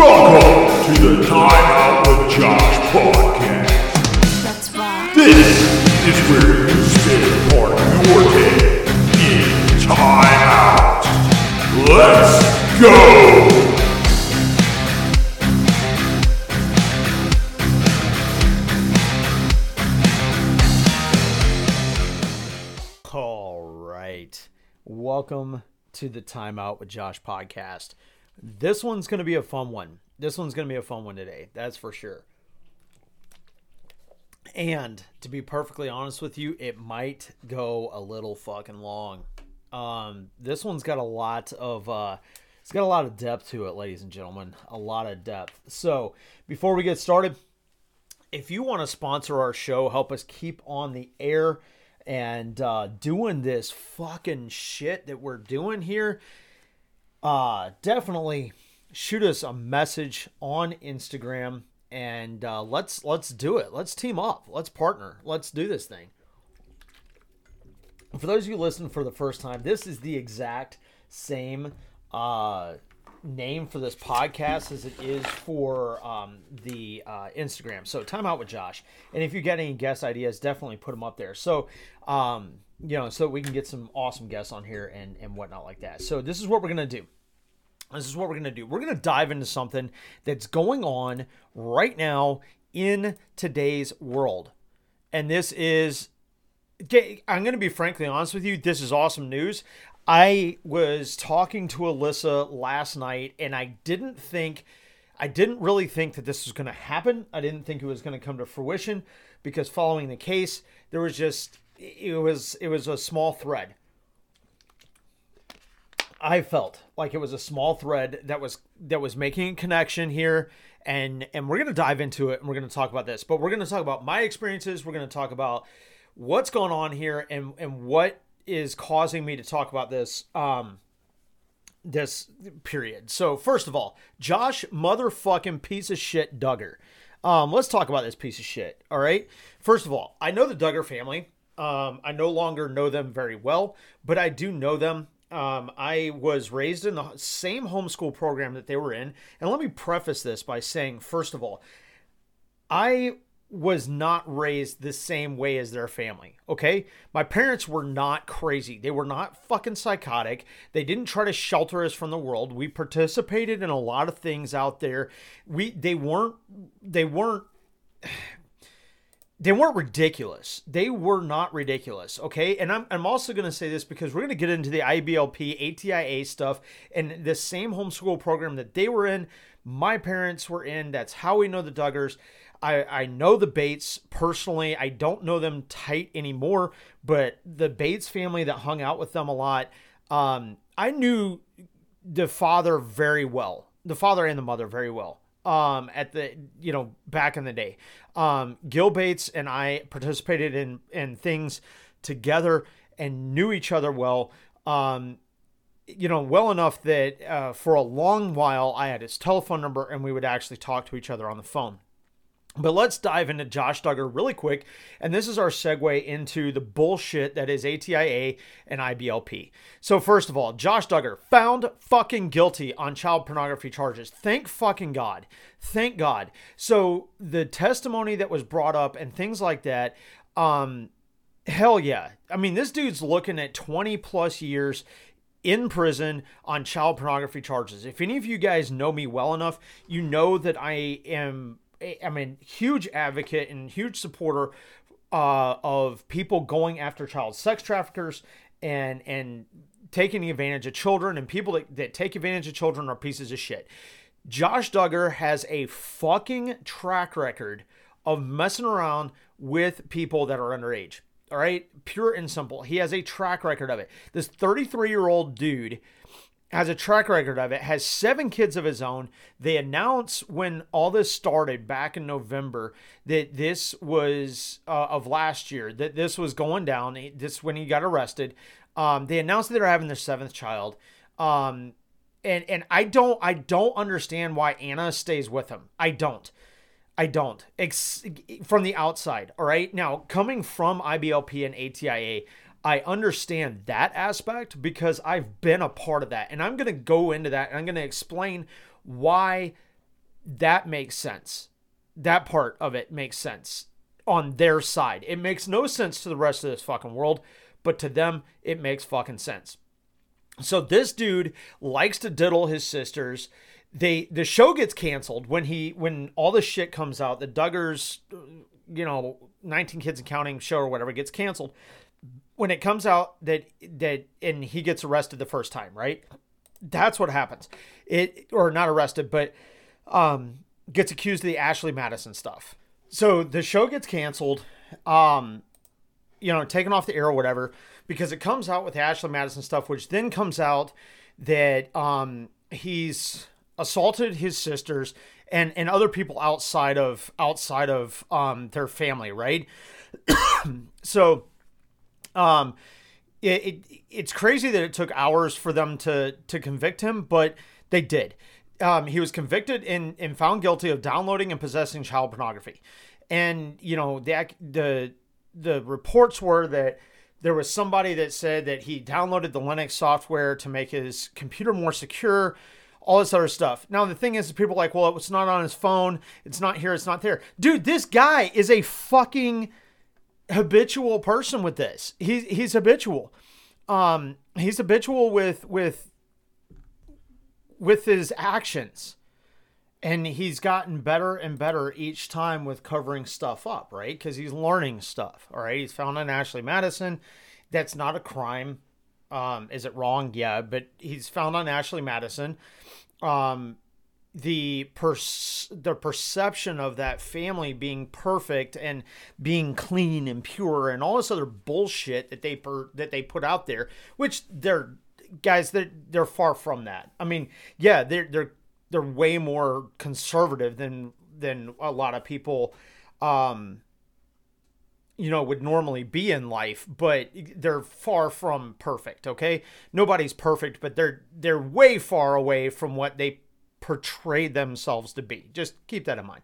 Welcome to the Time Out with Josh podcast. That's right. This is where you spend a part of your day in time out. Let's go! All right. Welcome to the Timeout with Josh podcast. This one's going to be a fun one. This one's going to be a fun one today. That's for sure. And to be perfectly honest with you, it might go a little fucking long. Um, this one's got a lot of uh, it's got a lot of depth to it, ladies and gentlemen. A lot of depth. So before we get started, if you want to sponsor our show, help us keep on the air and uh, doing this fucking shit that we're doing here, uh, definitely shoot us a message on Instagram and uh, let's let's do it. Let's team up. Let's partner. Let's do this thing. For those of you listening for the first time, this is the exact same uh, name for this podcast as it is for um, the uh, Instagram. So time out with Josh. And if you get any guest ideas, definitely put them up there. So um, you know, so we can get some awesome guests on here and and whatnot like that. So this is what we're gonna do. This is what we're gonna do. We're gonna dive into something that's going on right now in today's world, and this is I'm going to be frankly honest with you. This is awesome news. I was talking to Alyssa last night, and I didn't think, I didn't really think that this was going to happen. I didn't think it was going to come to fruition because following the case, there was just, it was, it was a small thread. I felt like it was a small thread that was that was making a connection here and and we're going to dive into it and we're going to talk about this but we're going to talk about my experiences we're going to talk about what's going on here and and what is causing me to talk about this um this period. So first of all, Josh motherfucking piece of shit Duggar. Um let's talk about this piece of shit. All right? First of all, I know the Duggar family. Um I no longer know them very well, but I do know them. Um, I was raised in the same homeschool program that they were in. And let me preface this by saying, first of all, I was not raised the same way as their family. Okay. My parents were not crazy. They were not fucking psychotic. They didn't try to shelter us from the world. We participated in a lot of things out there. We, they weren't, they weren't, they weren't ridiculous. They were not ridiculous. Okay. And I'm, I'm also going to say this because we're going to get into the IBLP, ATIA stuff and the same homeschool program that they were in. My parents were in. That's how we know the Duggars. I, I know the Bates personally. I don't know them tight anymore, but the Bates family that hung out with them a lot, um, I knew the father very well, the father and the mother very well. Um, at the you know back in the day, um, Gil Bates and I participated in in things together and knew each other well. Um, you know, well enough that uh, for a long while I had his telephone number and we would actually talk to each other on the phone. But let's dive into Josh Duggar really quick. And this is our segue into the bullshit that is ATIA and IBLP. So, first of all, Josh Duggar found fucking guilty on child pornography charges. Thank fucking God. Thank God. So, the testimony that was brought up and things like that, um, hell yeah. I mean, this dude's looking at 20 plus years in prison on child pornography charges. If any of you guys know me well enough, you know that I am I mean, huge advocate and huge supporter uh, of people going after child sex traffickers and and taking advantage of children and people that, that take advantage of children are pieces of shit. Josh Duggar has a fucking track record of messing around with people that are underage. All right, pure and simple. He has a track record of it. This 33 year old dude has a track record of it, has seven kids of his own. They announced when all this started back in November that this was uh, of last year, that this was going down. This when he got arrested. Um, they announced that they're having their seventh child. Um, and and I don't I don't understand why Anna stays with him. I don't. I don't. Ex- from the outside, all right? Now, coming from IBLP and ATIA, I understand that aspect because I've been a part of that. And I'm going to go into that and I'm going to explain why that makes sense. That part of it makes sense on their side. It makes no sense to the rest of this fucking world, but to them, it makes fucking sense. So this dude likes to diddle his sisters. They the show gets canceled when he when all the shit comes out. The Duggars, uh, you know, 19 Kids and Counting show or whatever gets canceled. When it comes out that that and he gets arrested the first time, right? That's what happens. It or not arrested, but um gets accused of the Ashley Madison stuff. So the show gets canceled, um, you know, taken off the air or whatever, because it comes out with Ashley Madison stuff, which then comes out that um, he's assaulted his sisters and and other people outside of outside of um, their family, right? so, um, it, it it's crazy that it took hours for them to to convict him, but they did um, he was convicted and, and found guilty of downloading and possessing child pornography. And you know the the the reports were that there was somebody that said that he downloaded the Linux software to make his computer more secure, all this other stuff. Now the thing is, people are like, well, it's not on his phone, it's not here, it's not there. Dude, this guy is a fucking habitual person with this. He's he's habitual. Um, he's habitual with with with his actions. And he's gotten better and better each time with covering stuff up, right? Because he's learning stuff. All right. He's found on Ashley Madison. That's not a crime. Um, is it wrong? Yeah, but he's found on Ashley Madison. Um, the per- the perception of that family being perfect and being clean and pure and all this other bullshit that they per- that they put out there, which they're guys, they're they're far from that. I mean, yeah, they're they're they're way more conservative than than a lot of people um you know would normally be in life but they're far from perfect okay nobody's perfect but they're they're way far away from what they portray themselves to be. Just keep that in mind.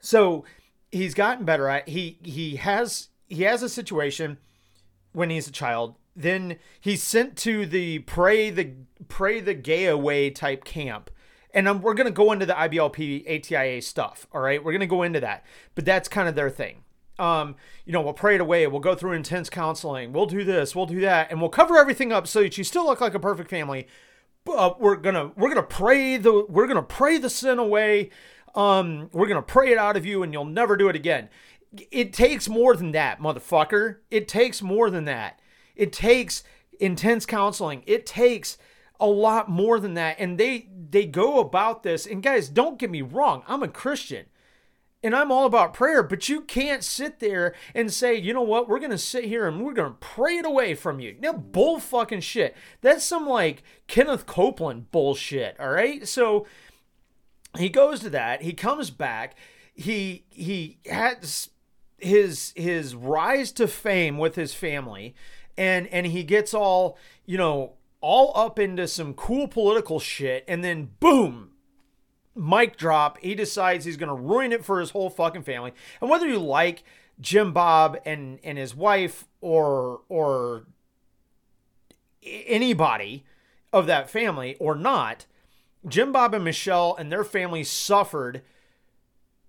So he's gotten better at he he has he has a situation when he's a child then he's sent to the pray the pray the gay away type camp. And um, we're going to go into the IBLP ATIA stuff all right? We're going to go into that but that's kind of their thing. Um, you know we'll pray it away we'll go through intense counseling we'll do this we'll do that and we'll cover everything up so that you still look like a perfect family but we're gonna we're gonna pray the we're gonna pray the sin away um, we're gonna pray it out of you and you'll never do it again it takes more than that motherfucker it takes more than that it takes intense counseling. It takes a lot more than that. And they they go about this. And guys, don't get me wrong. I'm a Christian. And I'm all about prayer, but you can't sit there and say, you know what, we're gonna sit here and we're gonna pray it away from you. Now, bull fucking shit. That's some like Kenneth Copeland bullshit. All right. So he goes to that. He comes back. He he has his his rise to fame with his family and and he gets all you know all up into some cool political shit and then boom mic drop he decides he's going to ruin it for his whole fucking family and whether you like jim bob and and his wife or or anybody of that family or not jim bob and michelle and their family suffered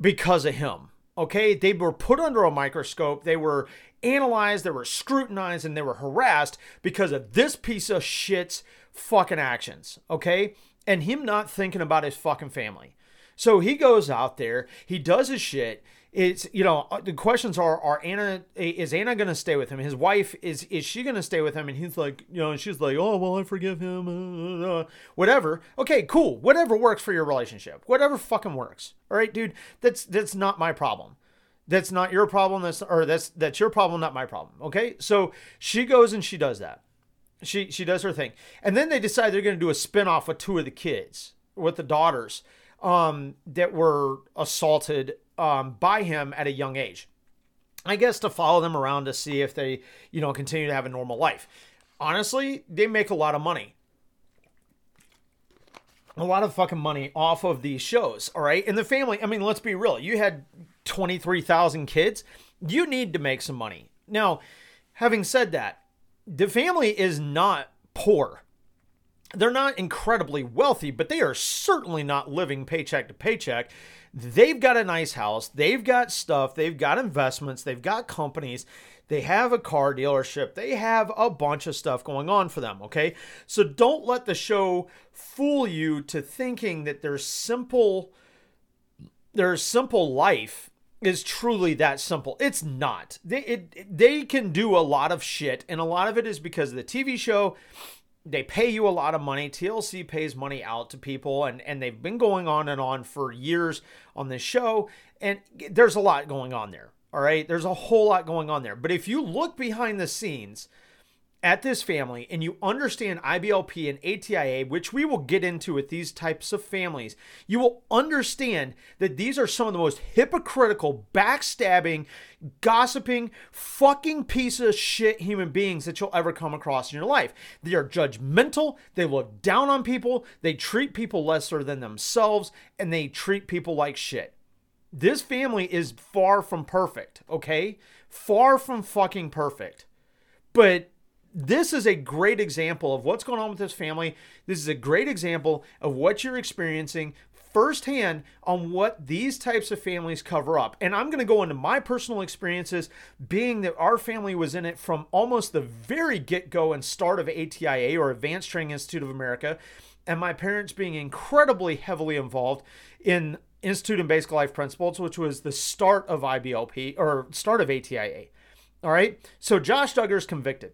because of him okay they were put under a microscope they were analyzed, they were scrutinized, and they were harassed because of this piece of shit's fucking actions, okay? And him not thinking about his fucking family. So he goes out there, he does his shit. It's you know uh, the questions are are Anna is Anna gonna stay with him? His wife is is she gonna stay with him? And he's like you know and she's like oh well I forgive him uh, uh, whatever. Okay, cool. Whatever works for your relationship. Whatever fucking works. All right, dude. That's that's not my problem. That's not your problem. That's or that's that's your problem, not my problem. Okay. So she goes and she does that. She she does her thing, and then they decide they're going to do a spinoff with two of the kids, with the daughters, um, that were assaulted um, by him at a young age. I guess to follow them around to see if they, you know, continue to have a normal life. Honestly, they make a lot of money a lot of fucking money off of these shows, all right? And the family, I mean, let's be real. You had 23,000 kids. You need to make some money. Now, having said that, the family is not poor. they're not incredibly wealthy, but they are certainly not living paycheck to paycheck. They've got a nice house, they've got stuff, they've got investments, they've got companies, they have a car dealership, they have a bunch of stuff going on for them, okay? So don't let the show fool you to thinking that their simple their simple life is truly that simple. It's not. They it, they can do a lot of shit and a lot of it is because of the TV show they pay you a lot of money. TLC pays money out to people, and, and they've been going on and on for years on this show. And there's a lot going on there. All right. There's a whole lot going on there. But if you look behind the scenes, at this family and you understand IBLP and ATIA, which we will get into with these types of families, you will understand that these are some of the most hypocritical, backstabbing, gossiping, fucking piece of shit human beings that you'll ever come across in your life. They are judgmental, they look down on people, they treat people lesser than themselves, and they treat people like shit. This family is far from perfect, okay? Far from fucking perfect. But this is a great example of what's going on with this family. This is a great example of what you're experiencing firsthand on what these types of families cover up. And I'm going to go into my personal experiences, being that our family was in it from almost the very get go and start of ATIA or Advanced Training Institute of America, and my parents being incredibly heavily involved in Institute and Basic Life Principles, which was the start of IBLP or start of ATIA. All right. So Josh Duggar is convicted.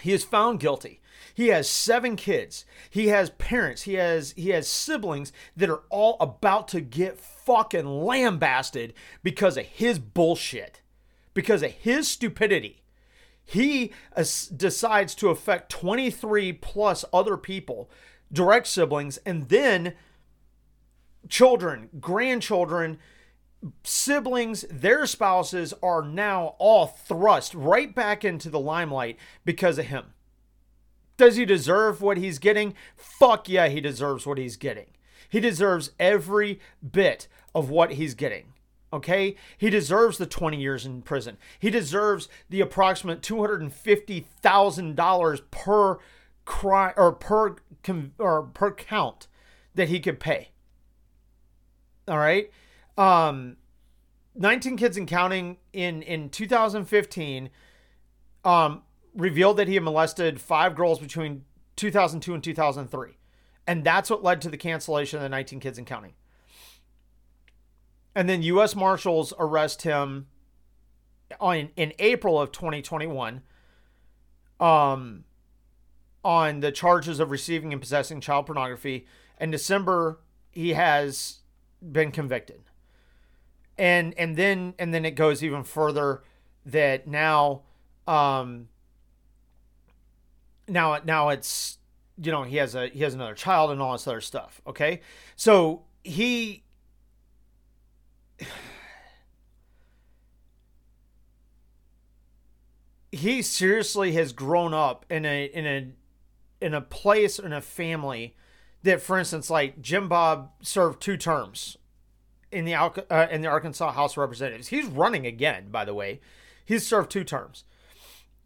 He is found guilty. He has seven kids. He has parents. He has he has siblings that are all about to get fucking lambasted because of his bullshit, because of his stupidity. He decides to affect 23 plus other people, direct siblings, and then children, grandchildren, siblings, their spouses are now all thrust right back into the limelight because of him. Does he deserve what he's getting? Fuck yeah, he deserves what he's getting. He deserves every bit of what he's getting. Okay? He deserves the 20 years in prison. He deserves the approximate $250,000 per crime or per or per count that he could pay. All right? Um 19 kids and counting in in 2015 um revealed that he had molested five girls between 2002 and 2003 and that's what led to the cancellation of the 19 kids and counting. And then US marshals arrest him on in April of 2021 um on the charges of receiving and possessing child pornography. In December he has been convicted and and then and then it goes even further that now um now now it's you know he has a he has another child and all this other stuff okay? So he he seriously has grown up in a in a in a place in a family that for instance like jim bob served two terms in the uh, in the Arkansas House of Representatives. He's running again, by the way. He's served two terms.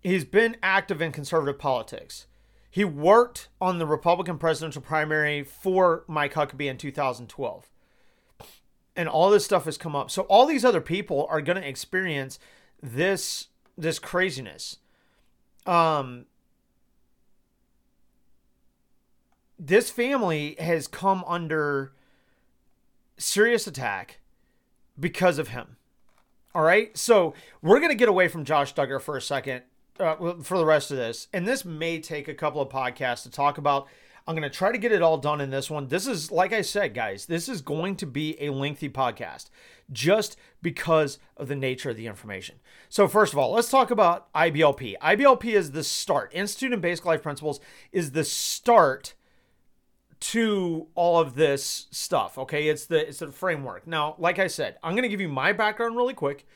He's been active in conservative politics. He worked on the Republican presidential primary for Mike Huckabee in 2012. And all this stuff has come up. So all these other people are going to experience this this craziness. Um this family has come under serious attack because of him. All right. So we're going to get away from Josh Duggar for a second uh, for the rest of this. And this may take a couple of podcasts to talk about. I'm going to try to get it all done in this one. This is, like I said, guys, this is going to be a lengthy podcast just because of the nature of the information. So, first of all, let's talk about IBLP. IBLP is the start. Institute in Basic Life Principles is the start to all of this stuff. Okay, it's the it's the framework. Now, like I said, I'm gonna give you my background really quick,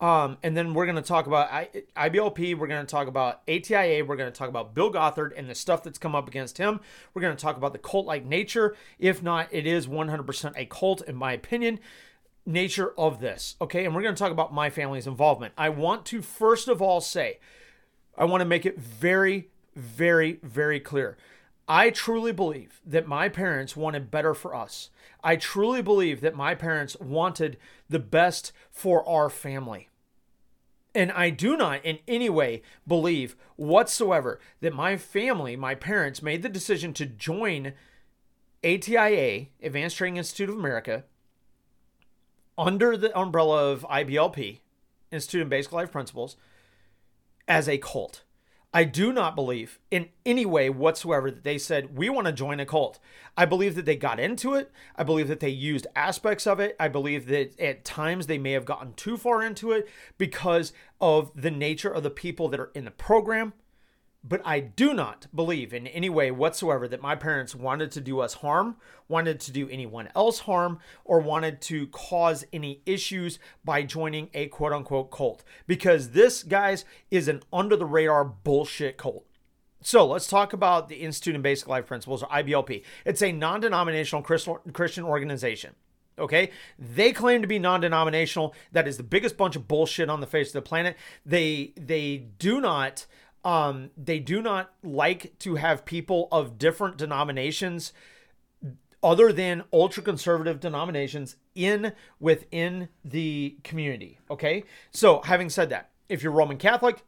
um, and then we're gonna talk about I, IBLP. We're gonna talk about ATIA. We're gonna talk about Bill Gothard and the stuff that's come up against him. We're gonna talk about the cult-like nature. If not, it is 100% a cult, in my opinion. Nature of this. Okay, and we're gonna talk about my family's involvement. I want to first of all say, I want to make it very, very, very clear. I truly believe that my parents wanted better for us. I truly believe that my parents wanted the best for our family. And I do not in any way believe whatsoever that my family, my parents, made the decision to join ATIA, Advanced Training Institute of America, under the umbrella of IBLP, Institute of Basic Life Principles, as a cult. I do not believe in any way whatsoever that they said, we want to join a cult. I believe that they got into it. I believe that they used aspects of it. I believe that at times they may have gotten too far into it because of the nature of the people that are in the program. But I do not believe in any way whatsoever that my parents wanted to do us harm, wanted to do anyone else harm, or wanted to cause any issues by joining a quote unquote cult. Because this, guys, is an under the radar bullshit cult. So let's talk about the Institute of Basic Life Principles, or IBLP. It's a non denominational Christian organization. Okay, they claim to be non-denominational. That is the biggest bunch of bullshit on the face of the planet. They they do not um, they do not like to have people of different denominations other than ultra conservative denominations in within the community. Okay. So having said that, if you're Roman Catholic,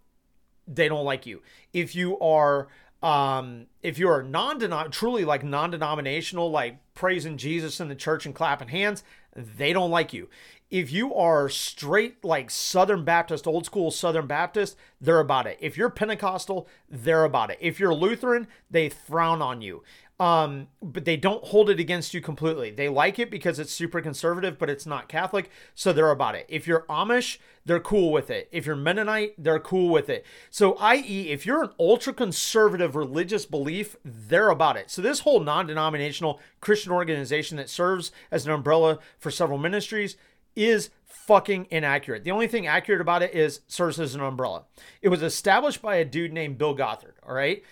they don't like you. If you are um, if you're non truly like non-denominational, like praising Jesus in the church and clapping hands, they don't like you if you are straight like Southern Baptist, old school Southern Baptist, they're about it. If you're Pentecostal, they're about it. If you're Lutheran, they frown on you. Um, but they don't hold it against you completely. They like it because it's super conservative, but it's not Catholic, so they're about it. If you're Amish, they're cool with it. If you're Mennonite, they're cool with it. So, i.e., if you're an ultra conservative religious belief, they're about it. So, this whole non denominational Christian organization that serves as an umbrella for several ministries is fucking inaccurate. The only thing accurate about it is serves as an umbrella. It was established by a dude named Bill Gothard, all right?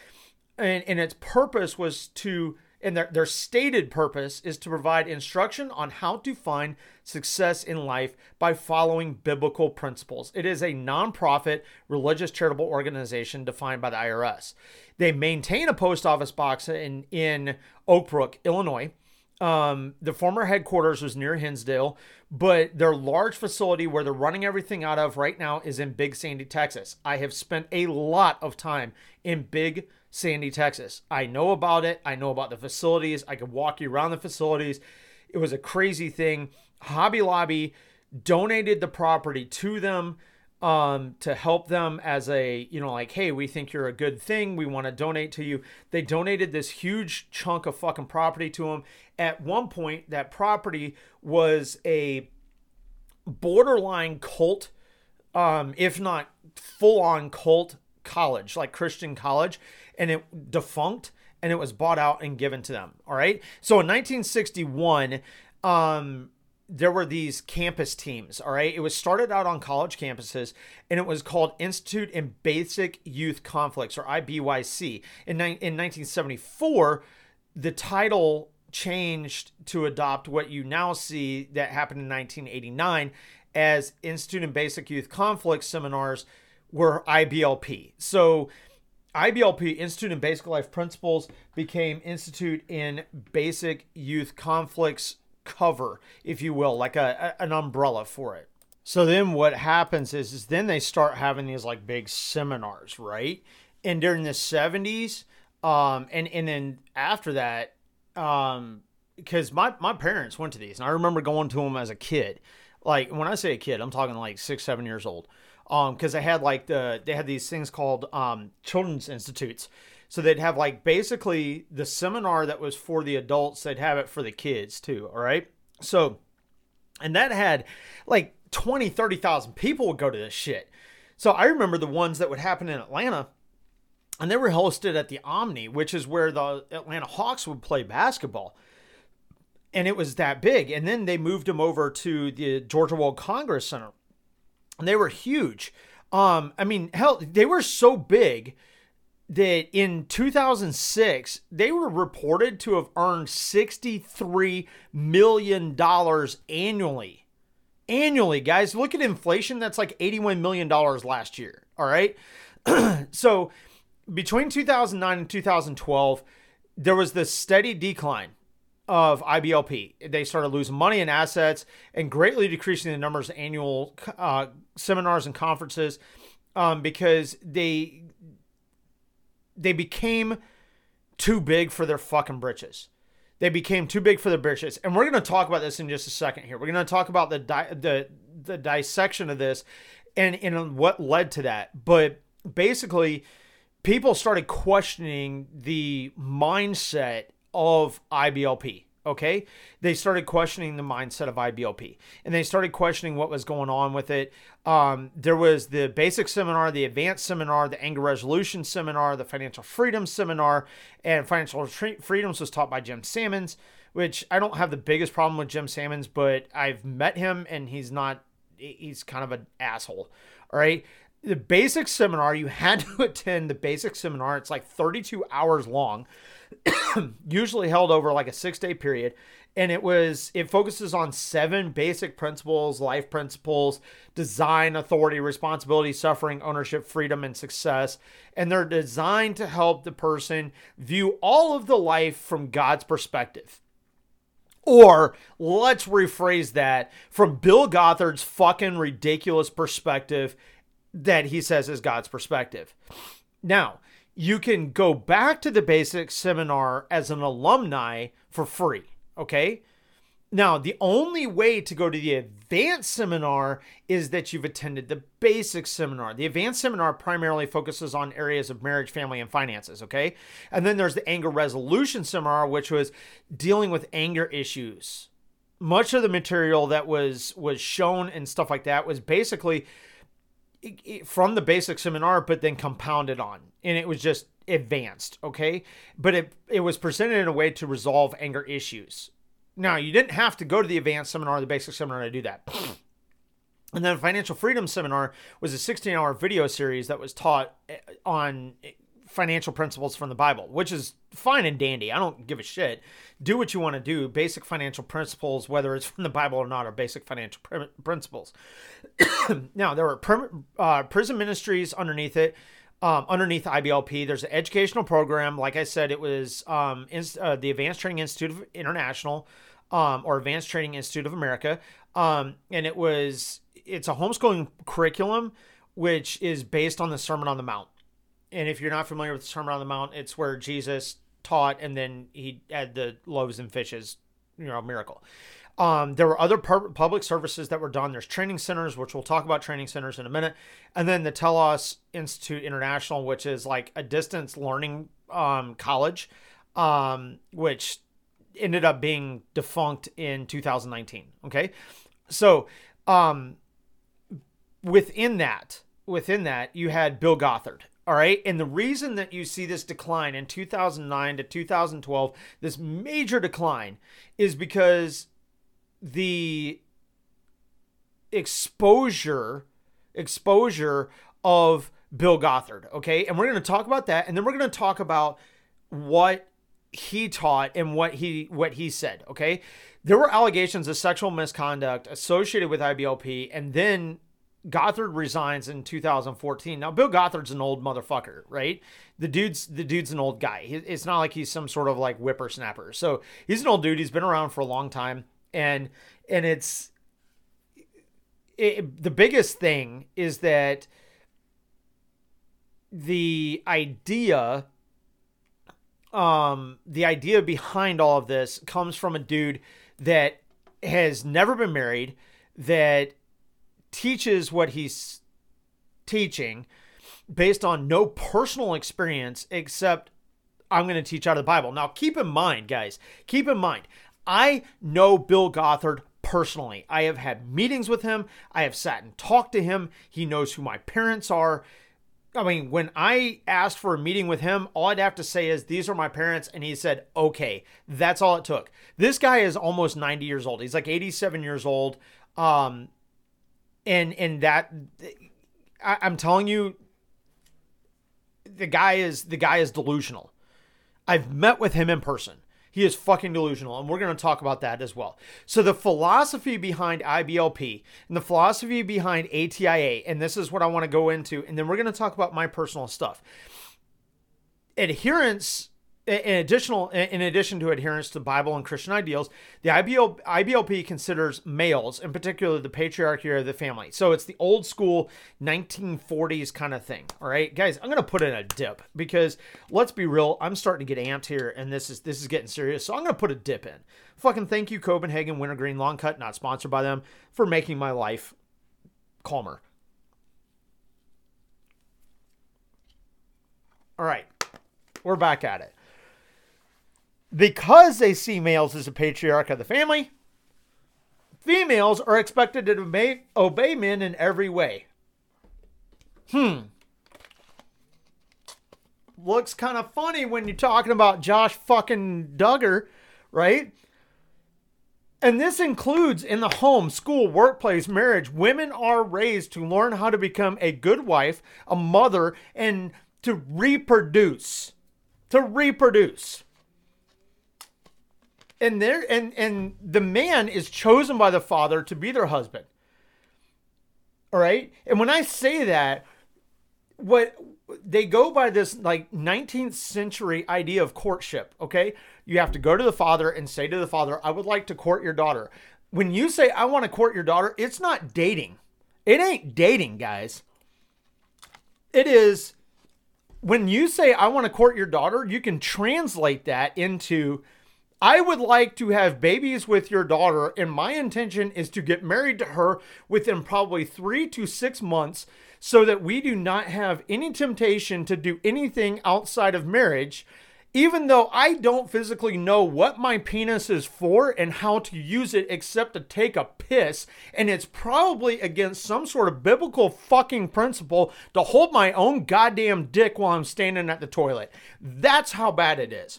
And, and its purpose was to, and their, their stated purpose is to provide instruction on how to find success in life by following biblical principles. It is a nonprofit religious charitable organization defined by the IRS. They maintain a post office box in, in Oak Brook, Illinois. Um, the former headquarters was near Hinsdale, but their large facility where they're running everything out of right now is in Big Sandy, Texas. I have spent a lot of time in Big Sandy, Texas. I know about it. I know about the facilities. I could walk you around the facilities. It was a crazy thing. Hobby Lobby donated the property to them um, to help them as a, you know, like, hey, we think you're a good thing. We want to donate to you. They donated this huge chunk of fucking property to them. At one point, that property was a borderline cult, um, if not full on cult college, like Christian college, and it defunct and it was bought out and given to them. All right. So in 1961, um, there were these campus teams, all right? It was started out on college campuses and it was called Institute in Basic Youth Conflicts or IBYC. In, in 1974, the title changed to adopt what you now see that happened in 1989 as Institute in Basic Youth Conflicts seminars were IBLP. So IBLP, Institute in Basic Life Principles, became Institute in Basic Youth Conflicts cover, if you will, like a, a, an umbrella for it. So then what happens is, is then they start having these like big seminars, right? And during the 70s, um, and and then after that, um, because my my parents went to these, and I remember going to them as a kid. Like when I say a kid, I'm talking like six, seven years old. Um, because they had like the they had these things called um children's institutes, so they'd have like basically the seminar that was for the adults, they'd have it for the kids too. All right. So, and that had like 20, 30,000 people would go to this shit. So I remember the ones that would happen in Atlanta and they were hosted at the Omni, which is where the Atlanta Hawks would play basketball. And it was that big. And then they moved them over to the Georgia World Congress Center. And they were huge. Um, I mean, hell, they were so big that in 2006 they were reported to have earned 63 million dollars annually. Annually guys. Look at inflation. That's like 81 million dollars last year. All right? So between 2009 and 2012 there was this steady decline of IBLP. They started losing money and assets and greatly decreasing the numbers of annual uh, seminars and conferences um, because they they became too big for their fucking britches. They became too big for their britches, and we're going to talk about this in just a second. Here, we're going to talk about the di- the the dissection of this and and what led to that. But basically, people started questioning the mindset of IBLP. Okay. They started questioning the mindset of IBLP and they started questioning what was going on with it. Um, there was the basic seminar, the advanced seminar, the anger resolution seminar, the financial freedom seminar, and financial freedoms was taught by Jim Sammons, which I don't have the biggest problem with Jim Sammons, but I've met him and he's not, he's kind of an asshole. All right. The basic seminar, you had to attend the basic seminar. It's like 32 hours long. usually held over like a six day period and it was it focuses on seven basic principles life principles design authority responsibility suffering ownership freedom and success. And they're designed to help the person view all of the life from god's perspective. Or let's rephrase that from bill gothard's fucking ridiculous perspective that he says is god's perspective. Now you can go back to the basic seminar as an alumni for free. Okay. Now, the only way to go to the advanced seminar is that you've attended the basic seminar. The advanced seminar primarily focuses on areas of marriage, family, and finances. Okay. And then there's the anger resolution seminar, which was dealing with anger issues. Much of the material that was was shown and stuff like that was basically from the basic seminar, but then compounded on, and it was just advanced. Okay, but it it was presented in a way to resolve anger issues. Now you didn't have to go to the advanced seminar or the basic seminar to do that. And then Financial Freedom Seminar was a 16 hour video series that was taught eh, on financial principles from the Bible, which is fine and dandy. I don't give a shit. Do what you want to do. Basic financial principles, whether it's from the Bible or not, are basic financial pr- principles. now, there were uh, prison ministries underneath it. Um, underneath IBLP, there's an educational program. Like I said, it was um, uh, the Advanced Training Institute of International um, or Advanced Training Institute of America. Um, and it was, it's a homeschooling curriculum, which is based on the Sermon on the Mount and if you're not familiar with the Sermon on the Mount, it's where Jesus taught and then he had the loaves and fishes, you know, miracle. Um, there were other public services that were done. There's training centers, which we'll talk about training centers in a minute, and then the Telos Institute International, which is like a distance learning um, college, um, which ended up being defunct in 2019. Okay, so um, within that, within that, you had Bill Gothard, all right. And the reason that you see this decline in 2009 to 2012, this major decline, is because the exposure exposure of Bill Gothard, okay? And we're going to talk about that and then we're going to talk about what he taught and what he what he said, okay? There were allegations of sexual misconduct associated with IBLP and then Gothard resigns in 2014. Now, Bill Gothard's an old motherfucker, right? The dude's the dude's an old guy. It's not like he's some sort of like whippersnapper. So he's an old dude. He's been around for a long time, and and it's it, the biggest thing is that the idea um the idea behind all of this comes from a dude that has never been married that teaches what he's teaching based on no personal experience except I'm going to teach out of the Bible. Now, keep in mind, guys, keep in mind, I know Bill Gothard personally. I have had meetings with him, I have sat and talked to him. He knows who my parents are. I mean, when I asked for a meeting with him, all I'd have to say is, These are my parents. And he said, Okay, that's all it took. This guy is almost 90 years old. He's like 87 years old. Um, and and that I, I'm telling you, the guy is the guy is delusional. I've met with him in person. He is fucking delusional, and we're going to talk about that as well. So, the philosophy behind IBLP and the philosophy behind ATIA, and this is what I want to go into, and then we're going to talk about my personal stuff. Adherence in additional in addition to adherence to Bible and Christian ideals, the IBL, IBLP considers males, in particular the patriarchy of the family. So it's the old school 1940s kind of thing. All right, guys, I'm gonna put in a dip because let's be real, I'm starting to get amped here, and this is this is getting serious. So I'm gonna put a dip in. Fucking thank you, Copenhagen Wintergreen Long Cut, not sponsored by them, for making my life calmer. All right, we're back at it because they see males as a patriarch of the family, females are expected to obey, obey men in every way. Hmm. Looks kind of funny when you're talking about Josh fucking Duggar, right? And this includes in the home, school, workplace, marriage. Women are raised to learn how to become a good wife, a mother, and to reproduce. To reproduce and there and and the man is chosen by the father to be their husband. All right? And when i say that what they go by this like 19th century idea of courtship okay? You have to go to the father and say to the father i would like to court your daughter. When you say i want to court your daughter it's not dating. It ain't dating guys. It is when you say i want to court your daughter you can translate that into I would like to have babies with your daughter, and my intention is to get married to her within probably three to six months so that we do not have any temptation to do anything outside of marriage. Even though I don't physically know what my penis is for and how to use it except to take a piss, and it's probably against some sort of biblical fucking principle to hold my own goddamn dick while I'm standing at the toilet. That's how bad it is.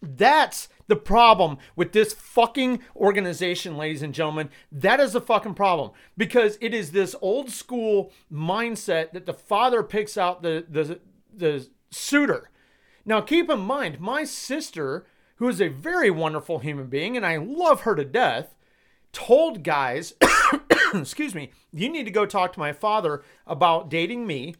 That's the problem with this fucking organization, ladies and gentlemen. That is the fucking problem because it is this old school mindset that the father picks out the the the suitor. Now, keep in mind, my sister, who is a very wonderful human being, and I love her to death, told guys, excuse me, you need to go talk to my father about dating me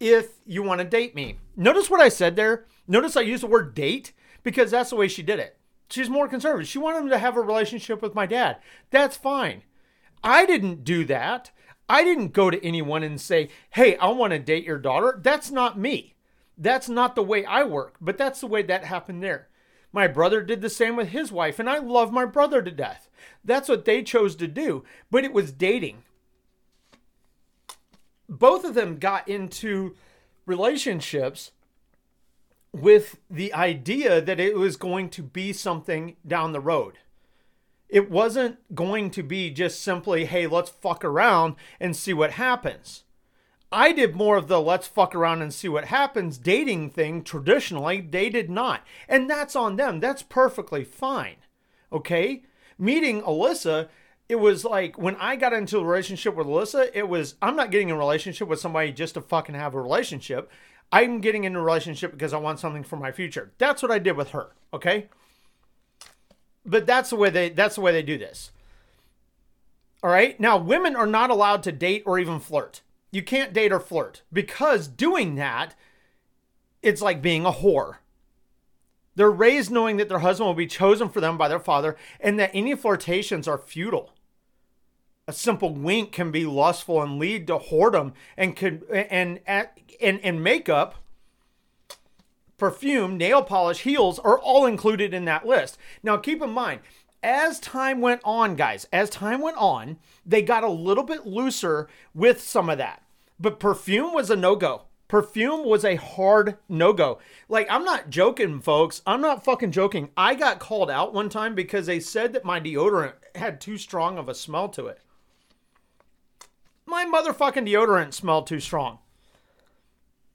if you want to date me. Notice what I said there. Notice I used the word date because that's the way she did it. She's more conservative. She wanted him to have a relationship with my dad. That's fine. I didn't do that. I didn't go to anyone and say, hey, I want to date your daughter. That's not me. That's not the way I work, but that's the way that happened there. My brother did the same with his wife, and I love my brother to death. That's what they chose to do, but it was dating. Both of them got into relationships with the idea that it was going to be something down the road. It wasn't going to be just simply, hey, let's fuck around and see what happens. I did more of the let's fuck around and see what happens dating thing traditionally. They did not. And that's on them. That's perfectly fine. Okay? Meeting Alyssa, it was like when I got into a relationship with Alyssa, it was I'm not getting a relationship with somebody just to fucking have a relationship. I'm getting in a relationship because I want something for my future. That's what I did with her. Okay. But that's the way they that's the way they do this. All right. Now, women are not allowed to date or even flirt. You can't date or flirt because doing that, it's like being a whore. They're raised knowing that their husband will be chosen for them by their father and that any flirtations are futile a simple wink can be lustful and lead to whoredom and could and and and makeup perfume nail polish heels are all included in that list. Now keep in mind as time went on guys as time went on they got a little bit looser with some of that. But perfume was a no-go. Perfume was a hard no-go. Like i'm not joking folks. I'm not fucking joking. I got called out one time because they said that my deodorant had too strong of a smell to it. My motherfucking deodorant smelled too strong.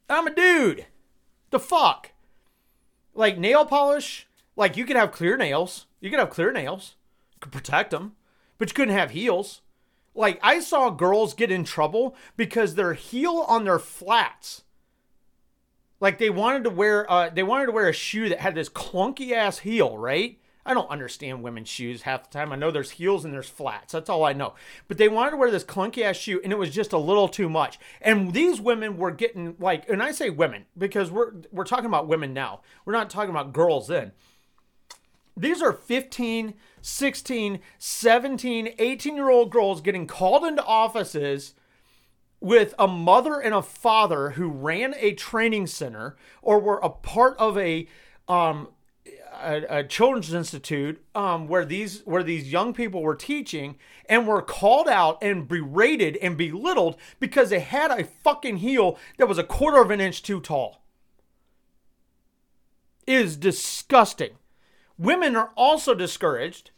I'm a dude. The fuck? Like nail polish, like you could have clear nails. You could have clear nails. You could protect them, but you couldn't have heels. Like I saw girls get in trouble because their heel on their flats. Like they wanted to wear uh they wanted to wear a shoe that had this clunky ass heel, right? I don't understand women's shoes half the time. I know there's heels and there's flats. That's all I know. But they wanted to wear this clunky ass shoe and it was just a little too much. And these women were getting like, and I say women because we're we're talking about women now. We're not talking about girls then. These are 15, 16, 17, 18 year old girls getting called into offices with a mother and a father who ran a training center or were a part of a um, a, a children's institute um, where these where these young people were teaching and were called out and berated and belittled because they had a fucking heel that was a quarter of an inch too tall. It is disgusting. Women are also discouraged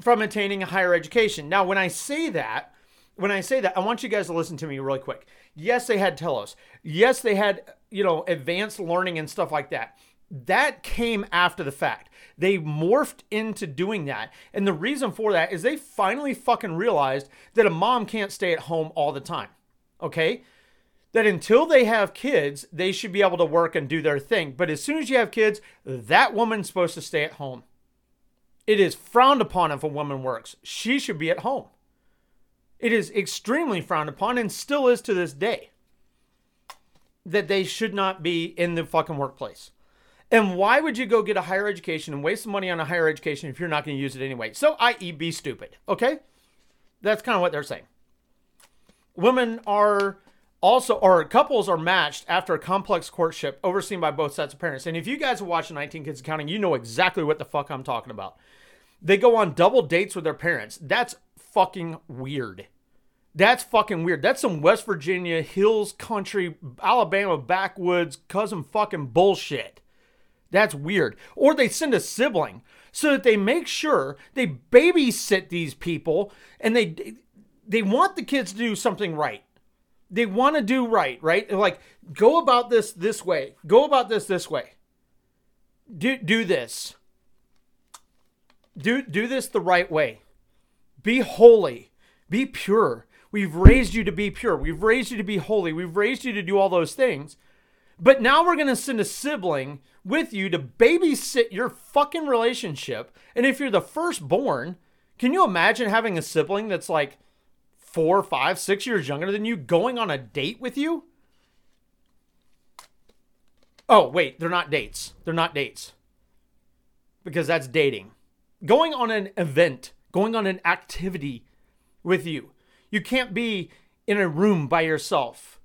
from attaining a higher education. Now, when I say that, when I say that, I want you guys to listen to me really quick. Yes, they had telos. Yes, they had, you know, advanced learning and stuff like that that came after the fact. They morphed into doing that. And the reason for that is they finally fucking realized that a mom can't stay at home all the time. Okay? That until they have kids, they should be able to work and do their thing. But as soon as you have kids, that woman's supposed to stay at home. It is frowned upon if a woman works. She should be at home. It is extremely frowned upon and still is to this day that they should not be in the fucking workplace. And why would you go get a higher education and waste some money on a higher education if you're not going to use it anyway? So, i.e., be stupid. Okay? That's kind of what they're saying. Women are also, or couples are matched after a complex courtship overseen by both sets of parents. And if you guys have watched 19 Kids and Counting, you know exactly what the fuck I'm talking about. They go on double dates with their parents. That's fucking weird. That's fucking weird. That's some West Virginia hills country, Alabama backwoods cousin fucking bullshit. That's weird. Or they send a sibling so that they make sure they babysit these people and they they want the kids to do something right. They want to do right, right? Like go about this this way. Go about this this way. Do do this. Do do this the right way. Be holy. Be pure. We've raised you to be pure. We've raised you to be holy. We've raised you to do all those things. But now we're going to send a sibling with you to babysit your fucking relationship. And if you're the firstborn, can you imagine having a sibling that's like four, five, six years younger than you going on a date with you? Oh, wait, they're not dates. They're not dates. Because that's dating. Going on an event, going on an activity with you. You can't be in a room by yourself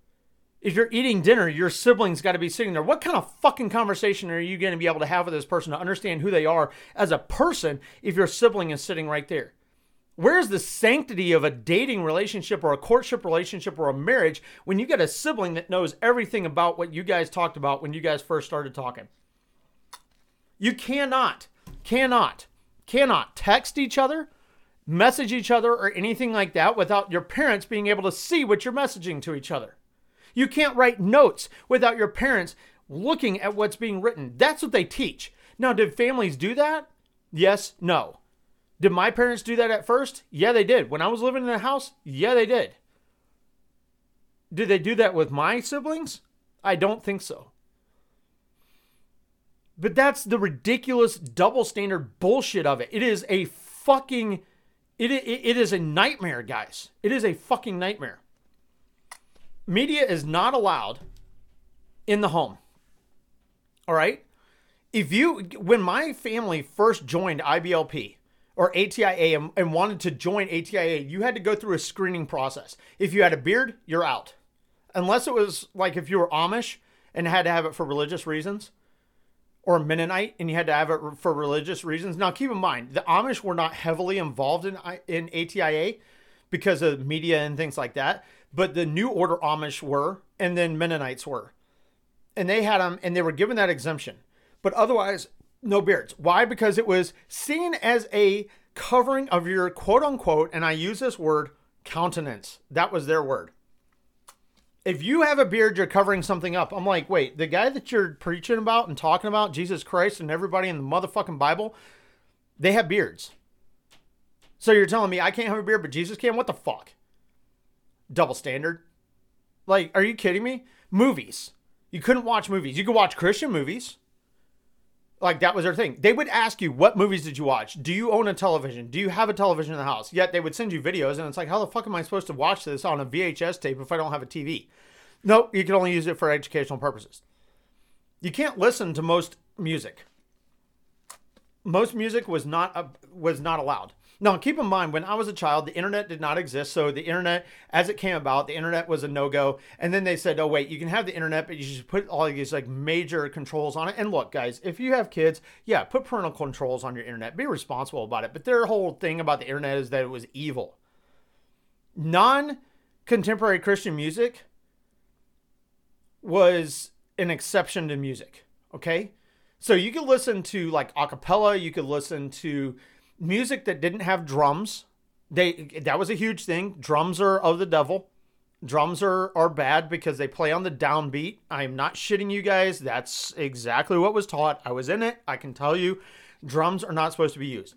if you're eating dinner, your siblings got to be sitting there. What kind of fucking conversation are you going to be able to have with this person to understand who they are as a person if your sibling is sitting right there? Where's the sanctity of a dating relationship or a courtship relationship or a marriage when you get a sibling that knows everything about what you guys talked about when you guys first started talking? You cannot, cannot, cannot text each other, message each other, or anything like that without your parents being able to see what you're messaging to each other. You can't write notes without your parents looking at what's being written. That's what they teach. Now, did families do that? Yes, no. Did my parents do that at first? Yeah, they did. When I was living in the house, yeah, they did. Did they do that with my siblings? I don't think so. But that's the ridiculous double standard bullshit of it. It is a fucking it, it, it is a nightmare, guys. It is a fucking nightmare media is not allowed in the home. All right? If you, when my family first joined IBLP or ATIA and, and wanted to join ATIA, you had to go through a screening process. If you had a beard, you're out. Unless it was like if you were Amish and had to have it for religious reasons, or Mennonite and you had to have it for religious reasons. Now, keep in mind, the Amish were not heavily involved in in ATIA because of media and things like that but the New Order Amish were, and then Mennonites were. And they had them, and they were given that exemption. But otherwise, no beards. Why? Because it was seen as a covering of your quote unquote, and I use this word, countenance. That was their word. If you have a beard, you're covering something up. I'm like, wait, the guy that you're preaching about and talking about, Jesus Christ and everybody in the motherfucking Bible, they have beards. So you're telling me I can't have a beard, but Jesus can? What the fuck? Double standard. Like, are you kidding me? Movies. You couldn't watch movies. You could watch Christian movies. Like that was their thing. They would ask you, "What movies did you watch? Do you own a television? Do you have a television in the house?" Yet they would send you videos, and it's like, how the fuck am I supposed to watch this on a VHS tape if I don't have a TV? No, you can only use it for educational purposes. You can't listen to most music. Most music was not uh, was not allowed. Now, keep in mind, when I was a child, the internet did not exist. So the internet, as it came about, the internet was a no go. And then they said, oh, wait, you can have the internet, but you should put all these like major controls on it. And look, guys, if you have kids, yeah, put parental controls on your internet. Be responsible about it. But their whole thing about the internet is that it was evil. Non contemporary Christian music was an exception to music. Okay. So you could listen to like acapella, you could listen to music that didn't have drums. They that was a huge thing. Drums are of the devil. Drums are are bad because they play on the downbeat. I'm not shitting you guys. That's exactly what was taught. I was in it. I can tell you drums are not supposed to be used.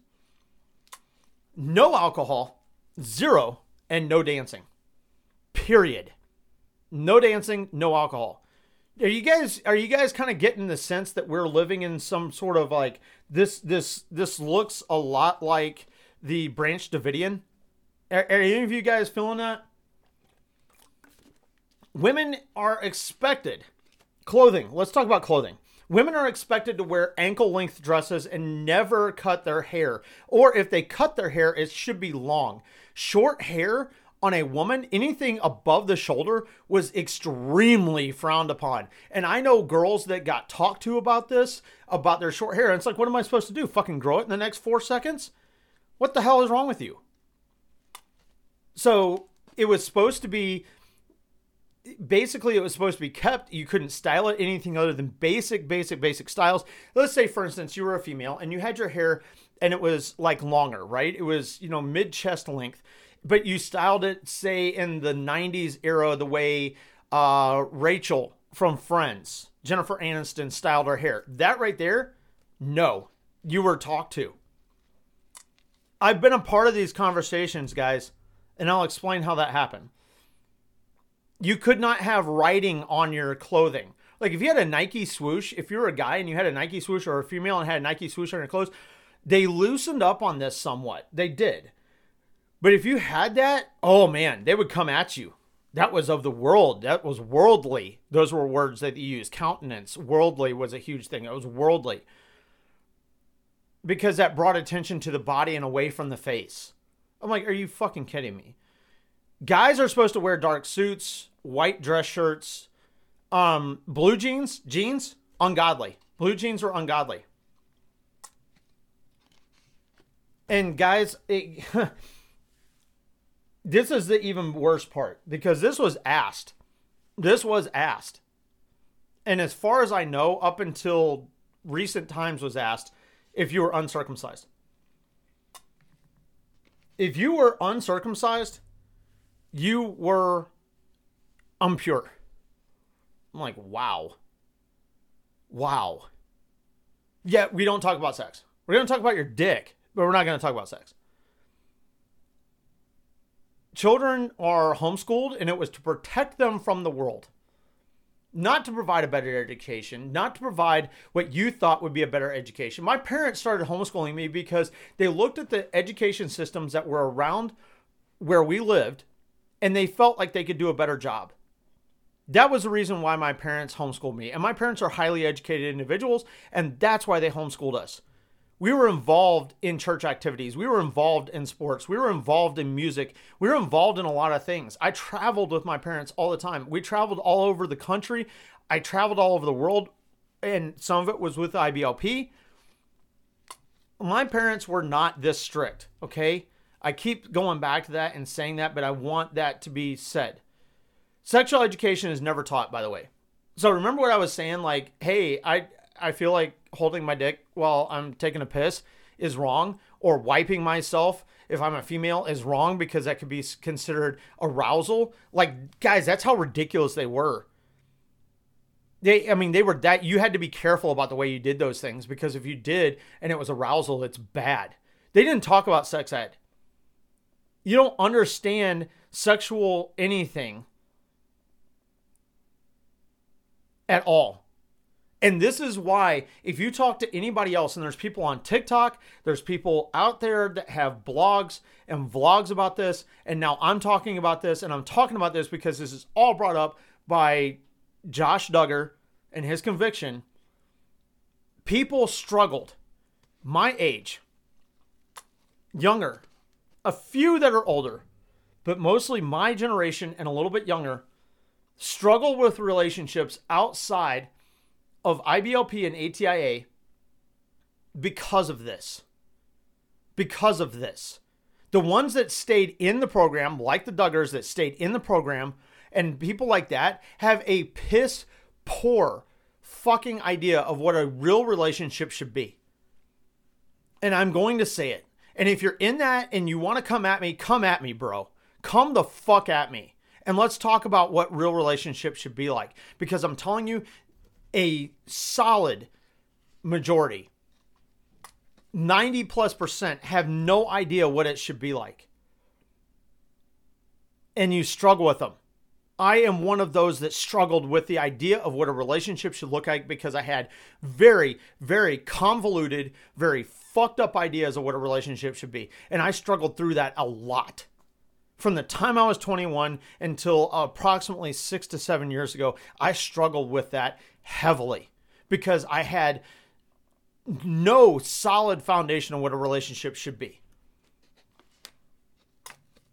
No alcohol, zero, and no dancing. Period. No dancing, no alcohol are you guys are you guys kind of getting the sense that we're living in some sort of like this this this looks a lot like the branch davidian? Are, are any of you guys feeling that? Women are expected clothing let's talk about clothing. Women are expected to wear ankle length dresses and never cut their hair or if they cut their hair it should be long. Short hair on a woman, anything above the shoulder was extremely frowned upon. And I know girls that got talked to about this, about their short hair. And it's like, what am I supposed to do? Fucking grow it in the next four seconds? What the hell is wrong with you? So it was supposed to be basically it was supposed to be kept you couldn't style it anything other than basic basic basic styles let's say for instance you were a female and you had your hair and it was like longer right it was you know mid chest length but you styled it, say, in the 90s era, the way uh, Rachel from Friends, Jennifer Aniston, styled her hair. That right there, no, you were talked to. I've been a part of these conversations, guys, and I'll explain how that happened. You could not have writing on your clothing. Like if you had a Nike swoosh, if you were a guy and you had a Nike swoosh or a female and had a Nike swoosh on your clothes, they loosened up on this somewhat. They did. But if you had that, oh man, they would come at you. That was of the world. That was worldly. Those were words that you use. Countenance, worldly was a huge thing. It was worldly. Because that brought attention to the body and away from the face. I'm like, are you fucking kidding me? Guys are supposed to wear dark suits, white dress shirts, um, blue jeans, jeans, ungodly. Blue jeans are ungodly. And guys, it, this is the even worse part because this was asked. This was asked. And as far as I know, up until recent times was asked if you were uncircumcised. If you were uncircumcised, you were impure. I'm like, wow. Wow. Yeah, we don't talk about sex. We're going to talk about your dick, but we're not going to talk about sex children are homeschooled and it was to protect them from the world not to provide a better education, not to provide what you thought would be a better education. My parents started homeschooling me because they looked at the education systems that were around where we lived and they felt like they could do a better job. That was the reason why my parents homeschooled me. And my parents are highly educated individuals, and that's why they homeschooled us we were involved in church activities. We were involved in sports. We were involved in music. We were involved in a lot of things. I traveled with my parents all the time. We traveled all over the country. I traveled all over the world, and some of it was with IBLP. My parents were not this strict, okay? I keep going back to that and saying that, but I want that to be said. Sexual education is never taught, by the way. So remember what I was saying? Like, hey, I I feel like holding my dick while I'm taking a piss is wrong, or wiping myself if I'm a female is wrong because that could be considered arousal. Like, guys, that's how ridiculous they were. They, I mean, they were that you had to be careful about the way you did those things because if you did and it was arousal, it's bad. They didn't talk about sex ed. You don't understand sexual anything at all And this is why, if you talk to anybody else, and there's people on TikTok, there's people out there that have blogs and vlogs about this, and now I'm talking about this, and I'm talking about this because this is all brought up by Josh Duggar and his conviction. People struggled, my age, younger, a few that are older, but mostly my generation and a little bit younger, struggle with relationships outside of IBLP and ATIA because of this. Because of this. The ones that stayed in the program, like the Duggars that stayed in the program, and people like that have a piss poor fucking idea of what a real relationship should be. And I'm going to say it. And if you're in that and you want to come at me, come at me, bro. Come the fuck at me. And let's talk about what real relationships should be like. Because I'm telling you, a solid majority, 90 plus percent, have no idea what it should be like. And you struggle with them. I am one of those that struggled with the idea of what a relationship should look like because I had very, very convoluted, very fucked up ideas of what a relationship should be. And I struggled through that a lot. From the time I was 21 until approximately six to seven years ago, I struggled with that heavily because I had no solid foundation of what a relationship should be.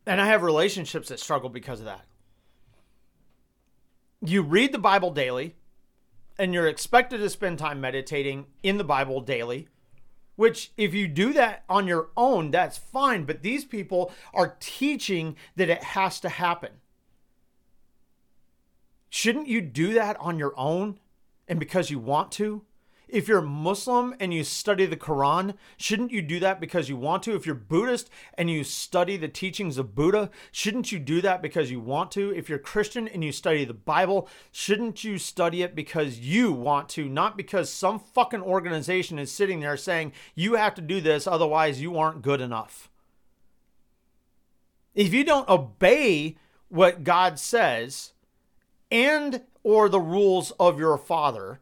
And I have relationships that struggle because of that. You read the Bible daily, and you're expected to spend time meditating in the Bible daily, which, if you do that on your own, that's fine. But these people are teaching that it has to happen. Shouldn't you do that on your own and because you want to? If you're Muslim and you study the Quran, shouldn't you do that because you want to? If you're Buddhist and you study the teachings of Buddha, shouldn't you do that because you want to? If you're Christian and you study the Bible, shouldn't you study it because you want to, not because some fucking organization is sitting there saying you have to do this, otherwise you aren't good enough? If you don't obey what God says and or the rules of your father,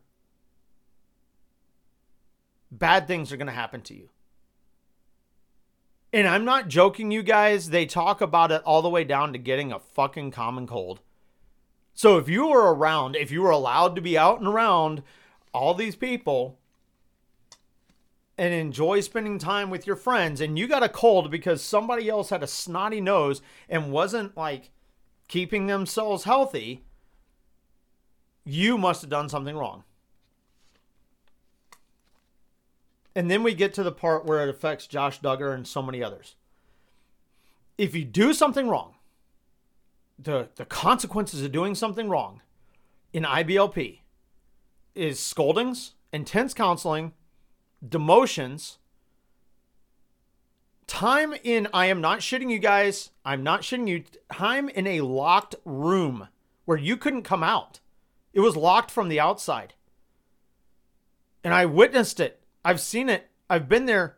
bad things are going to happen to you. And I'm not joking, you guys. They talk about it all the way down to getting a fucking common cold. So if you were around, if you were allowed to be out and around all these people and enjoy spending time with your friends, and you got a cold because somebody else had a snotty nose and wasn't like keeping themselves healthy, you must have done something wrong. And then we get to the part where it affects Josh Duggar and so many others. If you do something wrong, the, the consequences of doing something wrong in IBLP is scoldings, intense counseling, demotions, time in, I am not shitting you guys, I'm not shitting you, time in a locked room where you couldn't come out. It was locked from the outside. And I witnessed it I've seen it. I've been there.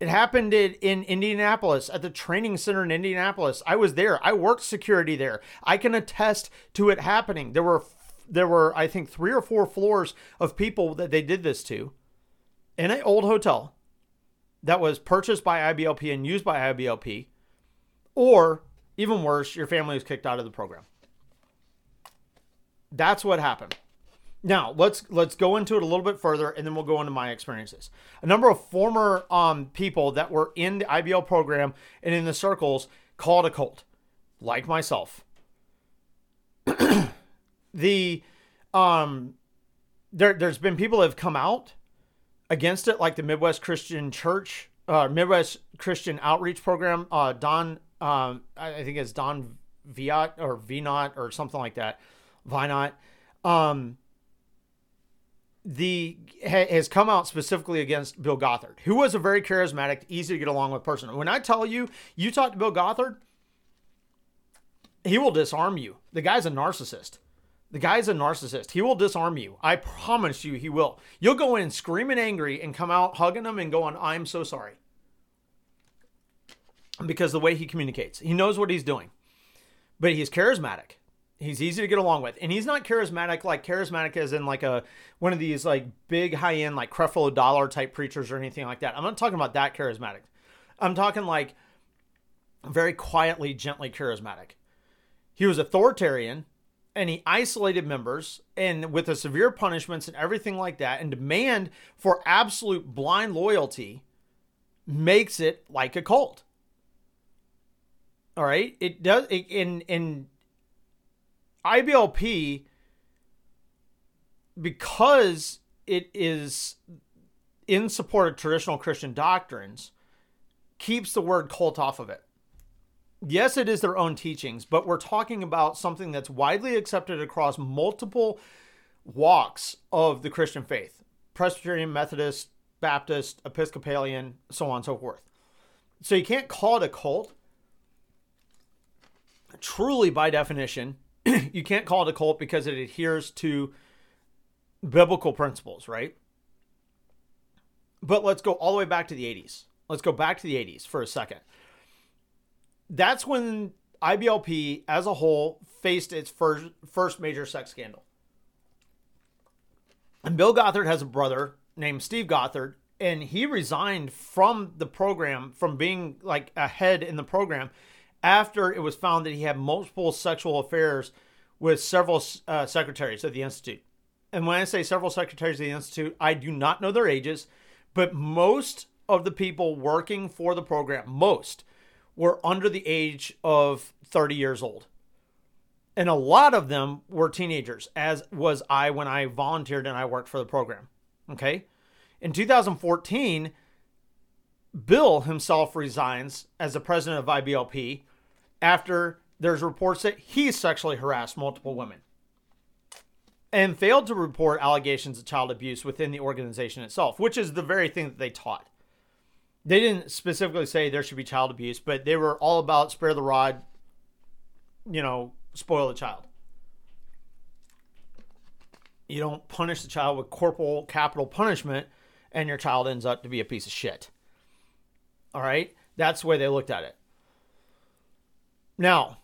It happened in, in Indianapolis at the training center in Indianapolis. I was there. I worked security there. I can attest to it happening. There were there were I think 3 or 4 floors of people that they did this to in an old hotel that was purchased by IBLP and used by IBLP or even worse, your family was kicked out of the program. That's what happened. Now let's let's go into it a little bit further, and then we'll go into my experiences. A number of former um, people that were in the IBL program and in the circles called a cult, like myself. the um, there there's been people that have come out against it, like the Midwest Christian Church, uh, Midwest Christian Outreach Program. Uh, Don, um, I think it's Don Viat or Vinot or something like that. Vinot. Um, the has come out specifically against Bill Gothard, who was a very charismatic, easy to get along with person. When I tell you, you talk to Bill Gothard, he will disarm you. The guy's a narcissist. The guy's a narcissist. He will disarm you. I promise you, he will. You'll go in screaming angry and come out hugging him and going, "I'm so sorry," because the way he communicates, he knows what he's doing, but he's charismatic. He's easy to get along with, and he's not charismatic like charismatic as in like a one of these like big high end like Creflo Dollar type preachers or anything like that. I'm not talking about that charismatic. I'm talking like very quietly, gently charismatic. He was authoritarian and he isolated members and with the severe punishments and everything like that and demand for absolute blind loyalty makes it like a cult. All right? It does it, in in IBLP because it is in support of traditional Christian doctrines keeps the word cult off of it yes, it is their own teachings, but we're talking about something that's widely accepted across multiple walks of the Christian faith Presbyterian, Methodist, Baptist, Episcopalian, so on and so forth. So you can't call it a cult. Truly, by definition, you can't call it a cult because it adheres to biblical principles, right? But let's go all the way back to the 80s. Let's go back to the 80s for a second that's when IBLP as a whole faced its first first major sex scandal. And Bill Gothard has a brother named Steve Gothard, and he resigned from the program from being like a head in the program after it was found that he had multiple sexual affairs with several uh, secretaries of the institute. And when I say several secretaries of the institute, I do not know their ages, but most of the people working for the program, most were under the age of 30 years old. And a lot of them were teenagers, as was I when I volunteered and I worked for the program. Okay. In 2014, Bill himself resigns as the president of IBLP after there's reports that he sexually harassed multiple women and failed to report allegations of child abuse within the organization itself, which is the very thing that they taught they didn't specifically say there should be child abuse, but they were all about spare the rod, you know, spoil the child. You don't punish the child with corporal capital punishment and your child ends up to be a piece of shit. All right? That's the way they looked at it. Now,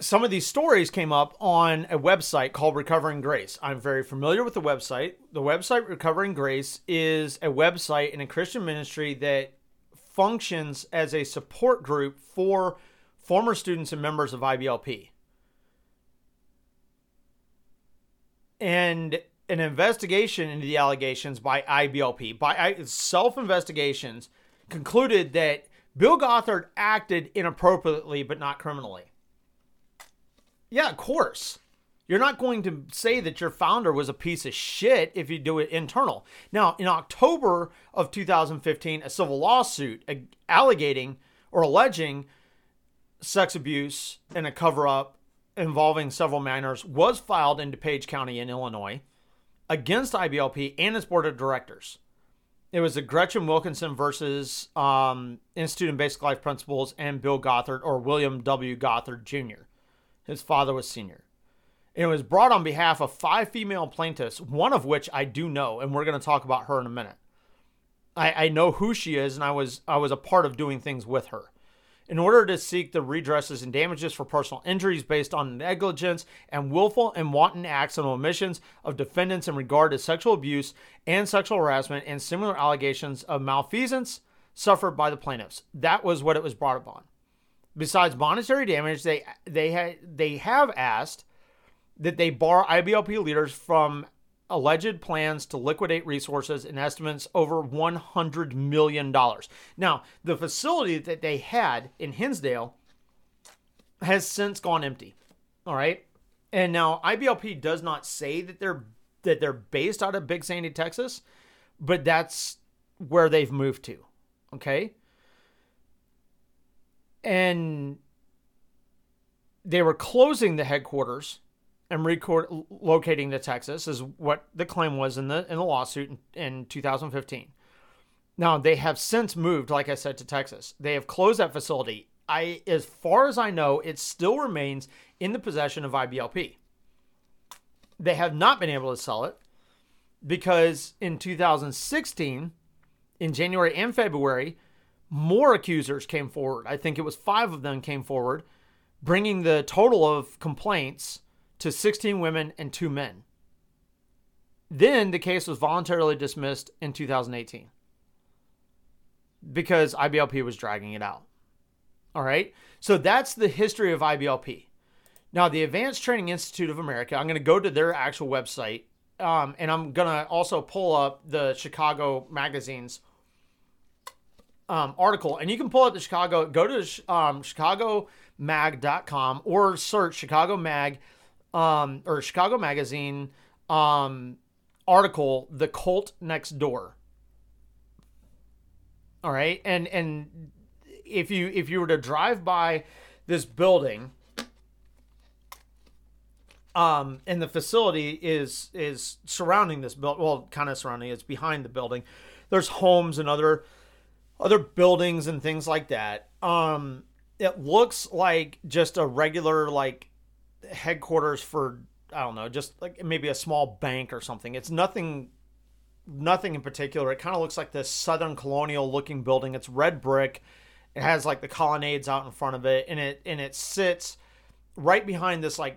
some of these stories came up on a website called Recovering Grace. I'm very familiar with the website. The website Recovering Grace is a website in a Christian ministry that functions as a support group for former students and members of IBLP. And an investigation into the allegations by IBLP, by self investigations, concluded that Bill Gothard acted inappropriately but not criminally. Yeah, of course. You're not going to say that your founder was a piece of shit if you do it internal. Now, in October of 2015, a civil lawsuit alleging or alleging sex abuse and a cover up involving several minors was filed in DuPage County in Illinois against IBLP and its board of directors. It was the Gretchen Wilkinson versus um, Institute of Basic Life Principles and Bill Gothard or William W. Gothard Jr. His father was senior. It was brought on behalf of five female plaintiffs, one of which I do know, and we're going to talk about her in a minute. I, I know who she is, and I was I was a part of doing things with her. In order to seek the redresses and damages for personal injuries based on negligence and willful and wanton acts and omissions of defendants in regard to sexual abuse and sexual harassment and similar allegations of malfeasance suffered by the plaintiffs. That was what it was brought upon. Besides monetary damage, they they ha- they have asked that they bar IBLP leaders from alleged plans to liquidate resources and estimates over $100 million. Now, the facility that they had in Hinsdale has since gone empty. All right. And now IBLP does not say that they're that they're based out of Big Sandy, Texas, but that's where they've moved to. Okay and they were closing the headquarters and relocating to Texas, is what the claim was in the in the lawsuit in, in 2015. Now they have since moved, like I said, to Texas. They have closed that facility. I, as far as I know, it still remains in the possession of IBLP. They have not been able to sell it because in 2016, in January and February, more accusers came forward. I think it was five of them came forward bringing the total of complaints to 16 women and two men. Then the case was voluntarily dismissed in 2018 because IBLP was dragging it out. All right. So that's the history of IBLP. Now, the Advanced Training Institute of America, I'm going to go to their actual website um, and I'm going to also pull up the Chicago Magazine's um, article. And you can pull up the Chicago, go to um, chicagomag.com or search Chicago Mag um, or Chicago Magazine um, article, The Cult Next Door. All right. And, and if you, if you were to drive by this building, um, and the facility is is surrounding this building. Well, kind of surrounding. It's behind the building. There's homes and other other buildings and things like that. Um, it looks like just a regular like headquarters for I don't know, just like maybe a small bank or something. It's nothing nothing in particular. It kind of looks like this southern colonial looking building. It's red brick. It has like the colonnades out in front of it and it and it sits right behind this like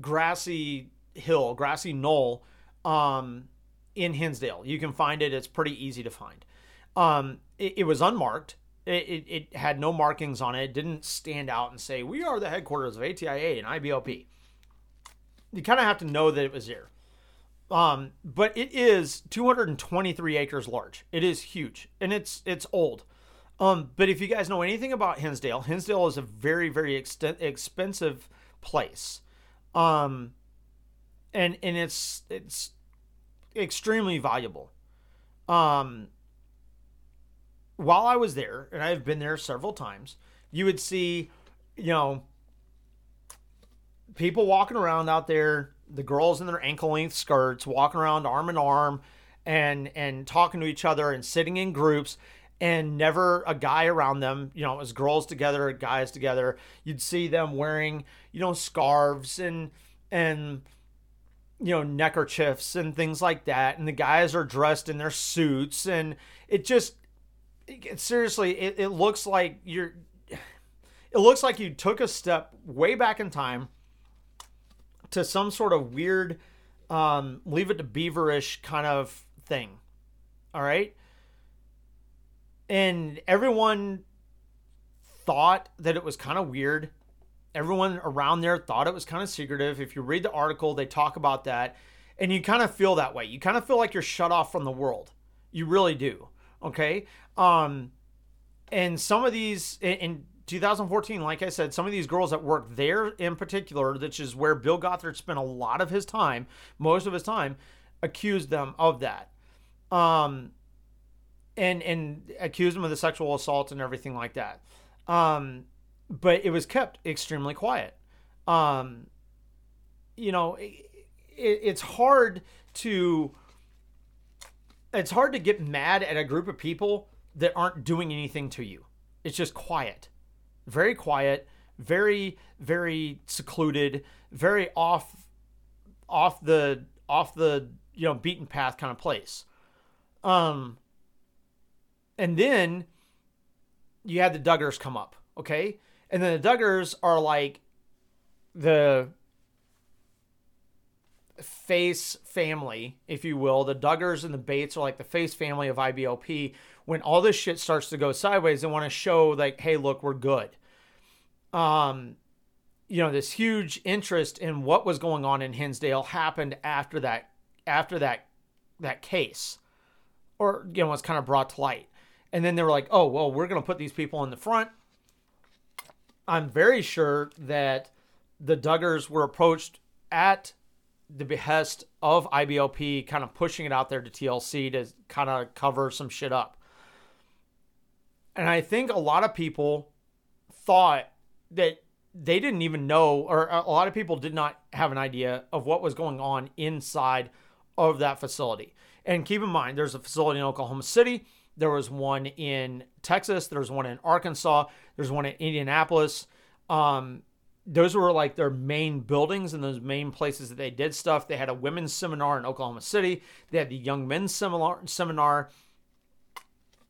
grassy hill, grassy knoll um, in Hinsdale. You can find it. It's pretty easy to find. Um, it, it, was unmarked. It, it, it, had no markings on it. It didn't stand out and say, we are the headquarters of ATIA and IBLP. You kind of have to know that it was there. Um, but it is 223 acres large. It is huge and it's it's old. Um, but if you guys know anything about Hinsdale, Hinsdale is a very very expensive place um, and and it's it's extremely valuable. Um, while I was there, and I've been there several times, you would see, you know, people walking around out there, the girls in their ankle length skirts, walking around arm in arm, and and talking to each other and sitting in groups and never a guy around them. You know, as girls together, guys together. You'd see them wearing, you know, scarves and and you know neckerchiefs and things like that, and the guys are dressed in their suits, and it just it, seriously, it, it looks like you're. It looks like you took a step way back in time to some sort of weird, um, leave it to beaverish kind of thing. All right and everyone thought that it was kind of weird. Everyone around there thought it was kind of secretive. If you read the article, they talk about that, and you kind of feel that way. You kind of feel like you're shut off from the world. You really do. Okay. Um, and some of these in 2014, like I said, some of these girls that work there in particular, which is where Bill Gothard spent a lot of his time, most of his time, accused them of that. Um, and and accused them of the sexual assault and everything like that. Um, but it was kept extremely quiet. Um, you know, it, it's hard to it's hard to get mad at a group of people that aren't doing anything to you. It's just quiet, very quiet, very very secluded, very off off the off the you know beaten path kind of place. Um, and then you had the Duggars come up, okay? And then the Duggars are like the face family, if you will. The Duggars and the Bates are like the face family of IBLP. When all this shit starts to go sideways, they want to show like, hey, look, we're good. Um, you know, this huge interest in what was going on in Hinsdale happened after that after that that case. Or you know, was kind of brought to light. And then they were like, oh, well, we're going to put these people in the front. I'm very sure that the Duggars were approached at the behest of IBLP, kind of pushing it out there to TLC to kind of cover some shit up. And I think a lot of people thought that they didn't even know, or a lot of people did not have an idea of what was going on inside of that facility. And keep in mind, there's a facility in Oklahoma City there was one in Texas. There was one in Arkansas. There's one in Indianapolis. Um, those were like their main buildings and those main places that they did stuff. They had a women's seminar in Oklahoma City. They had the young men's seminar seminar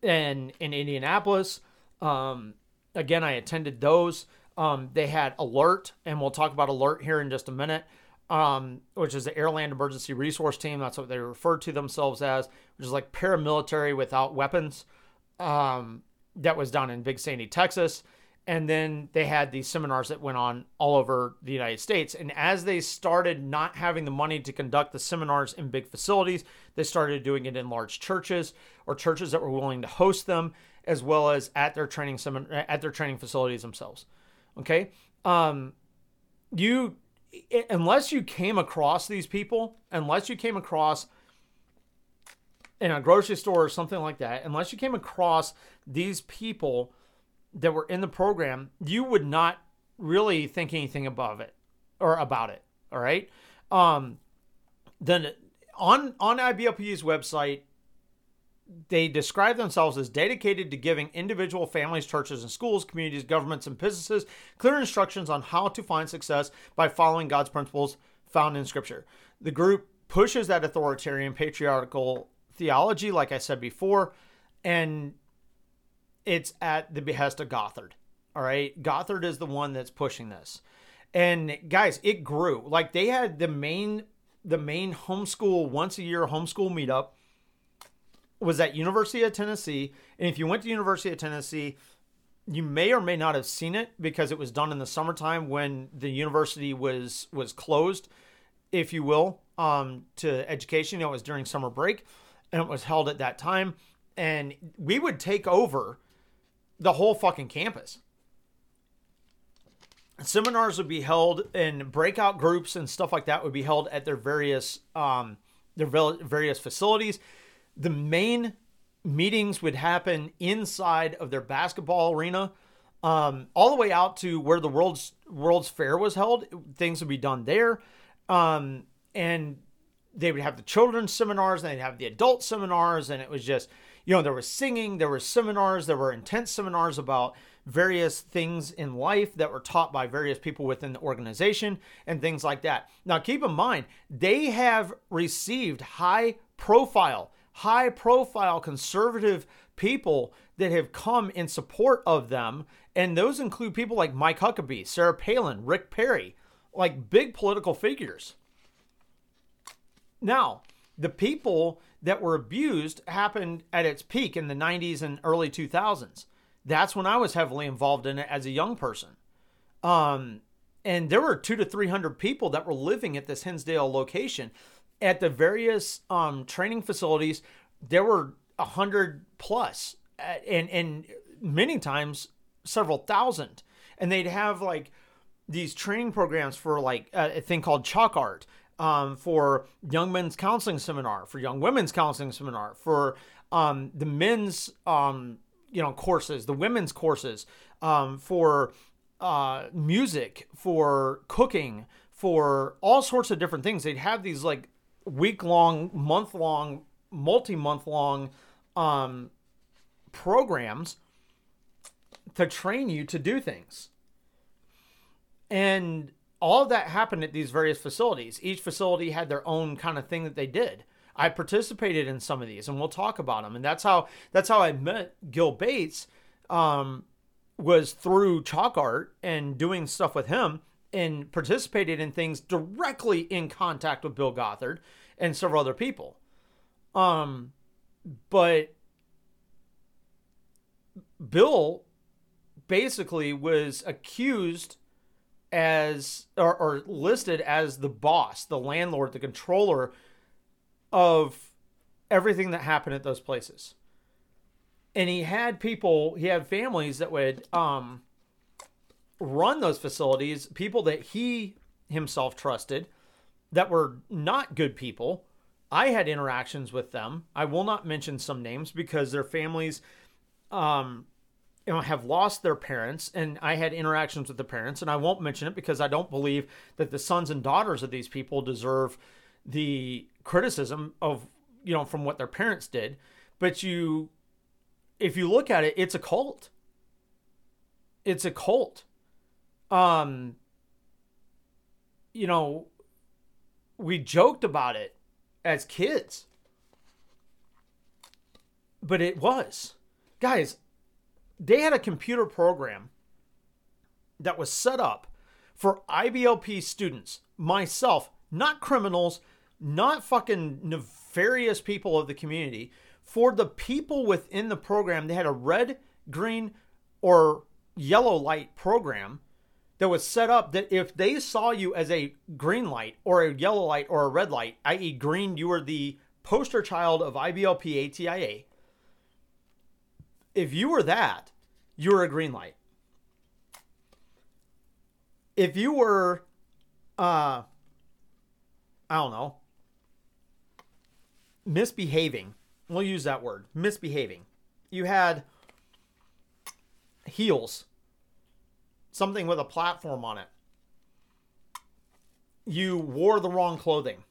in in Indianapolis. Um, again, I attended those. Um, they had Alert, and we'll talk about Alert here in just a minute, um, which is the Airland Emergency Resource Team. That's what they refer to themselves as, which is like paramilitary without weapons. Um, that was done in Big Sandy, Texas. And then they had these seminars that went on all over the United States. And as they started not having the money to conduct the seminars in big facilities, they started doing it in large churches or churches that were willing to host them, as well as at their training semin- at their training facilities themselves. Okay, um, you unless you came across these people, unless you came across in a grocery store or something like that, unless you came across these people that were in the program, you would not really think anything above it or about it. All right. Um, then on on IBLP's website, they describe themselves as dedicated to giving individual families, churches, and schools, communities, governments, and businesses clear instructions on how to find success by following God's principles found in Scripture. The group pushes that authoritarian, patriarchal theology, like I said before, and it's at the behest of Gothard. All right. Gothard is the one that's pushing this. And guys, it grew. Like they had the main the main homeschool once a year homeschool meetup was at University of Tennessee. And if you went to University of Tennessee, you may or may not have seen it because it was done in the summertime when the university was was closed, if you will, um, to education. It was during summer break, and it was held at that time. And we would take over the whole fucking campus. Seminars would be held and breakout groups and stuff like that would be held at their various um, their various facilities. The main meetings would happen inside of their basketball arena, um, all the way out to where the world's World's Fair was held. Things would be done there, um, and they would have the children's seminars, and they'd have the adult seminars, and it was just you know, there was singing, there were seminars, there were intense seminars about various things in life that were taught by various people within the organization and things like that. Now, keep in mind, they have received high profile, high profile conservative people that have come in support of them. And those include people like Mike Huckabee, Sarah Palin, Rick Perry, like big political figures. Now, the people that were abused happened at its peak in the 90s and early 2000s. That's when I was heavily involved in it as a young person. Um, and there were two to 300 people that were living at this Hinsdale location. At the various um, training facilities, there were 100 plus, and, and many times several thousand. And they'd have like these training programs for like a thing called chalk art um, for young men's counseling seminar, for young women's counseling seminar, for um, the men's um, you know courses, the women's courses, um, for uh, music, for cooking, for all sorts of different things. They'd have these like week long, month long, multi month long um, programs to train you to do things. And all of that happened at these various facilities. Each facility had their own kind of thing that they did. I participated in some of these, and we'll talk about them. And that's how that's how I met Gil Bates. Um, was through chalk art and doing stuff with him, and participated in things directly in contact with Bill Gothard and several other people. Um, but Bill basically was accused as or, or listed as the boss, the landlord, the controller of everything that happened at those places. And he had people, he had families that would um, run those facilities, people that he himself trusted that were not good people. I had interactions with them. I will not mention some names because their families um, you know have lost their parents and i had interactions with the parents and i won't mention it because i don't believe that the sons and daughters of these people deserve the criticism of you know from what their parents did. But you if you look at it it's a cult. It's a cult. Um you know we joked about it as kids. But it was. Guys they had a computer program that was set up for IBLP students, myself, not criminals, not fucking nefarious people of the community, for the people within the program. They had a red, green, or yellow light program that was set up that if they saw you as a green light or a yellow light or a red light, i.e., green, you were the poster child of IBLP ATIA. If you were that, you were a green light. If you were, uh, I don't know, misbehaving, we'll use that word, misbehaving. You had heels something with a platform on it. You wore the wrong clothing.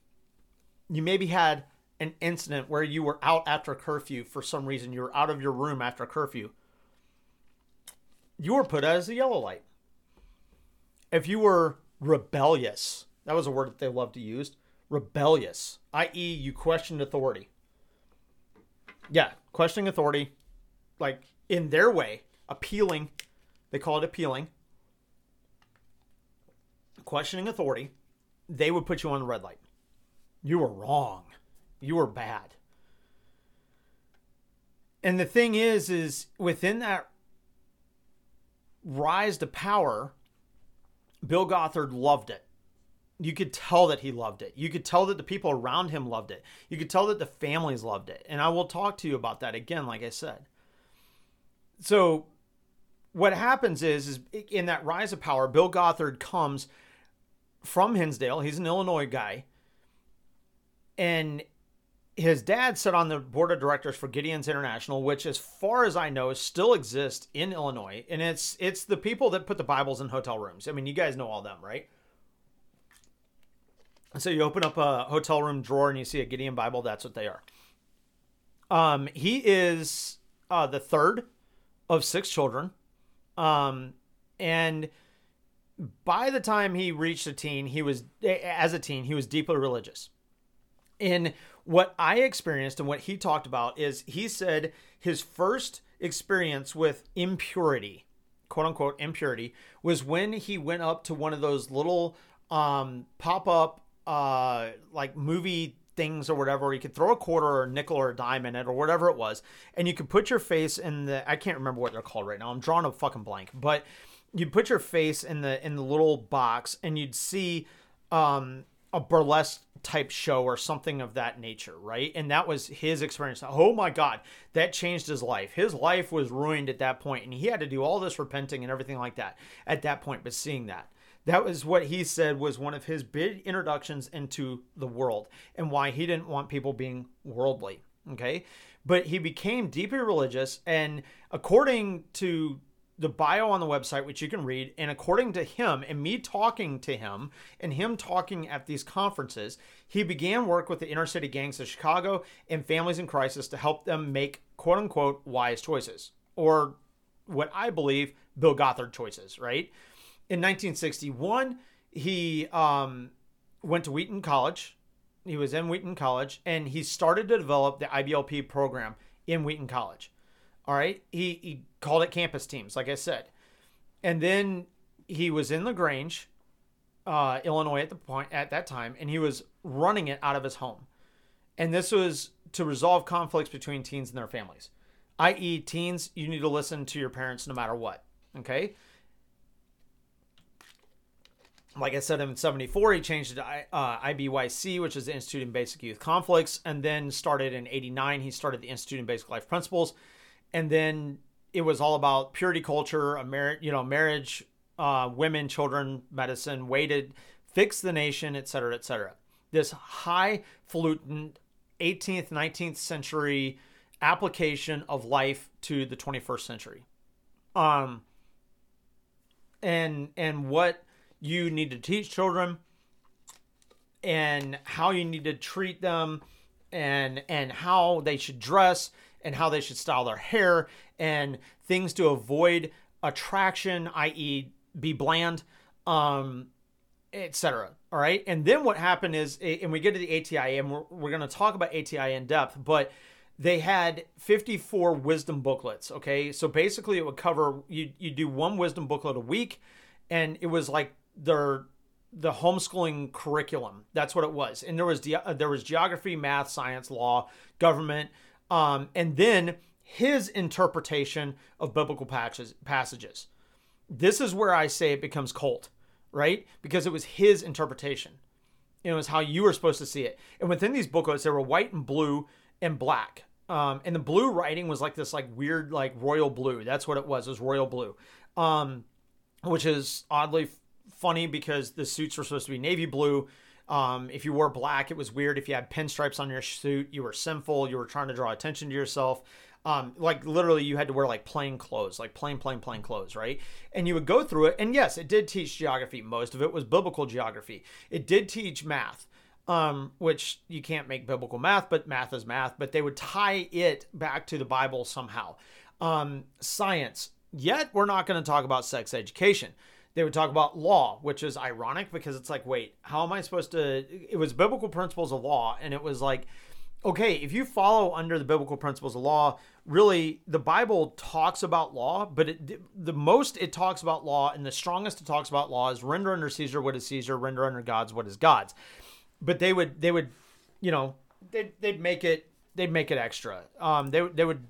You maybe had an incident where you were out after curfew for some reason. You were out of your room after curfew. You were put as a yellow light. If you were rebellious, that was a word that they loved to use rebellious, i.e., you questioned authority. Yeah, questioning authority, like in their way, appealing. They call it appealing questioning authority, they would put you on the red light. You were wrong. You were bad. And the thing is, is within that rise to power, Bill Gothard loved it. You could tell that he loved it. You could tell that the people around him loved it. You could tell that the families loved it. And I will talk to you about that again, like I said. So, what happens is, is in that rise of power, Bill Gothard comes from Hinsdale. He's an Illinois guy. And his dad sat on the board of directors for Gideon's International, which, as far as I know, still exists in Illinois. And it's it's the people that put the Bibles in hotel rooms. I mean, you guys know all them, right? So you open up a hotel room drawer and you see a Gideon Bible. That's what they are. Um, he is uh, the third of six children, um, and by the time he reached a teen, he was as a teen, he was deeply religious. And what I experienced and what he talked about is he said his first experience with impurity, quote unquote impurity, was when he went up to one of those little um, pop up uh, like movie things or whatever, you could throw a quarter or a nickel or a dime in it or whatever it was, and you could put your face in the I can't remember what they're called right now. I'm drawing a fucking blank, but you'd put your face in the in the little box and you'd see um, a burlesque type show or something of that nature, right? And that was his experience. Oh my God, that changed his life. His life was ruined at that point, and he had to do all this repenting and everything like that at that point. But seeing that, that was what he said was one of his big introductions into the world and why he didn't want people being worldly. Okay. But he became deeply religious, and according to the bio on the website, which you can read. And according to him, and me talking to him, and him talking at these conferences, he began work with the inner city gangs of Chicago and families in crisis to help them make quote unquote wise choices, or what I believe Bill Gothard choices, right? In 1961, he um, went to Wheaton College. He was in Wheaton College, and he started to develop the IBLP program in Wheaton College. All right. He, he called it campus teams, like I said. And then he was in LaGrange, uh, Illinois at the point at that time, and he was running it out of his home. And this was to resolve conflicts between teens and their families. I.e., teens, you need to listen to your parents no matter what. Okay. Like I said, in 74, he changed it to uh, IBYC, which is the Institute in Basic Youth Conflicts, and then started in 89, he started the Institute in Basic Life Principles and then it was all about purity culture, a marriage, you know, marriage, uh, women, children, medicine, weighted, fix the nation, et cetera, et cetera. This highfalutin 18th, 19th century application of life to the 21st century. Um, and and what you need to teach children and how you need to treat them and and how they should dress and how they should style their hair and things to avoid attraction, i.e., be bland, um, etc. All right. And then what happened is, and we get to the ATI, and we're, we're going to talk about ATI in depth, but they had 54 wisdom booklets. Okay. So basically, it would cover you, you do one wisdom booklet a week. and it was like their the homeschooling curriculum. That's what it was. And there was ge- uh, there was geography, math, science, law, government, um, and then his interpretation of biblical passages. This is where I say it becomes cult, right? Because it was his interpretation. It was how you were supposed to see it. And within these booklets, there were white and blue and black. Um, and the blue writing was like this like weird like royal blue. That's what it was. It was royal blue. Um, which is oddly funny because the suits were supposed to be navy blue. Um, if you wore black, it was weird. If you had pinstripes on your suit, you were sinful. You were trying to draw attention to yourself. Um, like literally, you had to wear like plain clothes, like plain, plain, plain clothes, right? And you would go through it. And yes, it did teach geography. Most of it was biblical geography. It did teach math, um, which you can't make biblical math, but math is math. But they would tie it back to the Bible somehow. Um, science. Yet we're not going to talk about sex education they would talk about law, which is ironic because it's like, wait, how am I supposed to? It was biblical principles of law, and it was like, okay, if you follow under the biblical principles of law, really the Bible talks about law, but it, the most it talks about law and the strongest it talks about law is render under Caesar what is Caesar, render under God's what is God's. But they would they would, you know, they'd, they'd make it they'd make it extra. Um, they they would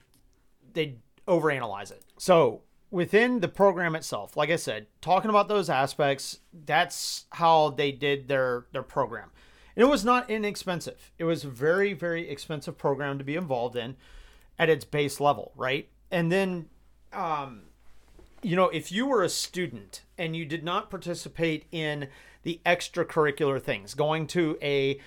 they'd overanalyze it. So within the program itself, like I said, talking about those aspects, that's how they did their their program. And it was not inexpensive. It was a very very expensive program to be involved in at its base level, right? And then um you know, if you were a student and you did not participate in the extracurricular things, going to a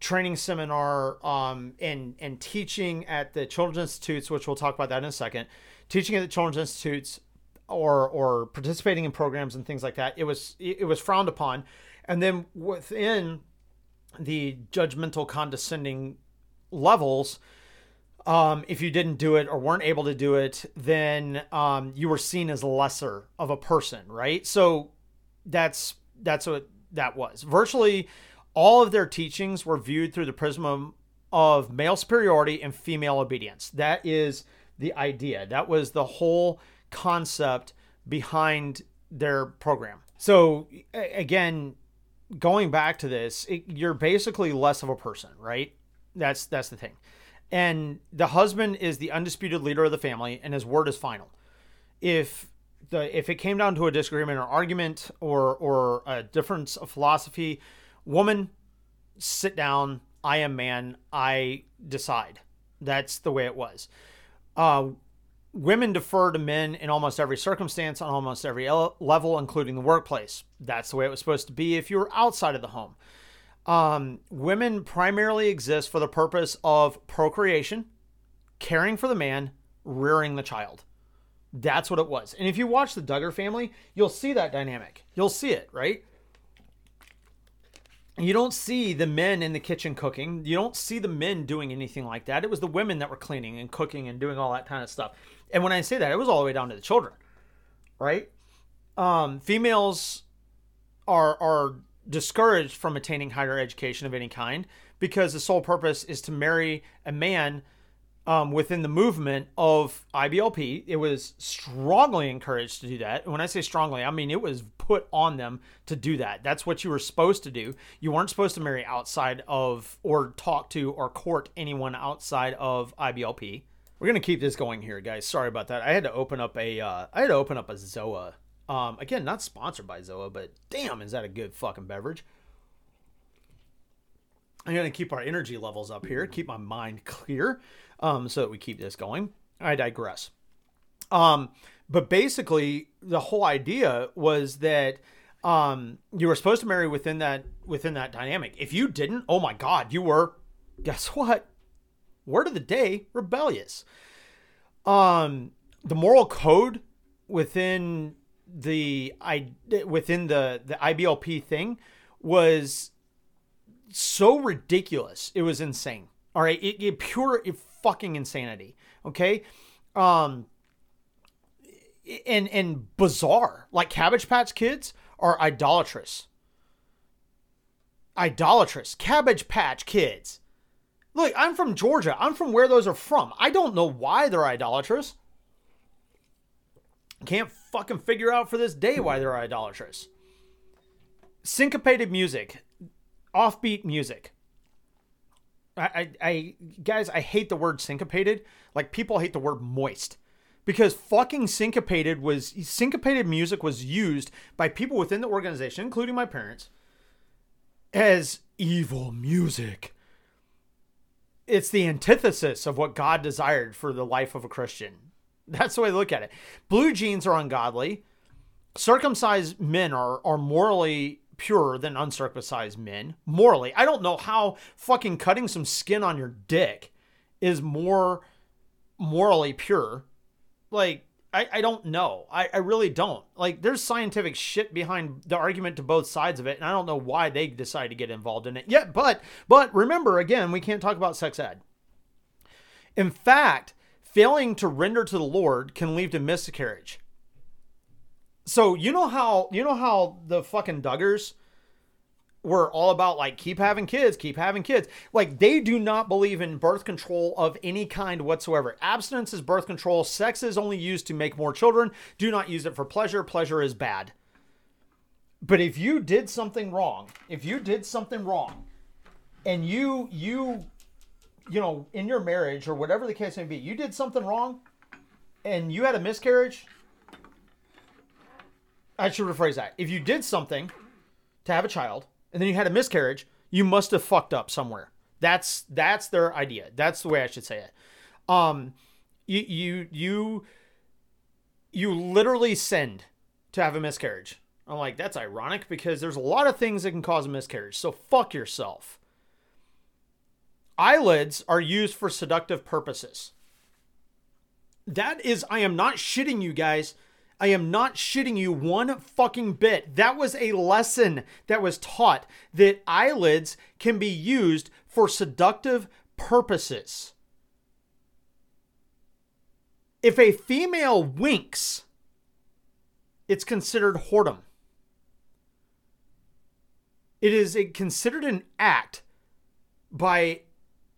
training seminar um, and and teaching at the children's institutes, which we'll talk about that in a second, teaching at the children's institutes or or participating in programs and things like that. It was it was frowned upon. And then within the judgmental condescending levels um, if you didn't do it or weren't able to do it then um, you were seen as lesser of a person right? So that's that's what that was. Virtually all of their teachings were viewed through the prism of male superiority and female obedience. That is the idea. That was the whole concept behind their program. So again, going back to this, it, you're basically less of a person, right? That's that's the thing. And the husband is the undisputed leader of the family and his word is final. If the if it came down to a disagreement or argument or or a difference of philosophy, woman, sit down, I am man, I decide. That's the way it was. Uh, women defer to men in almost every circumstance on almost every level, including the workplace. That's the way it was supposed to be if you were outside of the home. Um, women primarily exist for the purpose of procreation, caring for the man, rearing the child. That's what it was. And if you watch the Duggar family, you'll see that dynamic. You'll see it, right? You don't see the men in the kitchen cooking. You don't see the men doing anything like that. It was the women that were cleaning and cooking and doing all that kind of stuff. And when I say that, it was all the way down to the children, right? Um, females are are discouraged from attaining higher education of any kind because the sole purpose is to marry a man um, within the movement of IBLP. It was strongly encouraged to do that. And when I say strongly, I mean it was put on them to do that. That's what you were supposed to do. You weren't supposed to marry outside of or talk to or court anyone outside of IBLP. We're gonna keep this going here, guys. Sorry about that. I had to open up a uh, I had to open up a Zoa. Um, again, not sponsored by Zoa, but damn, is that a good fucking beverage? I'm gonna keep our energy levels up here, keep my mind clear um, so that we keep this going. I digress. Um, but basically, the whole idea was that um, you were supposed to marry within that within that dynamic. If you didn't, oh my God, you were. Guess what? Word of the day: rebellious. Um, the moral code within the I within the the IBLP thing was so ridiculous. It was insane. All right, it, it pure it fucking insanity. Okay, um, and and bizarre. Like Cabbage Patch Kids are idolatrous. Idolatrous. Cabbage Patch Kids. Look, I'm from Georgia. I'm from where those are from. I don't know why they're idolatrous. Can't fucking figure out for this day why they're idolatrous. Syncopated music, offbeat music. I, I, guys, I hate the word syncopated. Like people hate the word moist because fucking syncopated was syncopated music was used by people within the organization, including my parents, as evil music. It's the antithesis of what God desired for the life of a Christian. That's the way I look at it. Blue jeans are ungodly. Circumcised men are, are morally purer than uncircumcised men. Morally. I don't know how fucking cutting some skin on your dick is more morally pure. Like, I, I don't know. I, I really don't. Like, there's scientific shit behind the argument to both sides of it, and I don't know why they decide to get involved in it yet. But but remember, again, we can't talk about sex ed. In fact, failing to render to the Lord can lead to miscarriage. So you know how you know how the fucking Duggars were all about like keep having kids, keep having kids. Like they do not believe in birth control of any kind whatsoever. Abstinence is birth control. Sex is only used to make more children. Do not use it for pleasure. Pleasure is bad. But if you did something wrong, if you did something wrong and you you you know, in your marriage or whatever the case may be, you did something wrong and you had a miscarriage, I should rephrase that. If you did something to have a child and then you had a miscarriage, you must have fucked up somewhere. That's that's their idea. That's the way I should say it. Um, you you you you literally sinned to have a miscarriage. I'm like, that's ironic because there's a lot of things that can cause a miscarriage. So fuck yourself. Eyelids are used for seductive purposes. That is, I am not shitting you guys. I am not shitting you one fucking bit. That was a lesson that was taught that eyelids can be used for seductive purposes. If a female winks, it's considered whoredom. It is considered an act by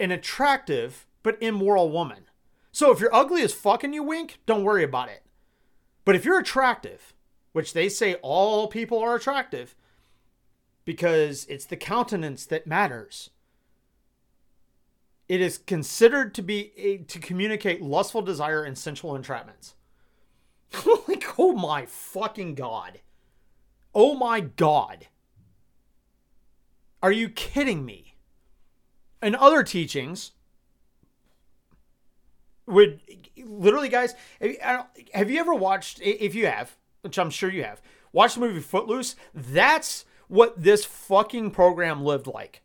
an attractive but immoral woman. So if you're ugly as fucking you wink, don't worry about it. But if you're attractive, which they say all people are attractive, because it's the countenance that matters. It is considered to be a, to communicate lustful desire and sensual entrapments. like, oh my fucking god. Oh my god. Are you kidding me? And other teachings, would literally, guys, have you ever watched? If you have, which I'm sure you have, watch the movie Footloose. That's what this fucking program lived like.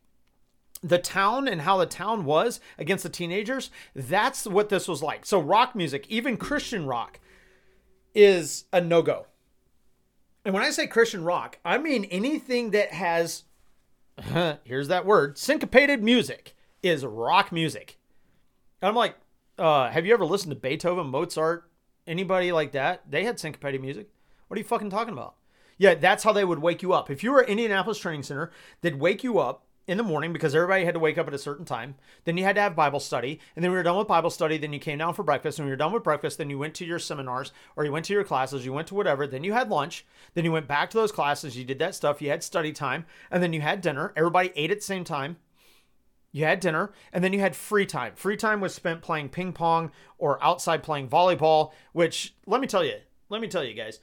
The town and how the town was against the teenagers. That's what this was like. So rock music, even Christian rock, is a no go. And when I say Christian rock, I mean anything that has, here's that word, syncopated music is rock music. And I'm like, uh, have you ever listened to Beethoven, Mozart, anybody like that? They had syncopated music. What are you fucking talking about? Yeah, that's how they would wake you up. If you were at Indianapolis Training Center, they'd wake you up in the morning because everybody had to wake up at a certain time. Then you had to have Bible study. And then we were done with Bible study. Then you came down for breakfast. And when you're done with breakfast, then you went to your seminars or you went to your classes, you went to whatever. Then you had lunch. Then you went back to those classes. You did that stuff. You had study time. And then you had dinner. Everybody ate at the same time. You had dinner, and then you had free time. Free time was spent playing ping pong or outside playing volleyball, which let me tell you, let me tell you guys,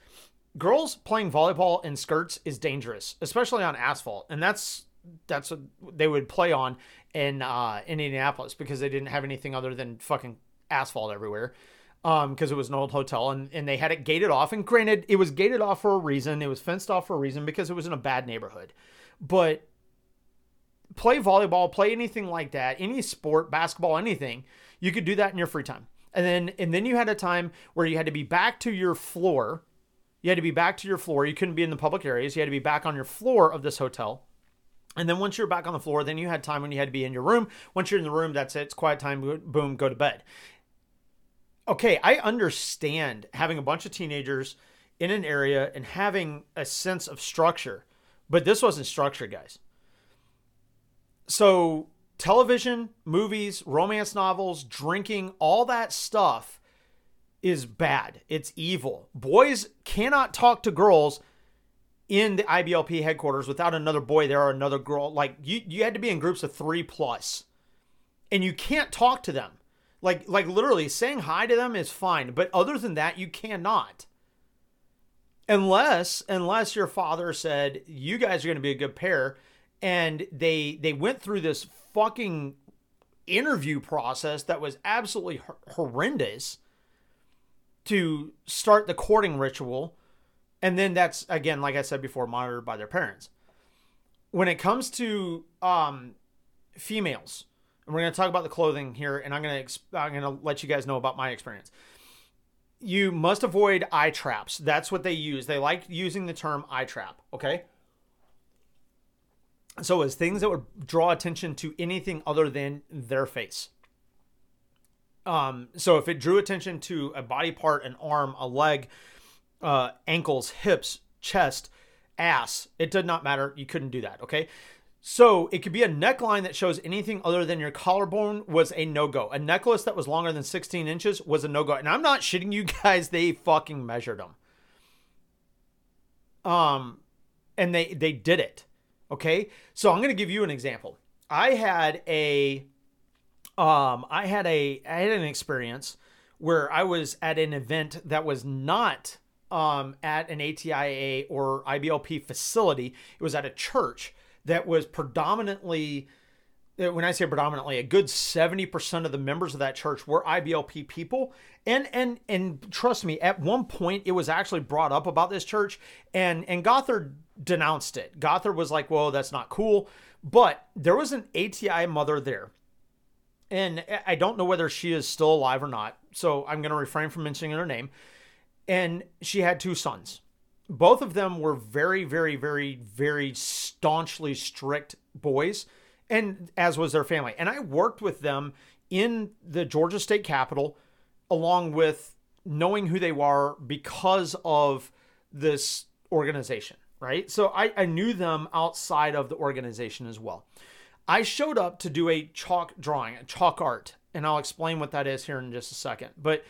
girls playing volleyball in skirts is dangerous, especially on asphalt. And that's that's what they would play on in uh, in Indianapolis because they didn't have anything other than fucking asphalt everywhere. Um, because it was an old hotel and, and they had it gated off. And granted, it was gated off for a reason. It was fenced off for a reason because it was in a bad neighborhood. But play volleyball, play anything like that, any sport, basketball, anything. You could do that in your free time. And then and then you had a time where you had to be back to your floor. You had to be back to your floor. You couldn't be in the public areas. You had to be back on your floor of this hotel. And then once you're back on the floor, then you had time when you had to be in your room. Once you're in the room, that's it. It's quiet time. Boom, go to bed. Okay, I understand having a bunch of teenagers in an area and having a sense of structure, but this wasn't structure, guys so television, movies, romance novels, drinking, all that stuff is bad. It's evil. Boys cannot talk to girls in the IBLP headquarters without another boy there or another girl. Like you, you had to be in groups of three plus, and you can't talk to them. Like, like literally saying hi to them is fine, but other than that, you cannot. Unless, unless your father said you guys are going to be a good pair, and they they went through this fucking interview process that was absolutely horrendous to start the courting ritual. And then that's again like i said before monitored by their parents. When it comes to um, females and we're going to talk about the clothing here and i'm going to i'm going to let you guys know about my experience. You must avoid eye traps. That's what they use. They like using the term eye trap okay so as things that would draw attention to anything other than their face um, so if it drew attention to a body part, an arm, a leg, uh, ankles, hips, chest, ass, it did not matter. You couldn't do that. Okay. So it could be a neckline that shows anything other than your collarbone was a no go. A necklace that was longer than 16 inches was a no go. And I'm not shitting you guys. They fucking measured them. Um, and they they did it. Okay. So I'm gonna give you an example. I had a um, I had a I had an experience where I was at an event that was not um, at an ATIA or IBLP facility. It was at a church that was predominantly Uh, when I say predominantly, a good 70% of the members of that church were IBLP people. And and and trust me, at one point it was actually brought up about this church and and Gothard denounced it. Gothard was like, "Well, that's not cool." But there was an ATI mother there and I don't know whether she is still alive or not. So I'm going to refrain from mentioning her name. And she had two sons. Both of them were very, very, very, very staunchly strict boys, and as was their family. And I worked with them in the Georgia State Capitol, along with knowing who they were because of this organization, right? So I, I knew them outside of the organization as well. I showed up to do a chalk drawing, a chalk art, and I'll explain what that is here in just a second. But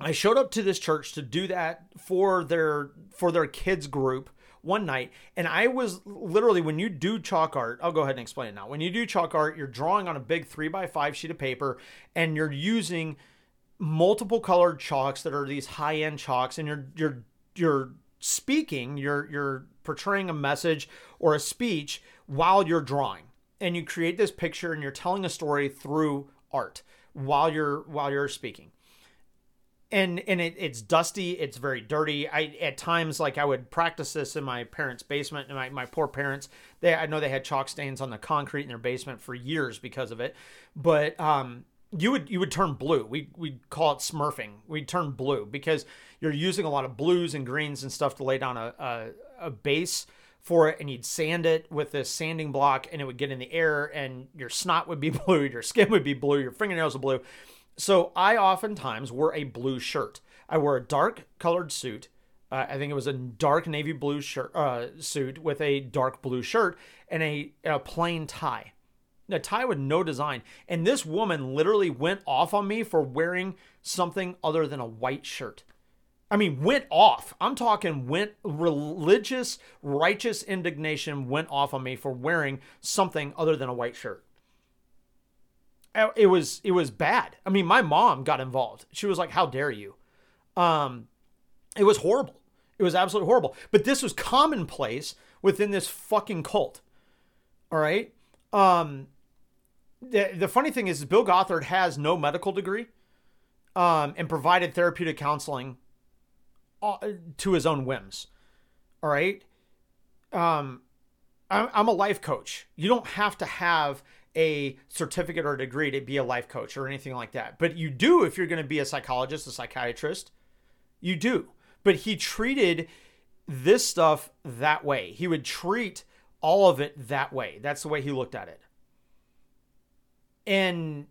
I showed up to this church to do that for their for their kids group one night and I was literally when you do chalk art, I'll go ahead and explain it now. When you do chalk art, you're drawing on a big three by five sheet of paper and you're using multiple colored chalks that are these high end chalks and you're you're you're speaking, you're you're portraying a message or a speech while you're drawing and you create this picture and you're telling a story through art while you're while you're speaking and and it, it's dusty it's very dirty. I at times like i would practice this in my parents basement and my, my poor parents they i know they had chalk stains on the concrete in their basement for years because of it. But um you would you would turn blue. We we call it smurfing. We'd turn blue because you're using a lot of blues and greens and stuff to lay down a, a, a base for it and you'd sand it with this sanding block and it would get in the air and your snot would be blue, your skin would be blue, your fingernails are blue. So I oftentimes wore a blue shirt. I wore a dark colored suit. Uh, I think it was a dark navy blue shirt uh, suit with a dark blue shirt and a, a plain tie. A tie with no design. And this woman literally went off on me for wearing something other than a white shirt. I mean, went off. I'm talking went religious, righteous indignation went off on me for wearing something other than a white shirt. Uh, it was it was bad. I mean, my mom got involved. She was like, "How dare you?" Um, it was horrible. It was absolutely horrible. But this was commonplace within this fucking cult. All right. Um, the the funny thing is, Bill Gothard has no medical degree, um, and provided therapeutic counseling uh, to his own whims. All right. Um, I'm a life coach. You don't have to have a certificate or degree to be a life coach or anything like that. But you do if you're going to be a psychologist, a psychiatrist. You do. But he treated this stuff that way. He would treat all of it that way. That's the way he looked at it. And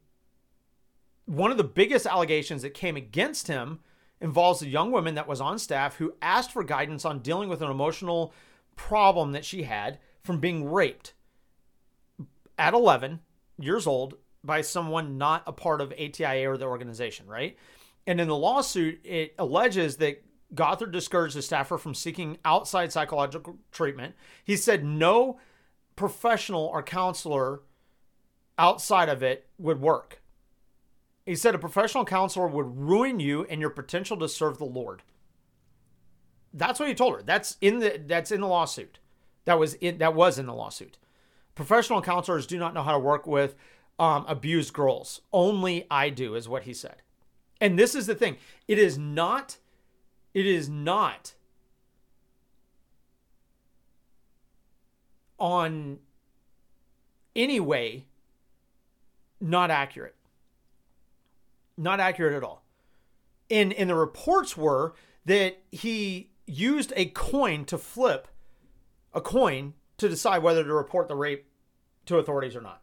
one of the biggest allegations that came against him involves a young woman that was on staff who asked for guidance on dealing with an emotional problem that she had from being raped at 11 years old by someone not a part of ATIA or the organization, right? And in the lawsuit, it alleges that Gothard discouraged the staffer from seeking outside psychological treatment. He said no professional or counselor outside of it would work. He said a professional counselor would ruin you and your potential to serve the Lord. That's what he told her. That's in the that's in the lawsuit. That was in that was in the lawsuit. Professional counselors do not know how to work with um, abused girls. Only I do, is what he said. And this is the thing. It is not. It is not on any way not accurate. Not accurate at all. And and the reports were that he used a coin to flip a coin to decide whether to report the rape to authorities or not.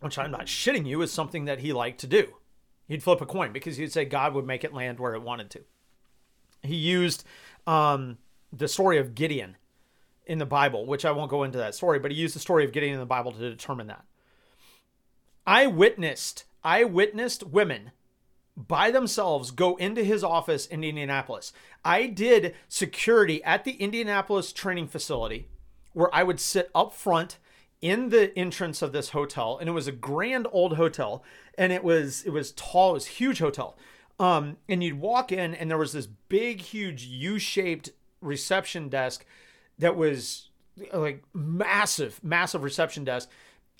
Which I'm not shitting you is something that he liked to do. He'd flip a coin because he'd say God would make it land where it wanted to. He used um, the story of Gideon in the Bible, which I won't go into that story, but he used the story of Gideon in the Bible to determine that. I witnessed, I witnessed women by themselves go into his office in Indianapolis. I did security at the Indianapolis training facility where I would sit up front in the entrance of this hotel and it was a grand old hotel and it was it was tall it was huge hotel. Um and you'd walk in and there was this big huge u-shaped reception desk that was like massive massive reception desk.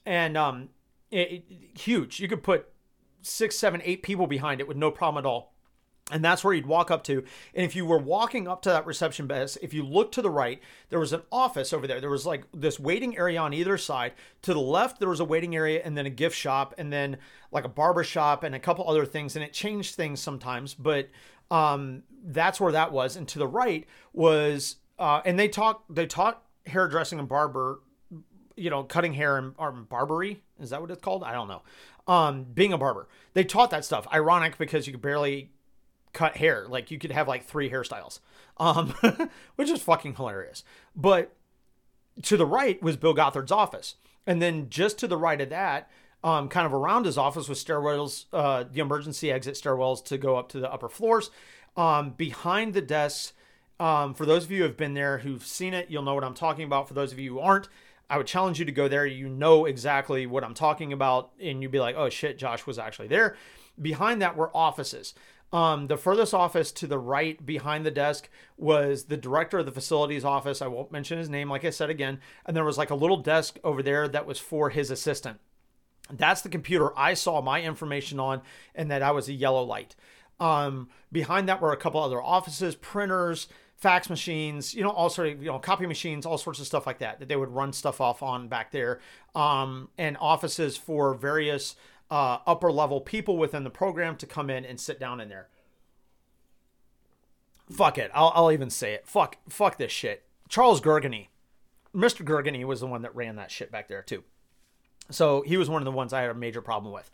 And um it, it, huge. You could put six, seven, eight people behind it with no problem at all. And that's where you'd walk up to. And if you were walking up to that reception desk, if you look to the right, there was an office over there. There was like this waiting area on either side. To the left, there was a waiting area and then a gift shop and then like a barber shop and a couple other things. And it changed things sometimes, but um, that's where that was. And to the right was, uh, and they taught they taught hairdressing and barber, you know, cutting hair and or barbery. Is that what it's called? I don't know um, being a barber. They taught that stuff. Ironic because you could barely cut hair. Like you could have like three hairstyles, um, which is fucking hilarious. But to the right was Bill Gothard's office. And then just to the right of that, um, kind of around his office was stairwells, uh, the emergency exit stairwells to go up to the upper floors. Um, behind the desks, um, for those of you who have been there who've seen it, you'll know what I'm talking about. For those of you who aren't, I would challenge you to go there. You know exactly what I'm talking about, and you'd be like, oh shit, Josh was actually there. Behind that were offices. Um, the furthest office to the right behind the desk was the director of the facilities office. I won't mention his name, like I said again. And there was like a little desk over there that was for his assistant. That's the computer I saw my information on, and that I was a yellow light. Um, behind that were a couple other offices, printers, fax machines, you know, all sort of, you know, copy machines, all sorts of stuff like that, that they would run stuff off on back there. Um, and offices for various uh, upper level people within the program to come in and sit down in there. Fuck it. I'll, I'll even say it. Fuck, fuck this shit. Charles Gurgany, Mr. Gurgany was the one that ran that shit back there too. So he was one of the ones I had a major problem with.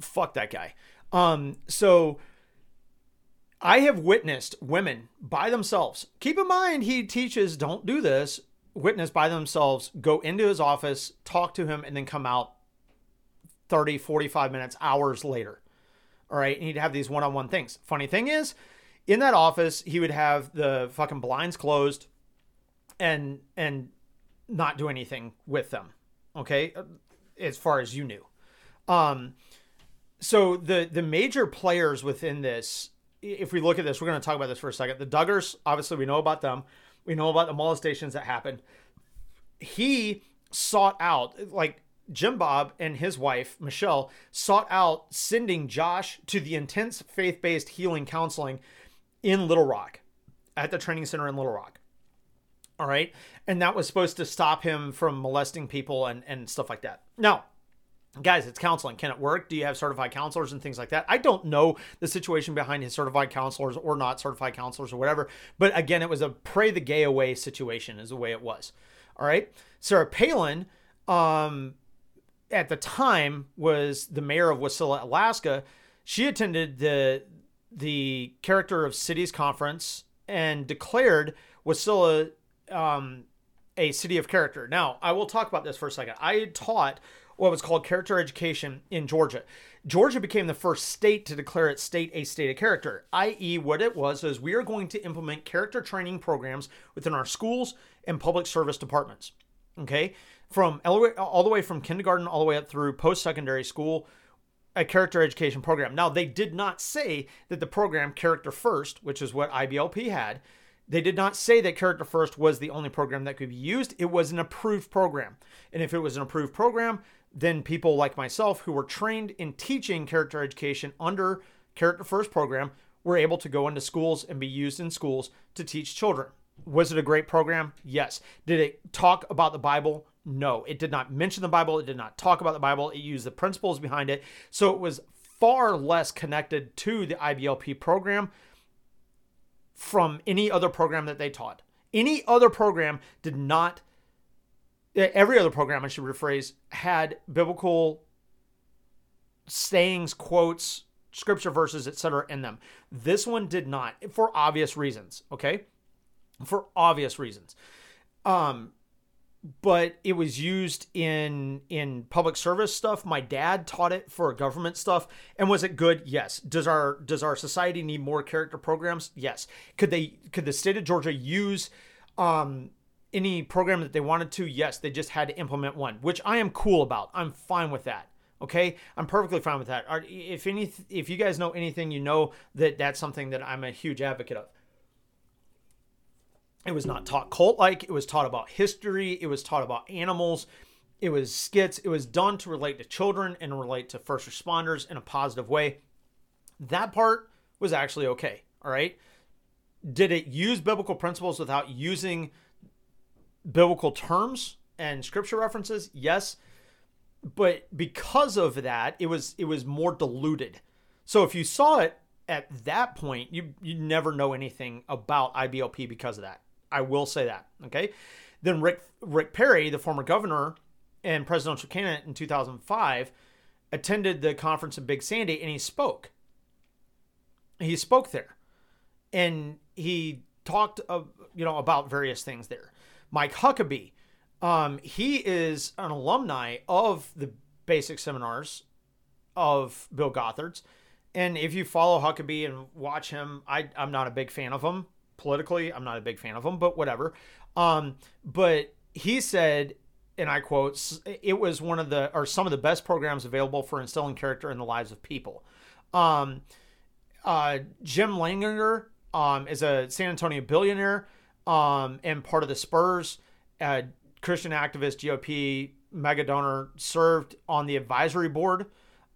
Fuck that guy. Um, so I have witnessed women by themselves. Keep in mind, he teaches don't do this. Witness by themselves go into his office, talk to him, and then come out 30, 45 minutes, hours later. All right. And he'd have these one on one things. Funny thing is, in that office, he would have the fucking blinds closed and, and, not do anything with them. Okay. As far as you knew. Um, so the the major players within this if we look at this, we're going to talk about this for a second. The Duggars, obviously, we know about them. We know about the molestations that happened. He sought out, like Jim Bob and his wife, Michelle, sought out sending Josh to the intense faith based healing counseling in Little Rock at the training center in Little Rock. All right. And that was supposed to stop him from molesting people and, and stuff like that. Now, guys it's counseling. Can it work? Do you have certified counselors and things like that? I don't know the situation behind his certified counselors or not certified counselors or whatever but again it was a pray the gay away situation is the way it was. All right? Sarah palin um, at the time was the mayor of wasilla alaska. She attended the the character of cities conference and declared wasilla um, a city of character. Now i will talk about this for a second. I taught what was called character education in Georgia. Georgia became the first state to declare its state a state of character, i.e., what it was is we are going to implement character training programs within our schools and public service departments. Okay, from all the way from kindergarten all the way up through post secondary school, a character education program. Now, they did not say that the program Character First, which is what IBLP had, they did not say that Character First was the only program that could be used. It was an approved program. And if it was an approved program, then people like myself who were trained in teaching character education under Character First program were able to go into schools and be used in schools to teach children. Was it a great program? Yes. Did it talk about the Bible? No. It did not mention the Bible. It did not talk about the Bible. It used the principles behind it. So it was far less connected to the IBLP program from any other program that they taught. Any other program did not every other program, I should rephrase, had biblical sayings, quotes, scripture verses, etc. in them. This one did not, for obvious reasons. Okay, for obvious reasons. Um, but it was used in in public service stuff. My dad taught it for government stuff, and was it good? Yes. Does our does our society need more character programs? Yes. Could they could the state of Georgia use um any program that they wanted to, yes, they just had to implement one, which I am cool about. I'm fine with that. Okay, I'm perfectly fine with that. If any, if you guys know anything, you know that that's something that I'm a huge advocate of. It was not taught cult like. It was taught about history. It was taught about animals. It was skits. It was done to relate to children and relate to first responders in a positive way. That part was actually okay. All right. Did it use biblical principles without using biblical terms and scripture references, yes, but because of that, it was it was more diluted. So if you saw it at that point, you you never know anything about IBLP because of that. I will say that. Okay. Then Rick Rick Perry, the former governor and presidential candidate in 2005, attended the conference in Big Sandy and he spoke. He spoke there, and he talked of you know about various things there. Mike Huckabee. Um, he is an alumni of the basic seminars of Bill Gothard's. And if you follow Huckabee and watch him, I, I'm not a big fan of him politically. I'm not a big fan of him, but whatever. Um, but he said, and I quote, it was one of the, or some of the best programs available for instilling character in the lives of people. Um, uh, Jim Leininger um, is a San Antonio billionaire um, and part of the Spurs. Uh, Christian activist, GOP mega donor, served on the advisory board.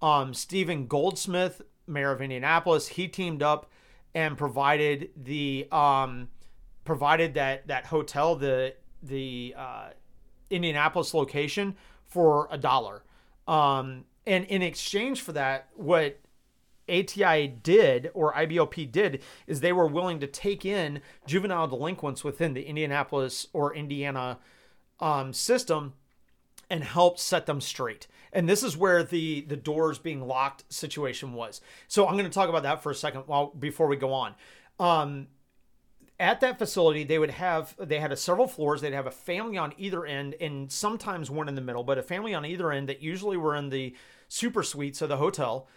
Um, Stephen Goldsmith, mayor of Indianapolis, he teamed up and provided the um, provided that that hotel, the the uh, Indianapolis location, for a dollar. Um, and in exchange for that, what ATI did or IBLP did is they were willing to take in juvenile delinquents within the Indianapolis or Indiana um, system and help set them straight. And this is where the the doors being locked situation was. So I'm going to talk about that for a second while before we go on. Um, at that facility they would have they had a several floors they'd have a family on either end and sometimes one in the middle but a family on either end that usually were in the super suites of the hotel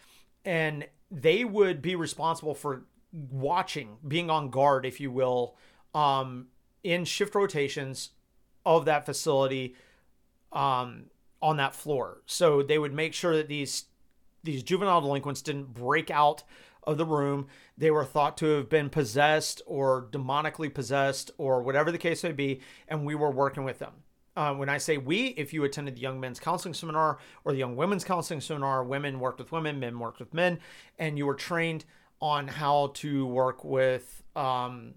and they would be responsible for watching, being on guard, if you will, um, in shift rotations of that facility um, on that floor. So they would make sure that these these juvenile delinquents didn't break out of the room. They were thought to have been possessed or demonically possessed or whatever the case may be, and we were working with them. Uh, when I say we, if you attended the Young Men's Counseling Seminar or the Young Women's Counseling Seminar, women worked with women, men worked with men, and you were trained on how to work with um,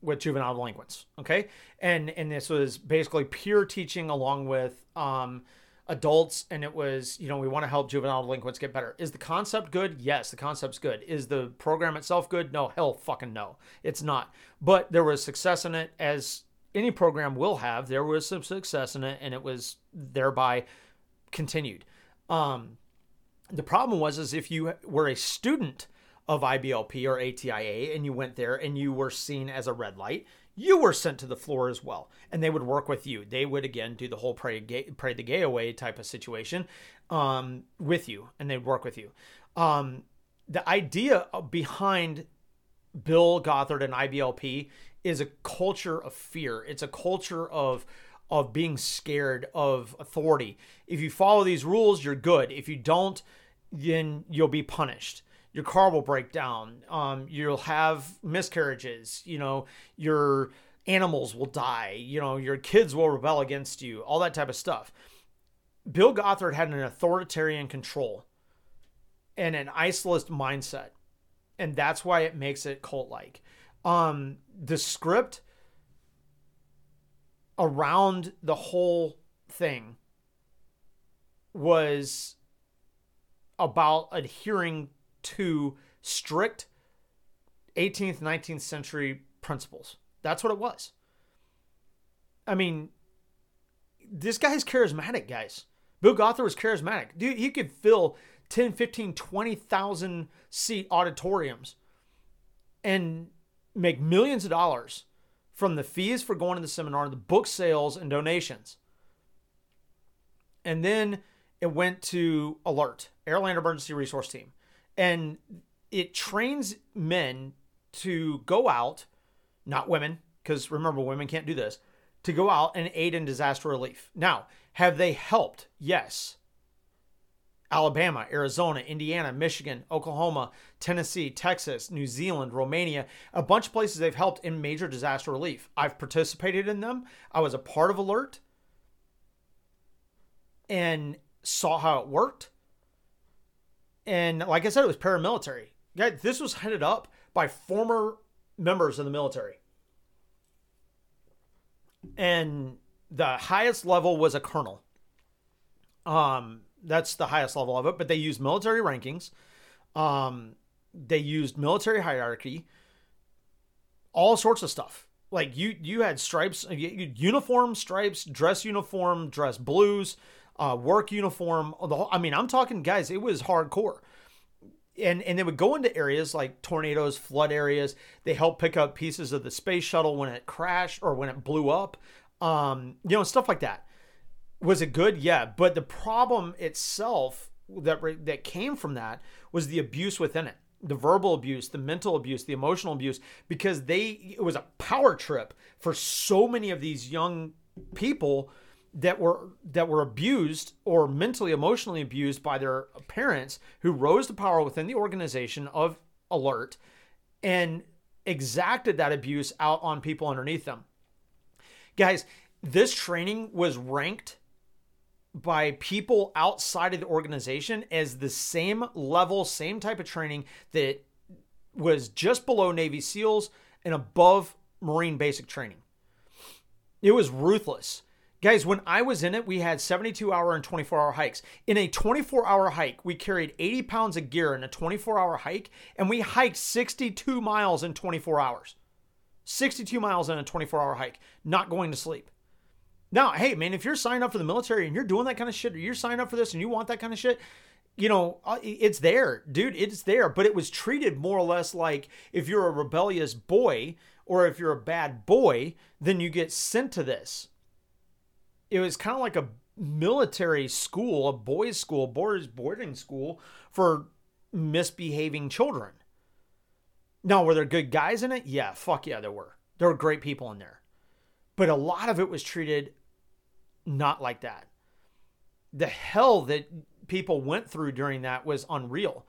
with juvenile delinquents. Okay, and and this was basically peer teaching along with um, adults, and it was you know we want to help juvenile delinquents get better. Is the concept good? Yes, the concept's good. Is the program itself good? No, hell, fucking no, it's not. But there was success in it as any program will have. There was some success in it, and it was thereby continued. Um, the problem was is if you were a student of IBLP or ATIA and you went there and you were seen as a red light, you were sent to the floor as well. And they would work with you. They would, again, do the whole pray, gay, pray the gay away type of situation um, with you, and they'd work with you. Um, the idea behind Bill Gothard and IBLP is a culture of fear. It's a culture of of being scared of authority. If you follow these rules, you're good. If you don't, then you'll be punished. Your car will break down. Um, you'll have miscarriages. You know, your animals will die. You know, your kids will rebel against you. All that type of stuff. Bill Gothard had an authoritarian control and an isolist mindset, and that's why it makes it cult-like. Um, the script around the whole thing was about adhering to strict 18th 19th century principles. That's what it was. I mean this guy's charismatic guys. Bill gothard was charismatic. Dude he could fill 10 15 20,000 seat auditoriums and make millions of dollars from the fees for going to the seminar, the book sales, and donations. And then it went to Alert, Air Land Emergency Resource Team. And it trains men to go out, not women, because remember, women can't do this, to go out and aid in disaster relief. Now, have they helped? Yes. Alabama, Arizona, Indiana, Michigan, Oklahoma, Tennessee, Texas, New Zealand, Romania, a bunch of places they've helped in major disaster relief. I've participated in them. I was a part of Alert and saw how it worked. And like I said, it was paramilitary. This was headed up by former members of the military. And the highest level was a colonel. Um, that's the highest level of it. But they used military rankings. Um, they used military hierarchy. All sorts of stuff. Like you, you had stripes, uniform stripes, dress uniform, dress blues, uh, work uniform. The whole, I mean, I'm talking guys. It was hardcore and and they would go into areas like tornadoes, flood areas. They helped pick up pieces of the space shuttle when it crashed or when it blew up, um, you know, stuff like that. Was it good? Yeah, but the problem itself that that came from that was the abuse within it the verbal abuse, the mental abuse, the emotional abuse, because they it was a power trip for so many of these young people that were that were abused or mentally emotionally abused by their parents who rose to power within the organization of alert and exacted that abuse out on people underneath them. Guys, this training was ranked by people outside of the organization as the same level, same type of training that was just below Navy SEALs and above Marine basic training. It was ruthless. Guys, when I was in it, we had 72 hour and 24 hour hikes. In a 24 hour hike, we carried 80 pounds of gear in a 24 hour hike, and we hiked 62 miles in 24 hours. 62 miles in a 24 hour hike, not going to sleep. Now, hey, man, if you're signed up for the military and you're doing that kind of shit, or you're signed up for this and you want that kind of shit, you know, uh, it's there, dude. It's there. But it was treated more or less like if you're a rebellious boy or if you're a bad boy, then you get sent to this. It was kind of like a military school, a boys' school, boys' boarding school for misbehaving children. Now, were there good guys in it? Yeah, fuck yeah, there were. There were great people in there. But a lot of it was treated not like that. The hell that people went through during that was unreal.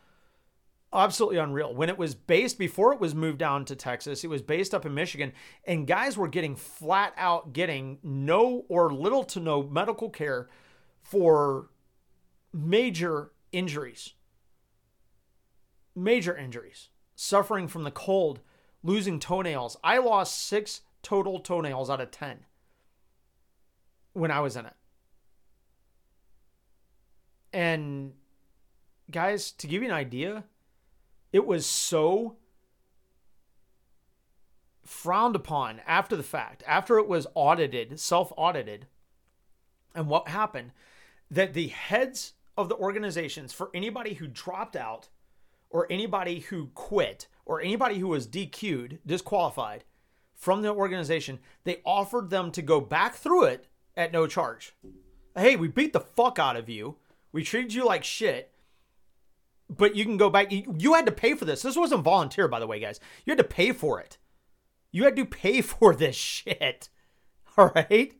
Absolutely unreal. When it was based, before it was moved down to Texas, it was based up in Michigan, and guys were getting flat out getting no or little to no medical care for major injuries. Major injuries. Suffering from the cold, losing toenails. I lost six total toenails out of 10 when I was in it. And guys, to give you an idea, it was so frowned upon after the fact, after it was audited, self audited. And what happened that the heads of the organizations, for anybody who dropped out, or anybody who quit, or anybody who was DQ'd, disqualified, from the organization, they offered them to go back through it at no charge. Hey, we beat the fuck out of you. We treated you like shit. But you can go back. You, had to pay for this. This wasn't volunteer, by the way, guys. You had to pay for it. You had to pay for this shit. All right?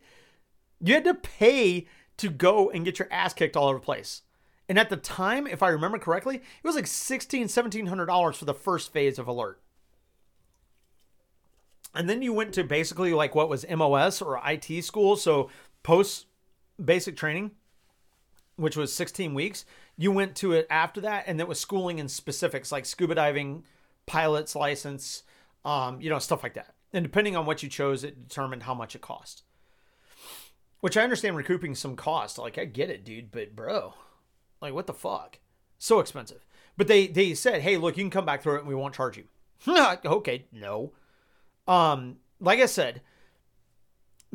You had to pay to go and get your ass kicked all over the place. And at the time, if I remember correctly, it was like $1,600, $1,700 for the first phase of alert. And then you went to basically like what was MOS or IT school. So post basic training, which was 16 weeks. You went to it after that, and that was schooling in specifics like scuba diving, pilot's license, um, you know, stuff like that. And depending on what you chose, it determined how much it cost. Which I understand recouping some cost. Like I get it, dude, but bro, like what the fuck? So expensive. But they they said, hey, look, you can come back through it and we won't charge you. okay, no. Um, like I said,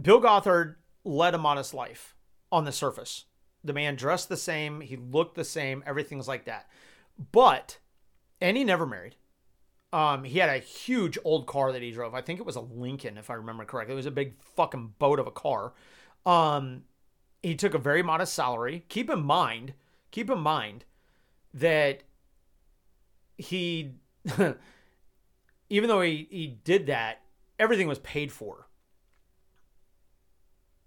Bill Gothard led a modest life on the surface. The man dressed the same, he looked the same, everything's like that. But, and he never married. Um, he had a huge old car that he drove. I think it was a Lincoln, if I remember correctly. It was a big fucking boat of a car. Um, he took a very modest salary. Keep in mind, keep in mind that he even though he, he did that, everything was paid for.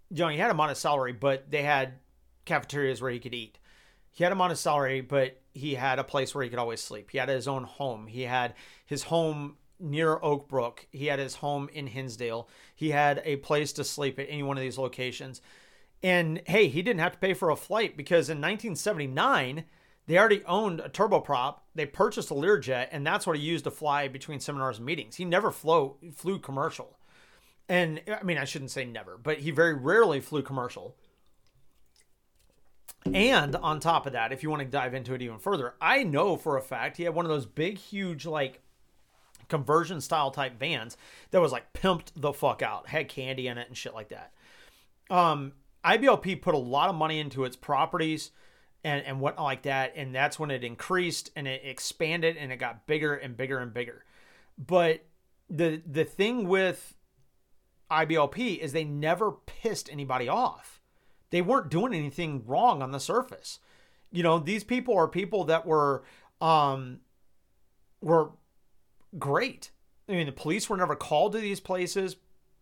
You know, he had him on salary, but they had cafeterias where he could eat. He had him on salary, but he had a place where he could always sleep. He had his own home. He had his home near Oak Brook. He had his home in Hinsdale. He had a place to sleep at any one of these locations. And hey, he didn't have to pay for a flight because in 1979, they already owned a turboprop. They purchased a Learjet, and that's what he used to fly between seminars and meetings. He never flew flew commercial, and I mean I shouldn't say never, but he very rarely flew commercial. And on top of that, if you want to dive into it even further, I know for a fact he had one of those big, huge, like conversion style type vans that was like pimped the fuck out, had candy in it and shit like that. Um, IBLP put a lot of money into its properties and and what like that. And that's when it increased and it expanded and it got bigger and bigger and bigger. But the the thing with IBLP is they never pissed anybody off. They weren't doing anything wrong on the surface. You know these people are people that were um were great. I mean, the police were never called to these places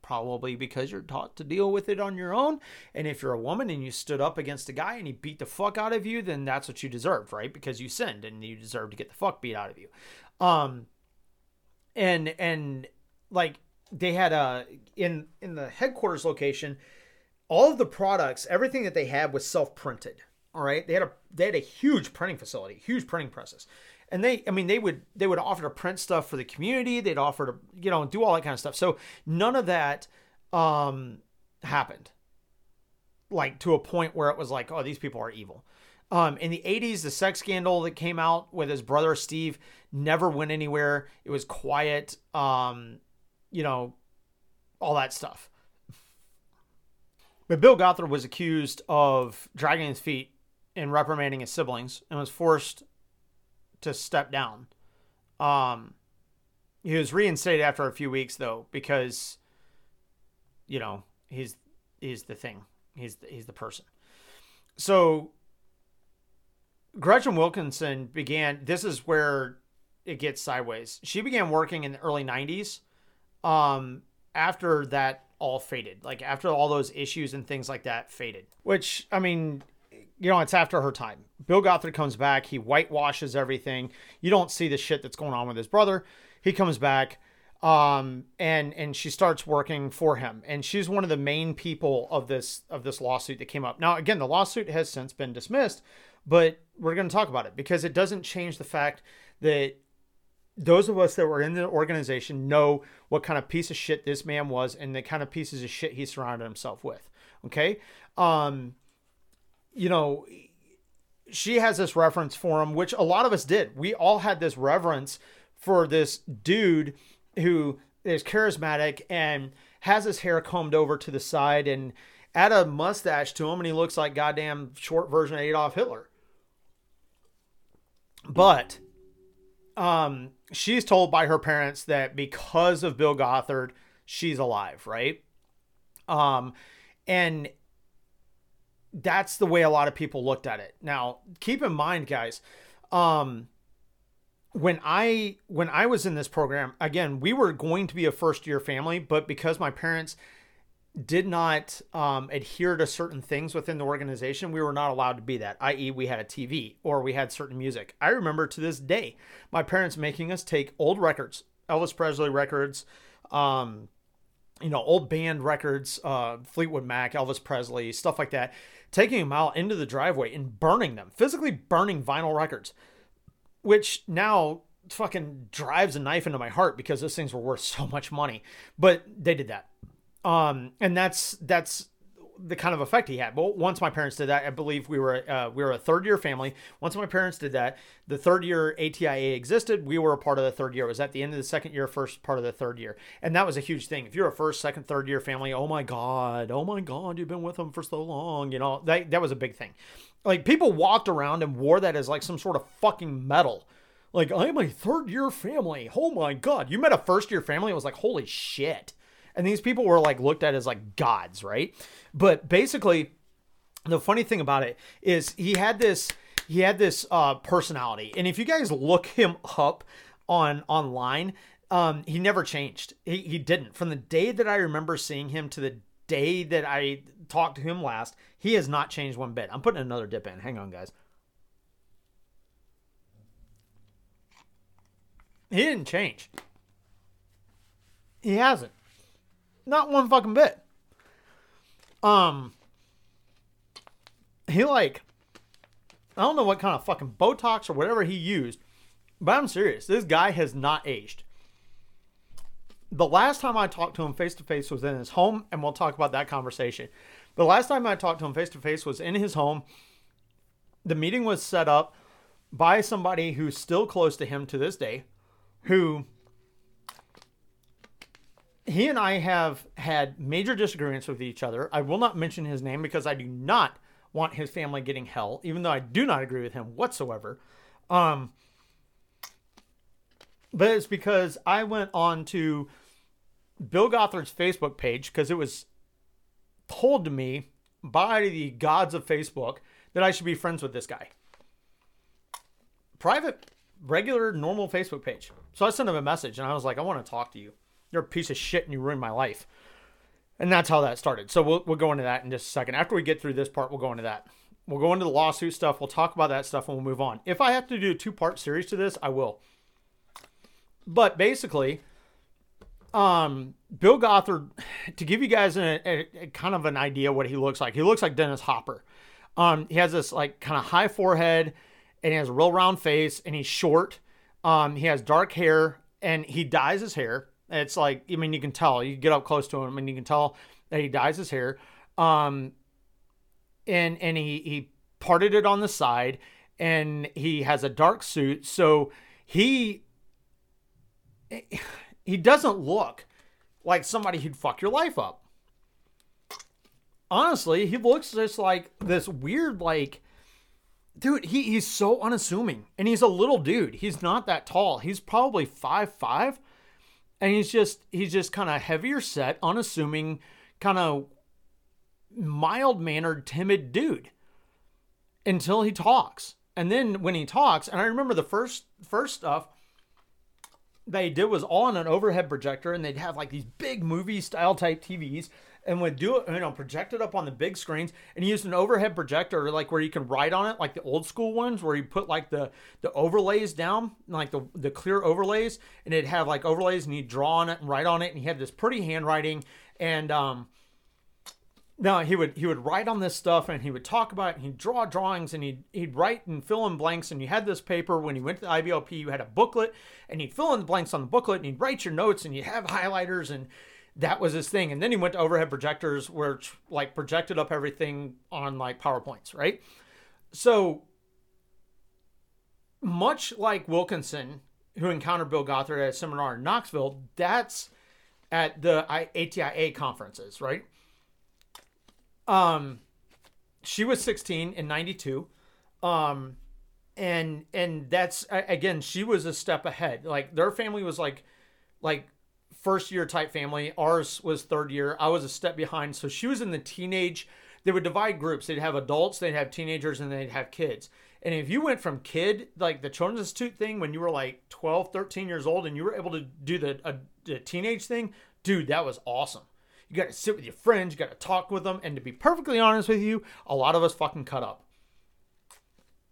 probably because you're taught to deal with it on your own. And if you're a woman and you stood up against a guy and he beat the fuck out of you, then that's what you deserved, right? Because you sinned and you deserve to get the fuck beat out of you. Um, and and like they had a in in the headquarters location, all of the products, everything that they had was self printed. All right, they had a they had a huge printing facility, huge printing presses and they i mean they would they would offer to print stuff for the community. They'd offer to you know do all that kind of stuff. So none of that um happened. Like to a point where it was like oh these people are evil. Um in the 80s the sex scandal that came out with his brother steve never went anywhere. It was quiet um you know all that stuff. But bill gothard was accused of dragging his feet and reprimanding his siblings and was forced to step down. Um, he was reinstated after a few weeks though because, you know, he's he's the thing. He's the, he's the person. So Gretchen Wilkinson began. This is where it gets sideways. She began working in the early '90s. Um, after that all faded, like after all those issues and things like that faded. Which I mean, you know, it's after her time. Bill Gothard comes back. He whitewashes everything. You don't see the shit that's going on with his brother. He comes back, um, and and she starts working for him. And she's one of the main people of this of this lawsuit that came up. Now, again, the lawsuit has since been dismissed, but we're going to talk about it because it doesn't change the fact that those of us that were in the organization know what kind of piece of shit this man was and the kind of pieces of shit he surrounded himself with. Okay. Um, you know, she has this reference for him, which a lot of us did. We all had this reverence for this dude who is charismatic and has his hair combed over to the side and add a mustache to him, and he looks like goddamn short version of Adolf Hitler. But um, she's told by her parents that because of Bill Gothard, she's alive, right? Um, and that's the way a lot of people looked at it. Now, keep in mind, guys, um, when I when I was in this program, again, we were going to be a first year family, but because my parents did not um, adhere to certain things within the organization, we were not allowed to be that. I.e., we had a TV or we had certain music. I remember to this day my parents making us take old records, Elvis Presley records, um, you know, old band records, uh, Fleetwood Mac, Elvis Presley, stuff like that, taking them out into the driveway and burning them, physically burning vinyl records, which now fucking drives a knife into my heart because those things were worth so much money. But they did that. Um, and that's, that's, the kind of effect he had. But once my parents did that, I believe we were uh, we were a third year family. Once my parents did that, the third year ATIA existed. We were a part of the third year. It was at the end of the second year, first part of the third year, and that was a huge thing. If you're a first, second, third year family, oh my god, oh my god, you've been with them for so long. You know that that was a big thing. Like people walked around and wore that as like some sort of fucking medal. Like I'm a third year family. Oh my god, you met a first year family. It was like holy shit and these people were like looked at as like gods, right? But basically, the funny thing about it is he had this he had this uh, personality, and if you guys look him up on online, um, he never changed. He he didn't from the day that I remember seeing him to the day that I talked to him last. He has not changed one bit. I'm putting another dip in. Hang on, guys. He didn't change. He hasn't. Not one fucking bit. Um, he like, I don't know what kind of fucking Botox or whatever he used, but I'm serious. This guy has not aged. The last time I talked to him face to face was in his home, and we'll talk about that conversation. The last time I talked to him face to face was in his home. The meeting was set up by somebody who's still close to him to this day, who he and I have had major disagreements with each other. I will not mention his name because I do not want his family getting hell, even though I do not agree with him whatsoever. Um, but it's because I went on to Bill Gothard's Facebook page because it was told to me by the gods of Facebook that I should be friends with this guy. Private, regular, normal Facebook page. So I sent him a message and I was like, I want to talk to you you're a piece of shit and you ruined my life. And that's how that started. So we'll, we'll go into that in just a second. After we get through this part, we'll go into that. We'll go into the lawsuit stuff. We'll talk about that stuff and we'll move on. If I have to do a two part series to this, I will. But basically, um, Bill Gothard, to give you guys a, a, a, kind of an idea what he looks like, he looks like Dennis Hopper. Um, he has this like kind of high forehead and he has a real round face and he's short. Um, he has dark hair and he dyes his hair. It's like I mean you can tell. You get up close to him and you can tell that he dyes his hair. Um, and and he he parted it on the side, and he has a dark suit. So he he doesn't look like somebody who'd fuck your life up. Honestly, he looks just like this weird like dude he, he's so unassuming and he's a little dude he's not that tall he's probably five five and he's just he's just kind of heavier set, unassuming, kind of mild mannered, timid dude until he talks. And then when he talks, and I remember the first first stuff they did was all on an overhead projector, and they'd have like these big movie style type TVs, and would do it, you know, project it up on the big screens and he used an overhead projector like where you can write on it, like the old school ones where you put like the the overlays down, like the the clear overlays, and it'd have like overlays and he'd draw on it and write on it, and he had this pretty handwriting and um no, he would he would write on this stuff and he would talk about it and he'd draw drawings and he'd he'd write and fill in blanks and you had this paper when you went to the IBLP you had a booklet and he'd fill in the blanks on the booklet and he'd write your notes and you have highlighters and that was his thing. And then he went to overhead projectors, which like projected up everything on like PowerPoints, right? So much like Wilkinson, who encountered Bill Gothard at a seminar in Knoxville, that's at the ATIA conferences, right? Um, she was 16 in 92. Um, and, and that's, again, she was a step ahead. Like their family was like, like first year type family. Ours was third year. I was a step behind. So she was in the teenage. They would divide groups. They'd have adults, they'd have teenagers, and they'd have kids. And if you went from kid, like the Children's Institute thing, when you were like 12, 13 years old and you were able to do the, the teenage thing, dude, that was awesome. You got to sit with your friends, you got to talk with them. And to be perfectly honest with you, a lot of us fucking cut up.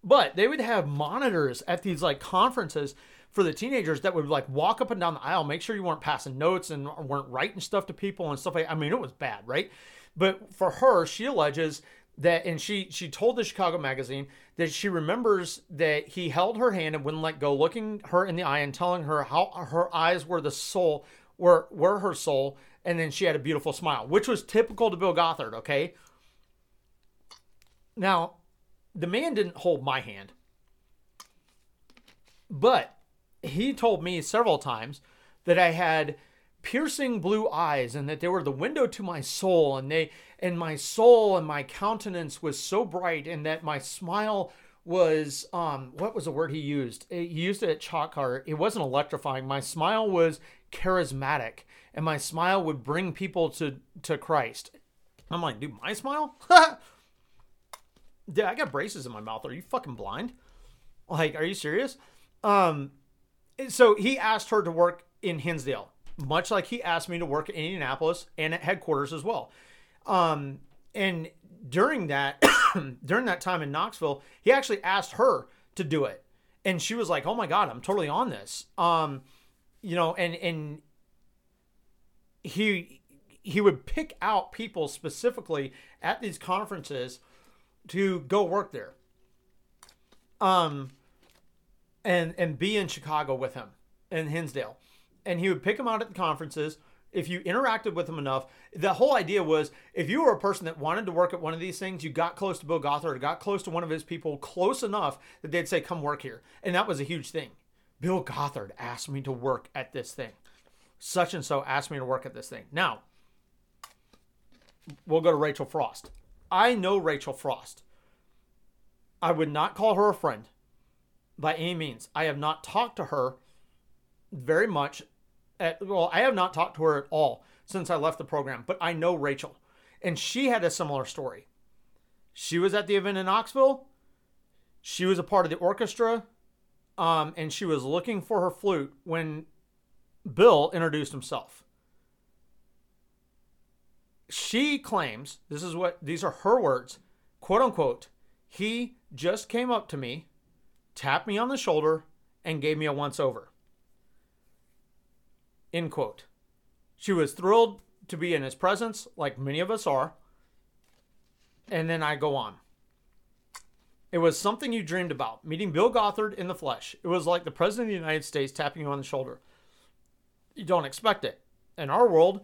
But they would have monitors at these like conferences for the teenagers that would like walk up and down the aisle, make sure you weren't passing notes and weren't writing stuff to people and stuff like I mean, it was bad, right? But for her, she alleges that and she she told the Chicago magazine that she remembers that he held her hand and wouldn't let go, looking her in the eye and telling her how her eyes were the soul were were her soul, and then she had a beautiful smile, which was typical to Bill Gothard, okay? Now, the man didn't hold my hand. But he told me several times that I had piercing blue eyes and that they were the window to my soul and they and my soul and my countenance was so bright and that my smile was um what was the word he used? He used it at chalk car it wasn't electrifying. My smile was charismatic and my smile would bring people to to christ. I'm like dude my smile? Dude i got braces in my mouth. Are you fucking blind? Like are you serious? Um so he asked her to work in hinsdale much like he asked me to work in indianapolis and at headquarters as well um, and during that during that time in Knoxville, he actually asked her to do it, and she was like, "Oh my god, I'm totally on this." Um, you know, and and he he would pick out people specifically at these conferences to go work there. Um, and and be in Chicago with him in Hinsdale, and he would pick them out at the conferences if you interacted with him enough, the whole idea was if you were a person that wanted to work at one of these things, you got close to Bill Gothard, or got close to one of his people, close enough that they'd say, "Come work here," and that was a huge thing. Bill Gothard asked me to work at this thing. Such and so asked me to work at this thing. Now, we'll go to Rachel Frost. I know Rachel Frost. I would not call her a friend by any means. I have not talked to her very much at, well, I have not talked to her at all since I left the program, but I know Rachel. And she had a similar story. She was at the event in Knoxville. She was a part of the orchestra. Um, and she was looking for her flute when Bill introduced himself. She claims, this is what these are her words, quote unquote, he just came up to me, tapped me on the shoulder, and gave me a once over. End quote. She was thrilled to be in his presence, like many of us are. And then I go on. It was something you dreamed about, meeting Bill Gothard in the flesh. It was like the President of the United States tapping you on the shoulder. You don't expect it. In our world,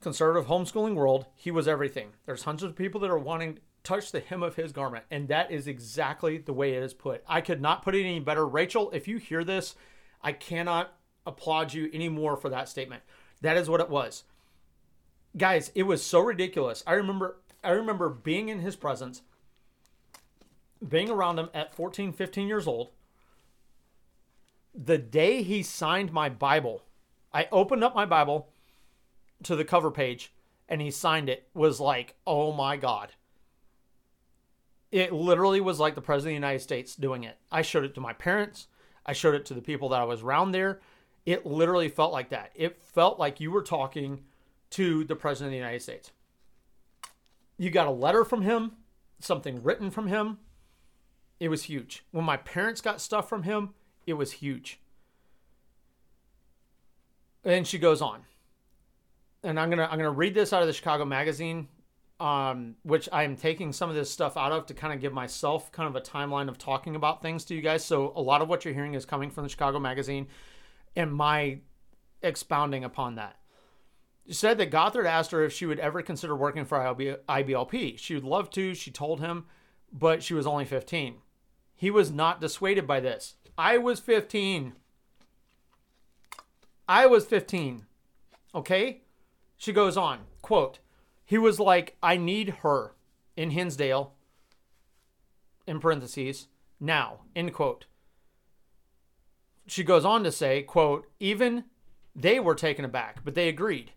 conservative homeschooling world, he was everything. There's hundreds of people that are wanting touch the hem of his garment, and that is exactly the way it is put. I could not put it any better. Rachel, if you hear this, I cannot applaud you anymore for that statement. That is what it was. Guys, it was so ridiculous. I remember I remember being in his presence, being around him at 14, 15 years old. The day he signed my Bible, I opened up my Bible to the cover page and he signed it was like, "Oh my god." It literally was like the president of the United States doing it. I showed it to my parents. I showed it to the people that I was around there. It literally felt like that. It felt like you were talking to the President of the United States. You got a letter from him, something written from him. It was huge. When my parents got stuff from him, it was huge. And she goes on. And I'm gonna I'm gonna read this out of the Chicago Magazine, um, which I am taking some of this stuff out of to kind of give myself kind of a timeline of talking about things to you guys. So a lot of what you're hearing is coming from the Chicago Magazine and my expounding upon that. She said that Gothard asked her if she would ever consider working for IBLP. She would love to, she told him, but she was only 15. He was not dissuaded by this. I was 15. I was 15. Okay? She goes on, quote, he was like, I need her in Hinsdale, in parentheses, now, end quote she goes on to say, quote, even They were taken aback, but they agreed.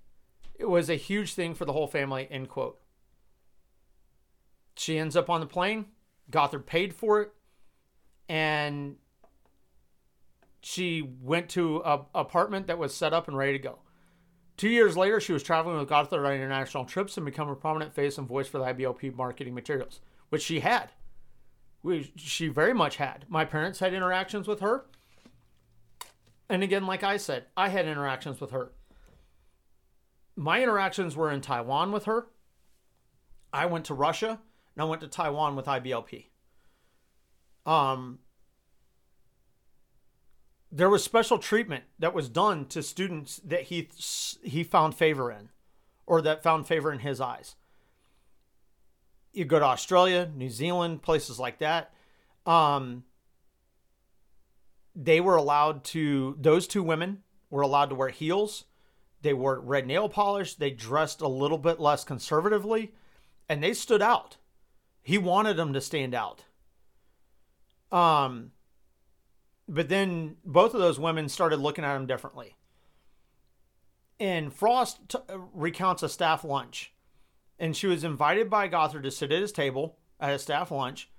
It was a huge thing for the whole family, end quote. She ends up on the plane. Gothard paid for it. And she went to a apartment that was set up and ready to go. Two years later, she was traveling with Gothard on international trips and become a prominent face and voice for the IBLP marketing materials, which she had. She very much had. My parents had interactions with her. And again, like I said, I had interactions with her. My interactions were in Taiwan with her. I went to Russia and I went to Taiwan with IBLP. Um, there was special treatment that was done to students that he he found favor in, or that found favor in his eyes. You go to Australia, New Zealand, places like that. Um, they were allowed to; those two women were allowed to wear heels. They wore red nail polish. They dressed a little bit less conservatively, and they stood out. He wanted them to stand out. Um, but then both of those women started looking at him differently. And Frost t- uh, recounts a staff lunch, and she was invited by Gothard to sit at his table at a staff lunch,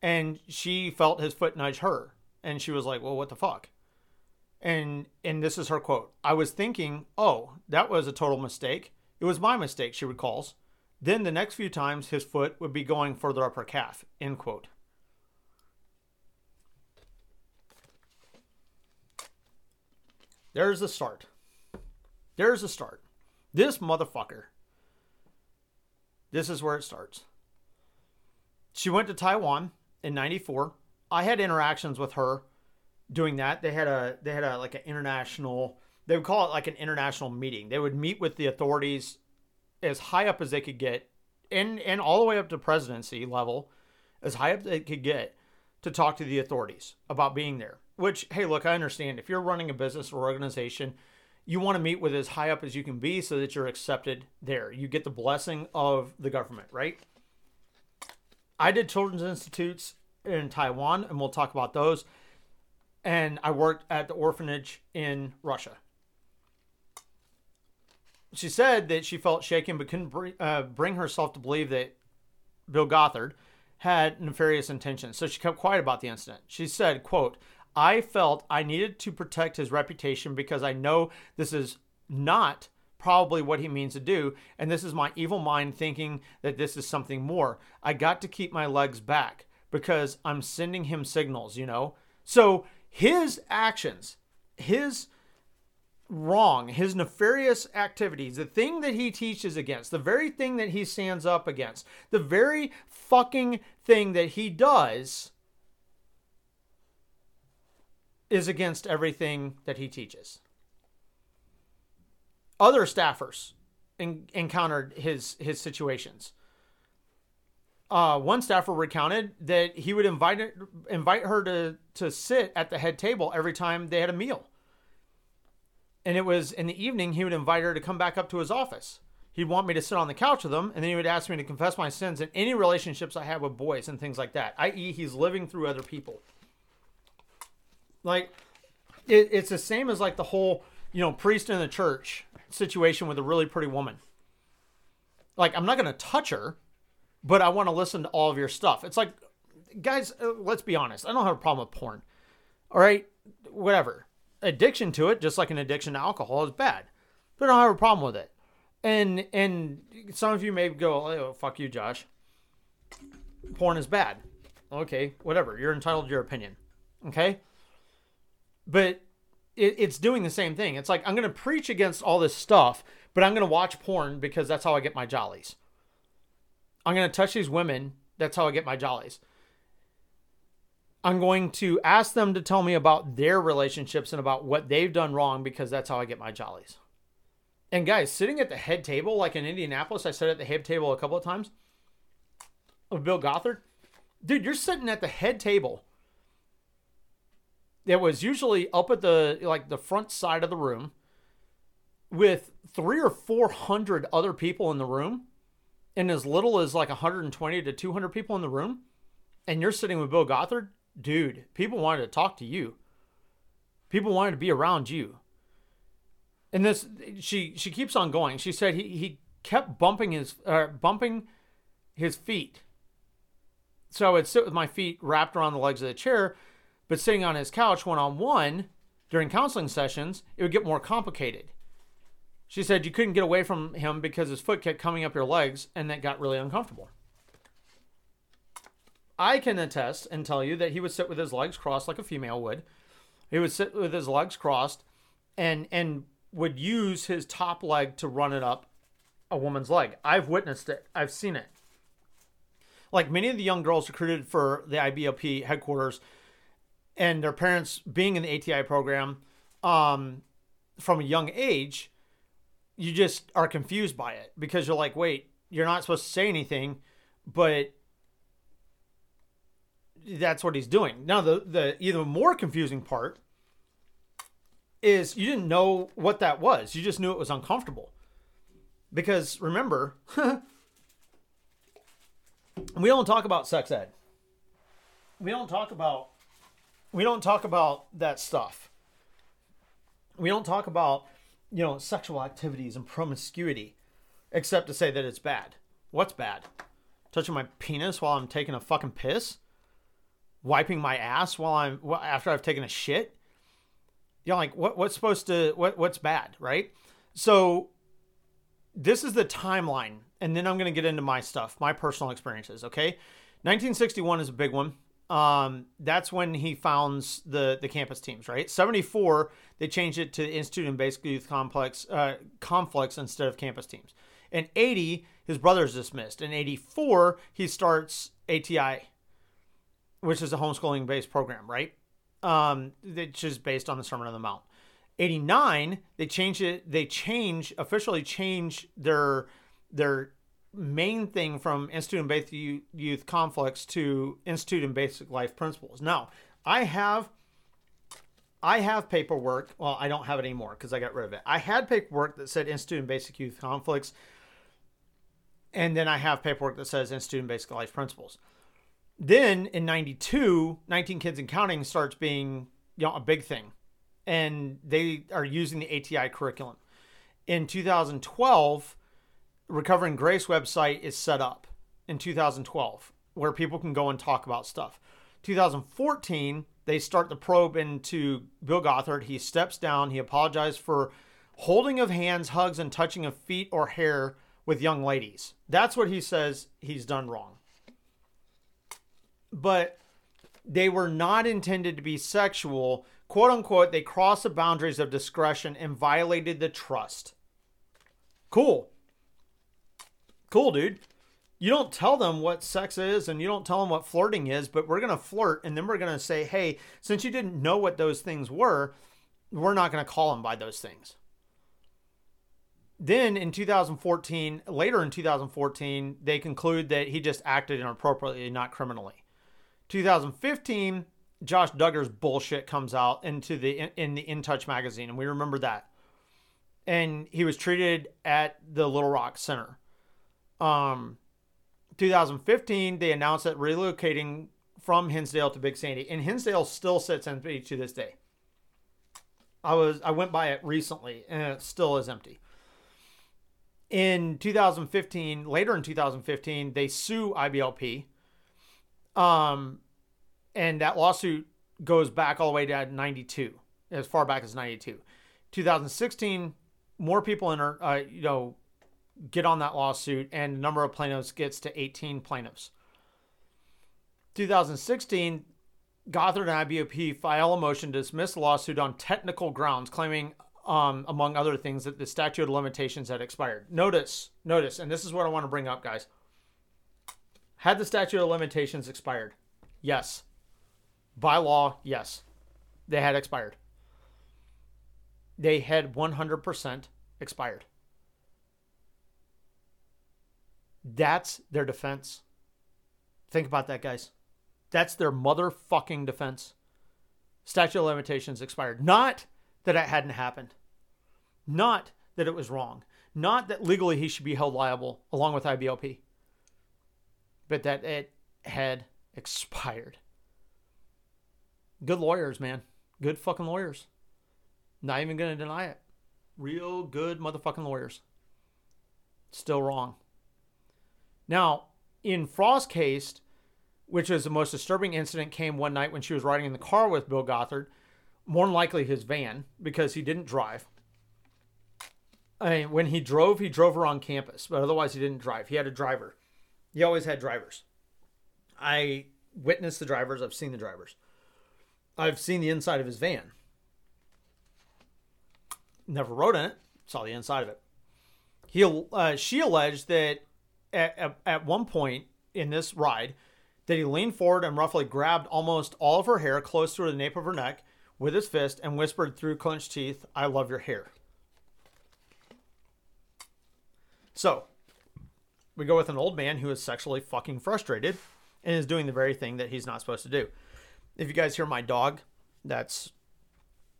and she felt his foot nudge her, and she was like, "Well, what the fuck?" And and this is her quote: "I was thinking, oh, that was a total mistake. It was my mistake." She recalls. Then the next few times, his foot would be going further up her calf. End quote. There's the start. There's the start. This motherfucker. This is where it starts. She went to Taiwan in 94. I had interactions with her doing that. They had a they had a like an international they would call it like an international meeting. They would meet with the authorities as high up as they could get and and all the way up to presidency level as high up as they could get to talk to the authorities about being there. Which, hey, look, I understand. If you're running a business or organization, you want to meet with as high up as you can be so that you're accepted there. You get the blessing of the government, right? I did children's institutes in Taiwan, and we'll talk about those. And I worked at the orphanage in Russia. She said that she felt shaken but couldn't bring, uh, bring herself to believe that Bill Gothard had nefarious intentions. So she kept quiet about the incident. She said, quote, I felt I needed to protect his reputation because I know this is not probably what he means to do. And this is my evil mind thinking that this is something more. I got to keep my legs back because I'm sending him signals, you know? So his actions, his wrong, his nefarious activities, the thing that he teaches against, the very thing that he stands up against, the very fucking thing that he does is against everything that he teaches. Other staffers in, encountered his his situations. Uh, one staffer recounted that he would invite invite her to to sit at the head table every time they had a meal. And it was in the evening he would invite her to come back up to his office. He'd want me to sit on the couch with him, and then he would ask me to confess my sins and any relationships I had with boys and things like that. I.e., he's living through other people. Like, it, it's the same as like the whole, you know, priest in the church situation with a really pretty woman. Like, I'm not going to touch her, but I want to listen to all of your stuff. It's like, guys, uh, let's be honest. I don't have a problem with porn. All right, whatever. Addiction to it, just like an addiction to alcohol, is bad. But I don't have a problem with it. And and some of you may go, oh, fuck you, Josh. Porn is bad. Okay, whatever. You're entitled to your opinion. Okay? But it, it's doing the same thing. It's like I'm going to preach against all this stuff, but I'm going to watch porn because that's how I get my jollies. I'm going to touch these women. That's how I get my jollies. I'm going to ask them to tell me about their relationships and about what they've done wrong because that's how I get my jollies. And guys, sitting at the head table, like in Indianapolis, I sat at the head table a couple of times of Bill Gothard. Dude, you're sitting at the head table that was usually up at the like the front side of the room with three or four hundred other people in the room and as little as like 120 to 200 people in the room and you're sitting with bill gothard dude people wanted to talk to you people wanted to be around you and this she she keeps on going. She said he he kept bumping his uh, bumping his feet. So I would sit with my feet wrapped around the legs of the chair, but sitting on his couch one on one during counseling sessions, it would get more complicated. She said you couldn't get away from him because his foot kept coming up your legs and that got really uncomfortable. I can attest and tell you that he would sit with his legs crossed like a female would. He would sit with his legs crossed and and would use his top leg to run it up a woman's leg. I've witnessed it. I've seen it. Like many of the young girls recruited for the IBLP headquarters and their parents being in the ATI program um, from a young age, you just are confused by it because you're like, wait, you're not supposed to say anything, but that's what he's doing. Now, the the even more confusing part is you didn't know what that was. You just knew it was uncomfortable. Because remember, we don't talk about sex ed. We don't talk about we don't talk about that stuff. We don't talk about, you know, sexual activities and promiscuity except to say that it's bad. What's bad? Touching my penis while I'm taking a fucking piss? Wiping my ass while I'm after I've taken a shit? You're like, what what's supposed to what what's bad, right? So this is the timeline, and then I'm gonna get into my stuff, my personal experiences, okay? 1961 is a big one um, that's when he founds the the campus teams. Right, seventy four they changed it to Institute and Basic Youth Complex uh, conflicts instead of campus teams. In eighty, his brother is dismissed. In eighty four, he starts ATI, which is a homeschooling based program. Right, um, which is based on the Sermon on the Mount. 89 they change it they change officially change their their main thing from Institute and Basic Youth Conflicts to Institute and Basic Life Principles. Now, I have I have paperwork. Well, I don't have it anymore because I got rid of it. I had paperwork that said Institute and Basic Youth Conflicts, and then I have paperwork that says Institute and Basic Life Principles. Then in 92, 19 Kids and Counting starts being you know a big thing, and they are using the ATI curriculum. In 2012, Recovering Grace website is set up in 2012 where people can go and talk about stuff. 2014, they start the probe into Bill Gothard. He steps down. He apologized for holding of hands, hugs, and touching of feet or hair with young ladies. That's what he says he's done wrong. But they were not intended to be sexual. Quote unquote, they crossed the boundaries of discretion and violated the trust. Cool cool, dude. You don't tell them what sex is and you don't tell them what flirting is, but we're going to flirt and then we're going to say, hey, since you didn't know what those things were, we're not going to call them by those things. Then in 2014, later in 2014, they conclude that he just acted inappropriately, not criminally. 2015, Josh Duggar's bullshit comes out into the in the In Touch magazine, and we remember that. And he was treated at the Little Rock Center um, 2015, they announced that relocating from Hinsdale to Big Sandy, and Hinsdale still sits empty to this day. I was I went by it recently, and it still is empty. In 2015, later in 2015, they sue IBLP. Um, and that lawsuit goes back all the way to 92, as far back as 92. 2016, more people in, uh, you know, get on that lawsuit, and the number of plaintiffs gets to 18 plaintiffs. 2016, Gothard and IBLP file a motion to dismiss the lawsuit on technical grounds, claiming, um, among other things, that the statute of limitations had expired. Notice, notice, and this is what I want to bring up, guys. Had the statute of limitations expired? Yes. By law, yes. They had expired. They had 100% expired. That's their defense. Think about that, guys. That's their motherfucking defense. Statute of limitations expired. Not that it hadn't happened. Not that it was wrong. Not that legally he should be held liable along with IBLP. But that it had expired. Good lawyers, man. Good fucking lawyers. Not even going to deny it. Real good motherfucking lawyers. Still wrong. Now, in Frost's case, which is the most disturbing incident, came one night when she was riding in the car with Bill Gothard, more than likely his van, because he didn't drive. I mean, when he drove, he drove her on campus, but otherwise he didn't drive. He had a driver. He always had drivers. I witnessed the drivers. I've seen the drivers. I've seen the inside of his van. Never rode in it. Saw the inside of it. He, uh, she alleged that at, at, at one point in this ride, that he leaned forward and roughly grabbed almost all of her hair close to the nape of her neck with his fist and whispered through clenched teeth, I love your hair. So, we go with an old man who is sexually fucking frustrated and is doing the very thing that he's not supposed to do. If you guys hear my dog, that's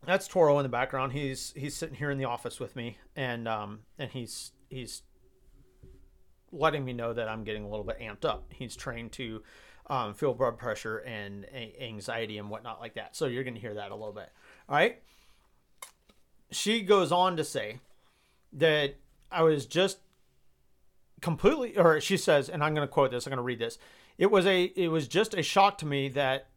that's Toro in the background. He's he's sitting here in the office with me, and um and he's he's letting me know that I'm getting a little bit amped up. He's trained to um, feel blood pressure and a- anxiety and whatnot like that. So you're going to hear that a little bit. All right. She goes on to say that I was just completely, or she says, and I'm going to quote this. I'm going to read this. It was a, it was just a shock to me that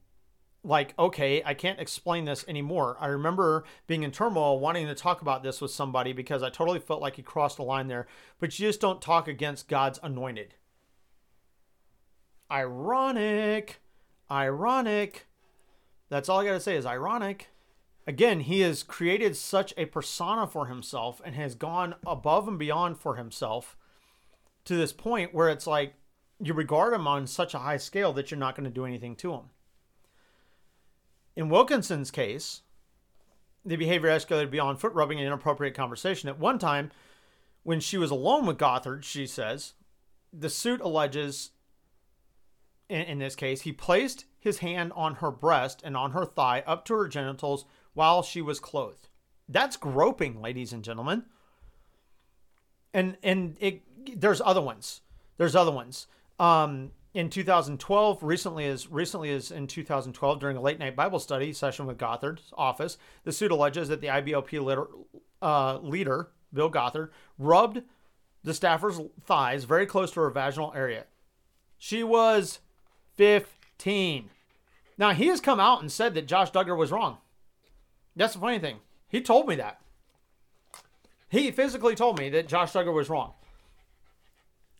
like, okay, I can't explain this anymore. I remember being in turmoil, wanting to talk about this with somebody because I totally felt like he crossed the line there. But you just don't talk against God's anointed. Ironic. Ironic. That's all I got to say is ironic. Again, he has created such a persona for himself and has gone above and beyond for himself to this point where it's like you regard him on such a high scale that you're not going to do anything to him. In Wilkinson's case, the behavior escalated beyond foot rubbing and inappropriate conversation. At one time, when she was alone with Gothard, she says, the suit alleges, in, in this case, he placed his hand on her breast and on her thigh up to her genitals while she was clothed. That's groping, ladies and gentlemen. And and it there's other ones. There's other ones. Um, in 2012, recently as recently as in 2012, during a late night Bible study session with Gothard's office, the suit alleges that the IBLP leader, uh, leader Bill Gothard rubbed the staffer's thighs very close to her vaginal area. She was 15. Now he has come out and said that Josh Duggar was wrong. That's the funny thing. He told me that. He physically told me that Josh Duggar was wrong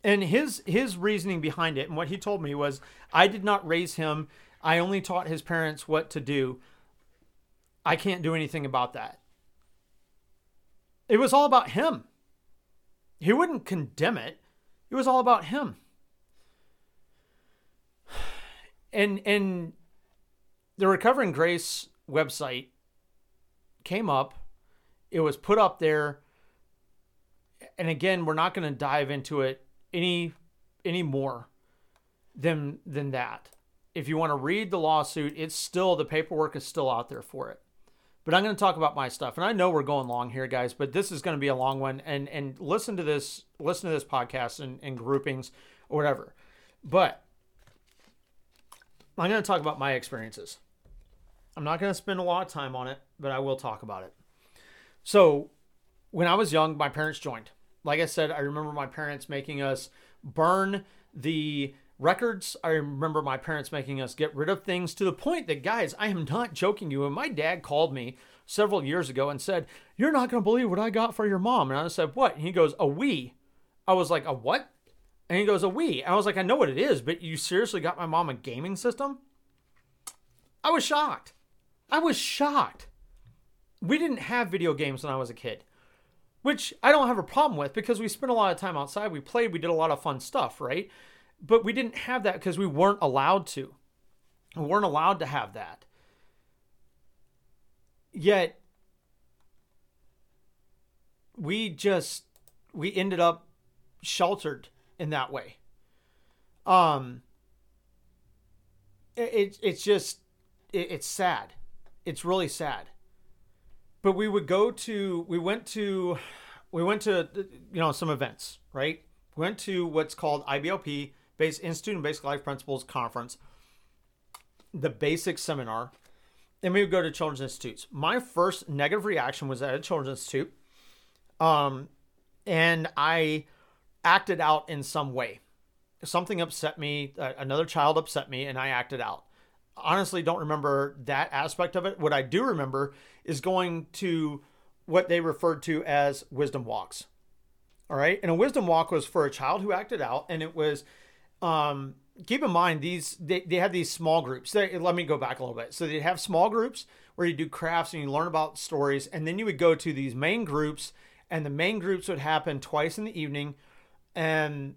and his his reasoning behind it and what he told me was i did not raise him. I only taught his parents what to do. I can't do anything about that. It was all about him. He wouldn't condemn it. It was all about him. And and the recovering grace website came up. It was put up there. And again we're not going to dive into it any any more than than that. If you want to read the lawsuit, it's still the paperwork is still out there for it. But I'm going to talk about my stuff, and I know we're going long here, guys. But this is going to be a long one, and and listen to this listen to this podcast and, and groupings or whatever. But I'm going to talk about my experiences. I'm not going to spend a lot of time on it, but I will talk about it. So, when I was young, my parents joined like I said, I remember my parents making us burn the records. I remember my parents making us get rid of things to the point that, guys, I am not joking you. And my dad called me several years ago and said, You're not going to believe what I got for your mom. And I said, What? And he goes, A Wii. I was like, A what? And he goes, A Wii. And I was like, I know what it is, but you seriously got my mom a gaming system? I was shocked. I was shocked. We didn't have video games when I was a kid which I don't have a problem with because we spent a lot of time outside. We played, we did a lot of fun stuff, right? But we didn't have that because we weren't allowed to. We weren't allowed to have that. Yet, we just we ended up sheltered in that way. Um, it, it's just it, it's sad. It's really sad but we would go to we went to we went to you know some events right we went to what's called iblp based institute and basic life principles conference the basic seminar and we would go to children's institutes my first negative reaction was at a children's institute Um, and I acted out in some way. Something upset me. Uh, another child upset me, and I acted out. Honestly, don't remember that aspect of it. What I do remember is going to what they referred to as wisdom walks. All right. And a wisdom walk was for a child who acted out, and it was, um, keep in mind, these, they, they had these small groups. They, let me go back a little bit. So they'd have small groups where you do crafts and you learn about stories, and then you would go to these main groups, and the main groups would happen twice in the evening and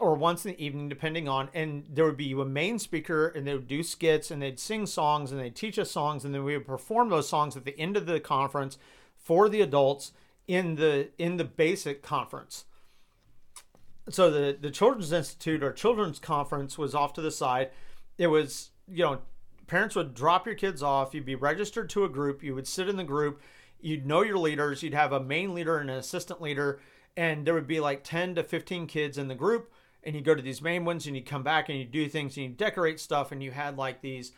or once in the evening, depending on, and there would be a main speaker, and they would do skits, and they'd sing songs, and they'd teach us songs, and then we would perform those songs at the end of the conference for the adults in the in the basic conference. So the the Children's Institute or Children's Conference was off to the side. It was you know parents would drop your kids off. You'd be registered to a group. You would sit in the group. You'd know your leaders. You'd have a main leader and an assistant leader, and there would be like ten to fifteen kids in the group. And you go to these main ones, and you come back and you do things and you decorate stuff, and you had like these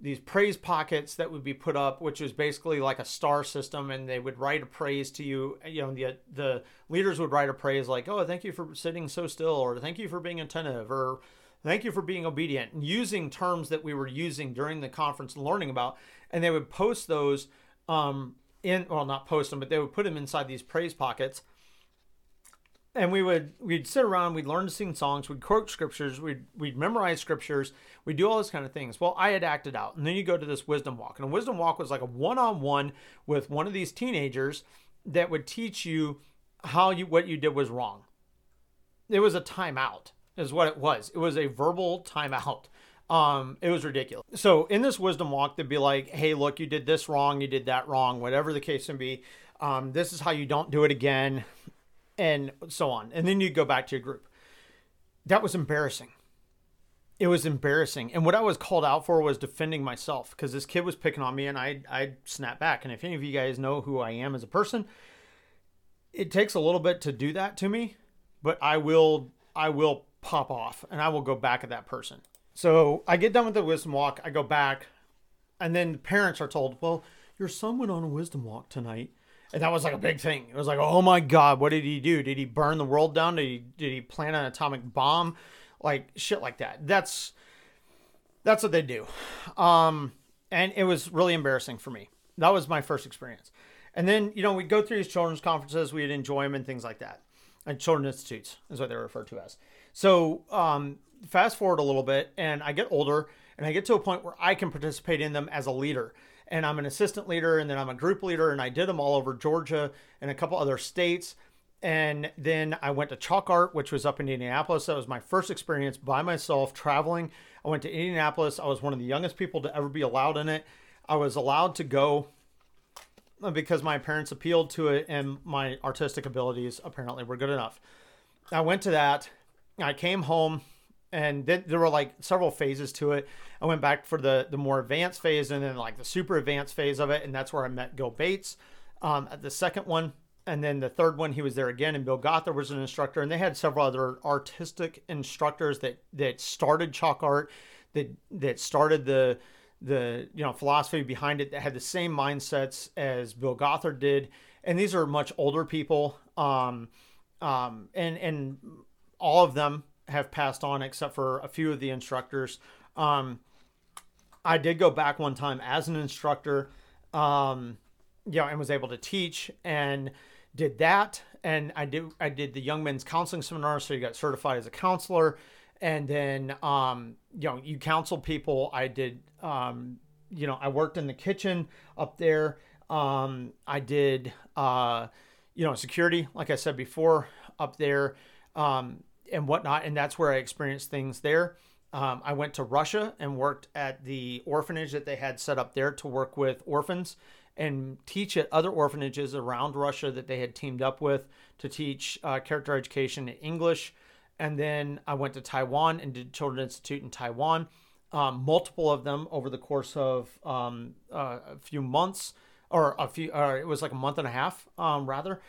these praise pockets that would be put up, which was basically like a star system, and they would write a praise to you. You know, the the leaders would write a praise like, "Oh, thank you for sitting so still," or "Thank you for being attentive," or "Thank you for being obedient," and using terms that we were using during the conference and learning about, and they would post those um, in, well, not post them, but they would put them inside these praise pockets and we would we'd sit around we'd learn to sing songs we'd quote scriptures we'd we'd memorize scriptures we'd do all those kind of things. Well i had acted out. And then you go to this wisdom walk. And a wisdom walk was like a one-on-one with one of these teenagers that would teach you how you what you did was wrong. It was a timeout is what it was. It was a verbal timeout. Um it was ridiculous. So in this wisdom walk they'd be like hey look you did this wrong you did that wrong whatever the case may be. Um, this is how you don't do it again and so on. And then you go back to your group. That was embarrassing. It was embarrassing. And what I was called out for was defending myself because this kid was picking on me and I I snapped back. And if any of you guys know who I am as a person, it takes a little bit to do that to me, but I will I will pop off and I will go back at that person. So I get done with the wisdom walk, I go back, and then parents are told, Well, your son went on a wisdom walk tonight and that was like a big thing. It was like, oh my god, what did he do? Did he burn the world down? Did he did he plant an atomic bomb? Like shit like that. That's that's what they do. Um, and it was really embarrassing for me. That was my first experience. And then you know we'd go through these children's conferences, we'd enjoy them and things like that. And children's institutes is what they're referred to as. So um, fast forward a little bit, and I get older, and I get to a point where I can participate in them as a leader and I'm an assistant leader, and then I'm a group leader, and I did them all over Georgia and a couple other states. And then I went to Chalk Art, which was up in Indianapolis. That was my first experience by myself traveling. I went to Indianapolis. I was one of the youngest people to ever be allowed in it. I was allowed to go because my parents appealed to it and my artistic abilities apparently were good enough. I went to that. I came home and then there were like several phases to it. I went back for the the more advanced phase and then like the super advanced phase of it, and that's where I met Gil Bates um, at the second one. And then the third one, he was there again, and Bill Gothard was an instructor, and they had several other artistic instructors that that started chalk art, that that started the the you know philosophy behind it that had the same mindsets as Bill Gothard did, and these are much older people, um, um, and and all of them have passed on except for a few of the instructors. Um, I did go back one time as an instructor, um, you know, and was able to teach and did that. And I did I did the young men's counseling seminar, so you got certified as a counselor. And then um, you know, you counsel people. I did um, you know, I worked in the kitchen up there. Um, I did uh, you know, security, like I said before, up there. Um, and whatnot. And that's where I experienced things there. Um, I went to Russia and worked at the orphanage that they had set up there to work with orphans and teach at other orphanages around Russia that they had teamed up with to teach uh, character education in English. And then I went to Taiwan and did Children's Institute in Taiwan, um, multiple of them over the course of um, uh, a few months, or a few, or it was like a month and a half, um, rather.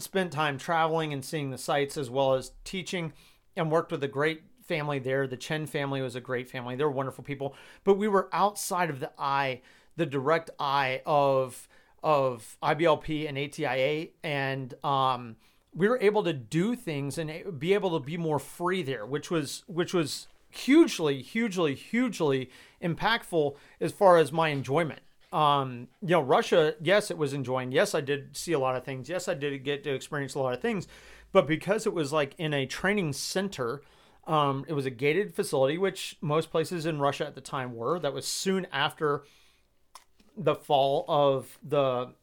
Spent time traveling and seeing the sites as well as teaching and worked with a great family there. The Chen family was a great family. They're wonderful people. But we were outside of the eye, the direct eye of of IBLP and ATIA, and um, we were able to do things and be able to be more free there, which was which was hugely, hugely, hugely impactful as far as my enjoyment. Um, you know, Russia, yes, it was enjoying. Yes, I did see a lot of things. Yes, I did get to experience a lot of things, but because it was like in a training center, um, it was a gated facility, which most places in Russia at the time were. That was soon after the fall of the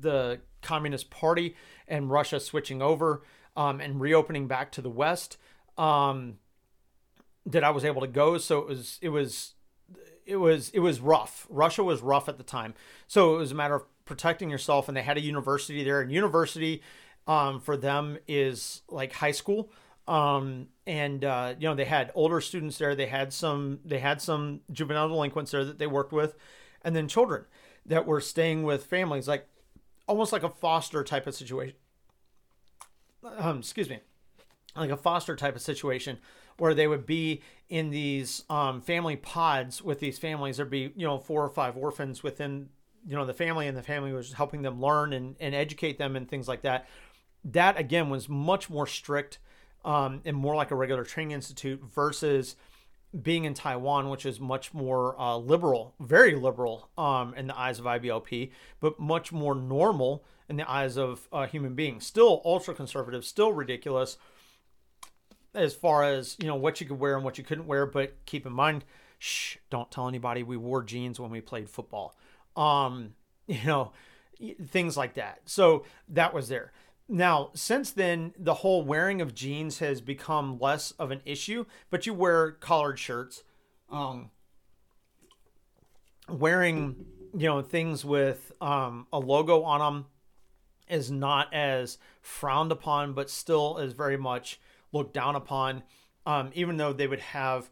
the Communist Party and Russia switching over um, and reopening back to the West. Um, that I was able to go. So it was it was it was it was rough. Russia was rough at the time. So it was a matter of protecting yourself and they had a university there and university um, for them is like high school. Um, and uh, you know they had older students there. They had some they had some juvenile delinquents there that they worked with, and then children that were staying with families, like almost like a foster type of situation. Um, excuse me, like a foster type of situation where they would be in these um, family pods with these families. There'd be you know four or five orphans within you know the family, and the family was helping them learn and, and educate them and things like that. That again was much more strict um, and more like a regular training institute versus being in Taiwan, which is much more uh, liberal, very liberal um, in the eyes of IBLP, but much more normal in the eyes of uh, human beings. Still ultra conservative, still ridiculous as far as you know what you could wear and what you couldn't wear. But keep in mind, shh, don't tell anybody we wore jeans when we played football. Um, you know, things like that. So that was there. Now, since then, the whole wearing of jeans has become less of an issue, but you wear collared shirts. Um, wearing, you know, things with um, a logo on them is not as frowned upon, but still is very much looked down upon, um, even though they would have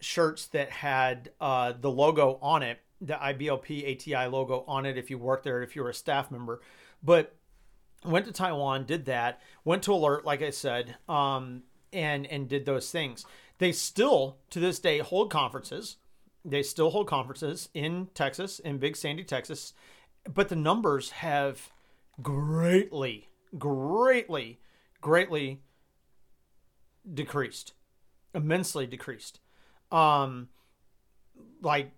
shirts that had uh, the logo on it, the IBLP ATI logo on it if you worked there, if you were a staff member. But went to Taiwan, did that, went to Alert, like I said, um, and and did those things. They still to this day hold conferences. They still hold conferences in Texas, in Big Sandy, Texas, but the numbers have greatly, greatly, greatly decreased, immensely decreased, um, like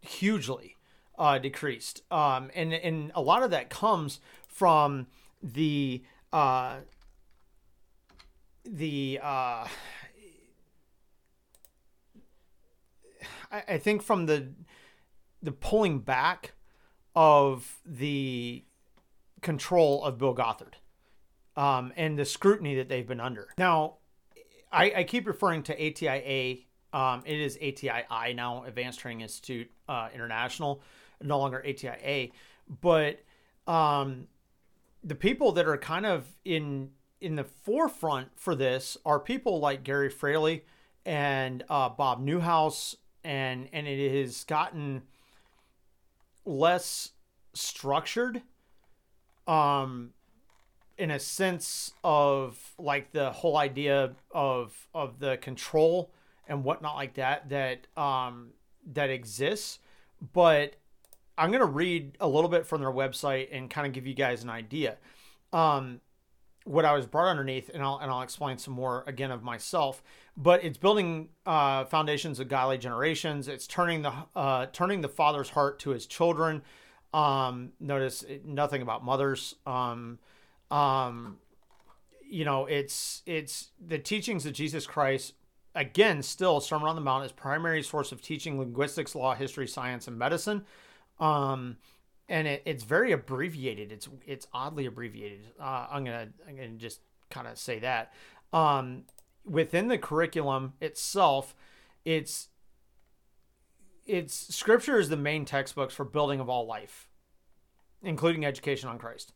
hugely uh, decreased. Um, and and a lot of that comes from the uh, the uh, I, think from the the pulling back of the control of Bill Gothard um, and the scrutiny that they've been under. Now, I, I keep referring to ATIA. Um, it is ATII now, Advanced Training Institute uh, International, no longer ATIA. But um, the people that are kind of in in the forefront for this are people like Gary Fraley and uh, Bob Newhouse, and and it has gotten less structured. Um, in a sense of like the whole idea of of the control and whatnot like that that um that exists. But i'm to read a little bit from their website and kind of give you guys an idea. Um what i was brought underneath and i'll and i'll explain some more again of myself but it's building uh foundations of godly generations. It's turning the uh turning the father's heart to his children. Um notice nothing about mothers. Um um, you know, it's it's the teachings of Jesus Christ. Again, still Sermon on the Mount is primary source of teaching linguistics, law, history, science, and medicine. Um, and it, it's very abbreviated. It's it's oddly abbreviated. Uh, I'm gonna I'm gonna just kind of say that. Um, within the curriculum itself, it's it's scripture is the main textbooks for building of all life, including education on Christ.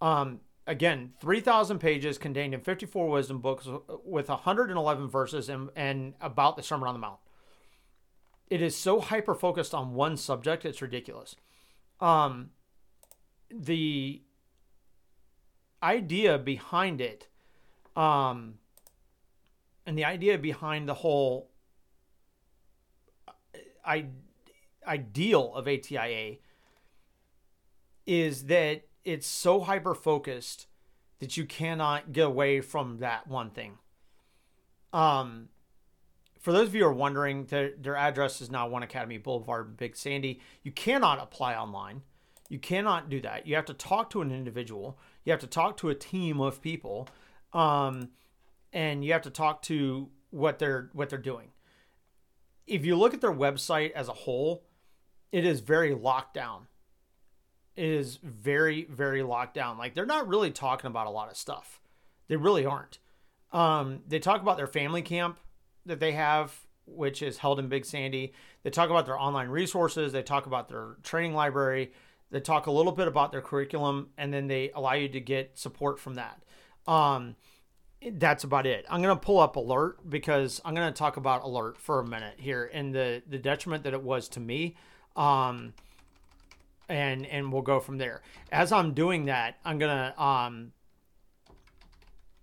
Um, again 3000 pages contained in 54 wisdom books with 111 verses and, and about the sermon on the mount. It is so hyper focused on one subject it's ridiculous. Um the idea behind it um and the idea behind the whole I, ideal of ATIA is that it's so hyper focused that you cannot get away from that one thing. Um, for those of you who are wondering, their, their address is now One Academy Boulevard, Big Sandy. You cannot apply online. You cannot do that. You have to talk to an individual. You have to talk to a team of people, um, and you have to talk to what they're what they're doing. If you look at their website as a whole, it is very locked down. Is very very locked down. Like they're not really talking about a lot of stuff. They really aren't. Um, they talk about their family camp that they have, which is held in Big Sandy. They talk about their online resources. They talk about their training library. They talk a little bit about their curriculum, and then they allow you to get support from that. Um, that's about it. I'm gonna pull up alert because I'm gonna talk about alert for a minute here and the the detriment that it was to me. Um, and and we'll go from there. As I'm doing that, I'm gonna um.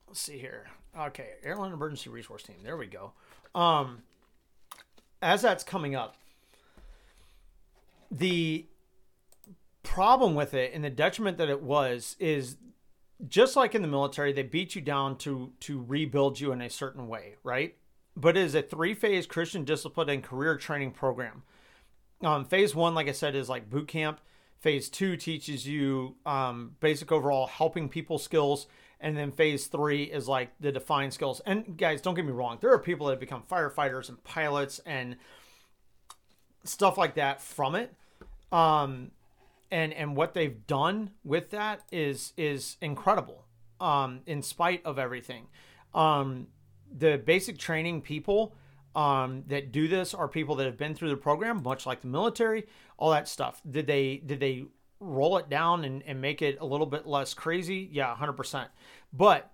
Let's see here. Okay, Air Land emergency resource team. There we go. Um, as that's coming up, the problem with it and the detriment that it was is just like in the military, they beat you down to to rebuild you in a certain way, right? But it is a three phase Christian discipline and career training program. Um, phase one, like I said, is like boot camp. Phase two teaches you um, basic overall helping people skills, and then phase three is like the defined skills. And guys, don't get me wrong, there are people that have become firefighters and pilots and stuff like that from it. Um, and and what they've done with that is is incredible. Um, in spite of everything, um, the basic training people um, that do this are people that have been through the program, much like the military, all that stuff. Did they did they roll it down and, and make it a little bit less crazy? Yeah, hundred percent. But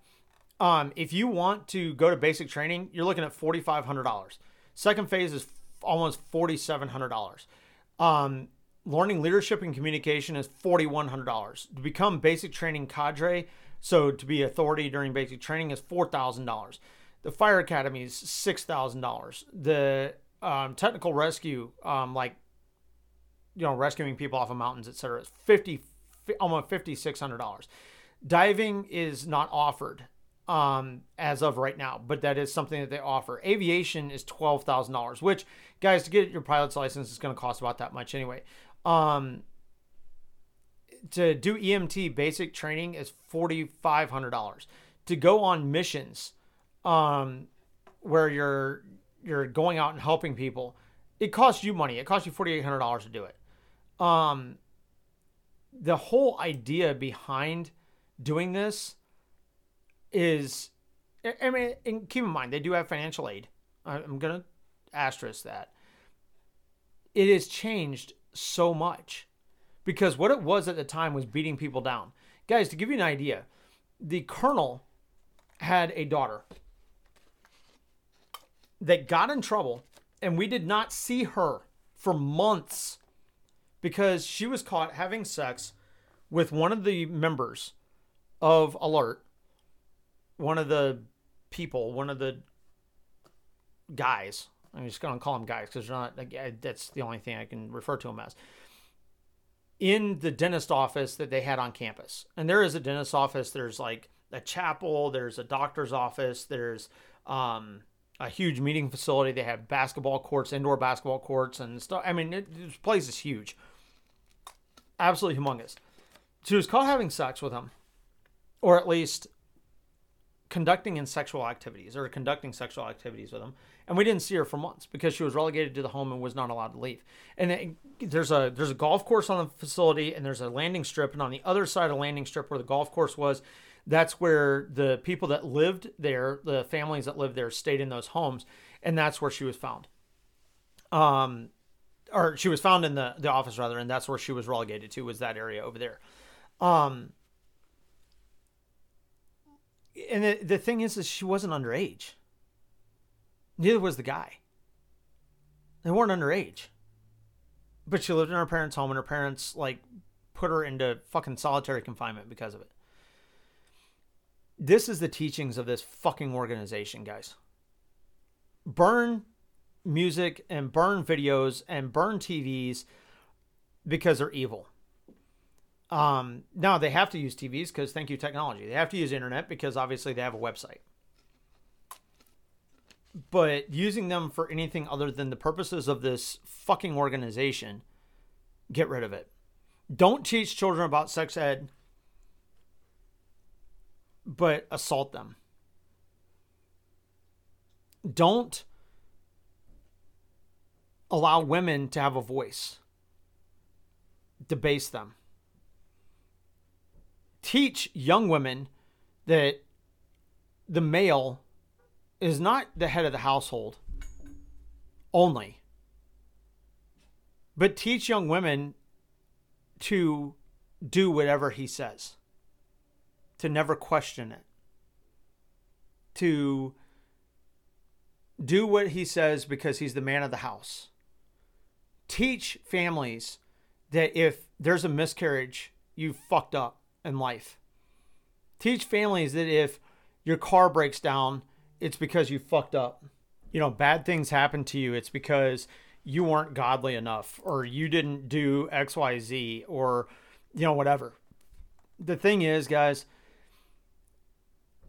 um, if you want to go to basic training, you're looking at forty five hundred dollars. Second phase is almost forty seven hundred dollars. Um, learning leadership and communication is $4,100. To become basic training cadre, so to be authority during basic training is $4,000. The fire academy is $6,000. The um, technical rescue, um, like, you know, rescuing people off of mountains, etc., is 50, almost $5,600. Diving is not offered um, as of right now, but that is something that they offer. Aviation is twelve thousand dollars, which guys to get your pilot's license is going to cost about that much anyway. Um, to do EMT basic training is forty five hundred dollars. To go on missions, um, where you're you're going out and helping people, it costs you money. It costs you forty eight hundred dollars to do it. Um, the whole idea behind doing this is, I mean, and keep in mind they do have financial aid. I'm gonna asterisk that. It has changed so much because what it was at the time was beating people down. Guys, to give you an idea, the colonel had a daughter that got in trouble, and we did not see her for months because she was caught having sex with one of the members of Alert, one of the people, one of the guys, I'm just going to call them guys because they're not. That's the only thing I can refer to them as. In the dentist office that they had on campus, and there is a dentist office. There's like a chapel. There's a doctor's office. There's um, a huge meeting facility. They have basketball courts, indoor basketball courts, and stuff. I mean, it, this place is huge, absolutely humongous. She was caught having sex with him, or at least conducting in sexual activities or conducting sexual activities with him and we didn't see her for months because she was relegated to the home and was not allowed to leave. And it, there's a there's a golf course on the facility, and there's a landing strip, and on the other side of the landing strip where the golf course was, that's where the people that lived there, the families that lived there, stayed in those homes, and that's where she was found. Um, or she was found in the the office rather, and that's where she was relegated to was that area over there. Um, and the, the thing is, is she wasn't underage. Neither was the guy. They weren't underage. But she lived in her parents' home, and her parents, like, put her into fucking solitary confinement because of it. This is the teachings of this fucking organization, guys. Burn music and burn videos and burn TVs because they're evil. Um, now they have to use TVs because thank you technology. They have to use internet because obviously they have a website. But using them for anything other than the purposes of this fucking organization, get rid of it. Don't teach children about sex ed, but assault them. Don't allow women to have a voice, debase them. Teach young women that the male is not the head of the household only, but teach young women to do whatever he says, to never question it, to do what he says because he's the man of the house. Teach families that if there's a miscarriage, you fucked up in life. Teach families that if your car breaks down, it's because you fucked up. You know, bad things happen to you, it's because you weren't godly enough or you didn't do XYZ or, you know, whatever. The thing is, guys,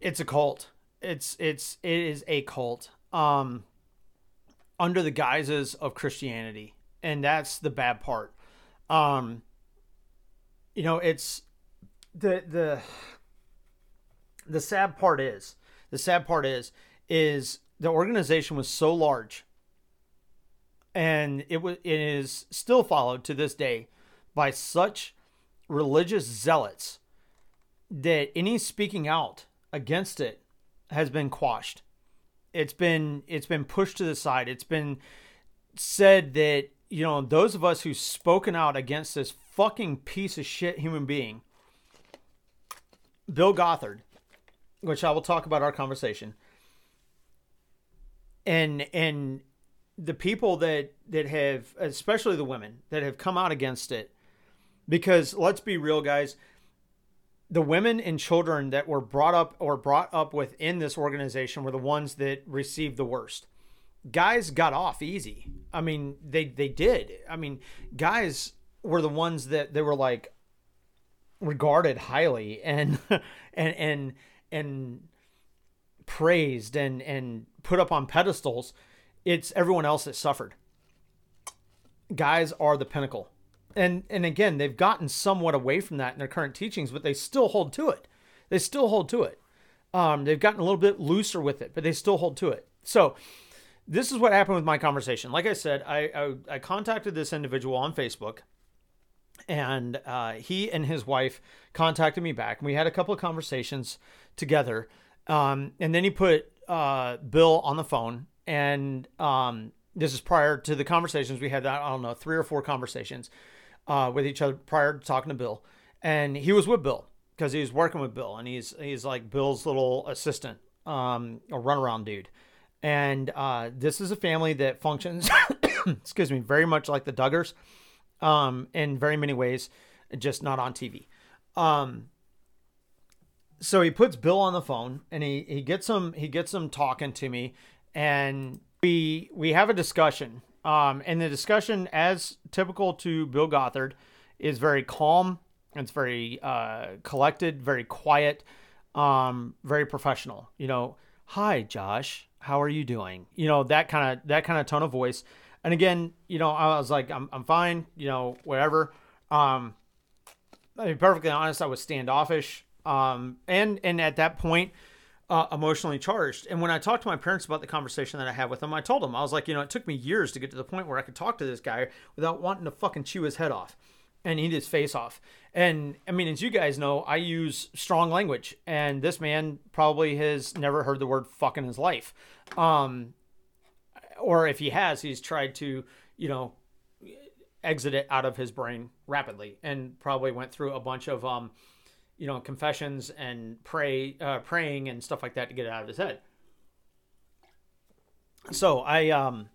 it's a cult. It's it's it is a cult. Um under the guises of Christianity. And that's the bad part. Um you know, it's the the the sad part is the sad part is is the organization was so large and it was it is still followed to this day by such religious zealots that any speaking out against it has been quashed. It's been it's been pushed to the side. It's been said that you know those of us who've spoken out against this fucking piece of shit human being bill gothard which i will talk about our conversation and and the people that that have especially the women that have come out against it because let's be real guys the women and children that were brought up or brought up within this organization were the ones that received the worst guys got off easy i mean they they did i mean guys were the ones that they were like regarded highly and and and and praised and and put up on pedestals it's everyone else that suffered. Guys are the pinnacle. And and again, they've gotten somewhat away from that in their current teachings, but they still hold to it. They still hold to it. Um, they've gotten a little bit looser with it, but they still hold to it. So this is what happened with my conversation. Like I said, I I, I contacted this individual on Facebook, and uh, he and his wife contacted me back, and we had a couple of conversations together. Um, and then he put uh, Bill on the phone, and um, this is prior to the conversations we had. I don't know, three or four conversations uh, with each other prior to talking to Bill, and he was with Bill because he was working with Bill, and he's he's like Bill's little assistant, um, a runaround dude. And uh, this is a family that functions, excuse me, very much like the Duggars, um, in very many ways, just not on TV. Um, so he puts Bill on the phone and he, he gets him he gets him talking to me and we we have a discussion. Um, and the discussion, as typical to Bill Gothard, is very calm. It's very uh, collected, very quiet, um, very professional. You know, hi Josh, how are you doing? You know that kind of that kind of tone of voice. And again, you know, I was like, I'm I'm fine. You know, whatever. Um, I mean, perfectly honest, I was standoffish. Um, and and at that point, uh, emotionally charged. And when I talked to my parents about the conversation that I had with them, I told them, I was like, you know, it took me years to get to the point where I could talk to this guy without wanting to fucking chew his head off and eat his face off. And I mean, as you guys know, I use strong language, and this man probably has never heard the word fuck in his life. Um, or if he has, he's tried to, you know, exit it out of his brain rapidly and probably went through a bunch of, um, you know, confessions and pray, uh, praying and stuff like that to get it out of his head. So I, um,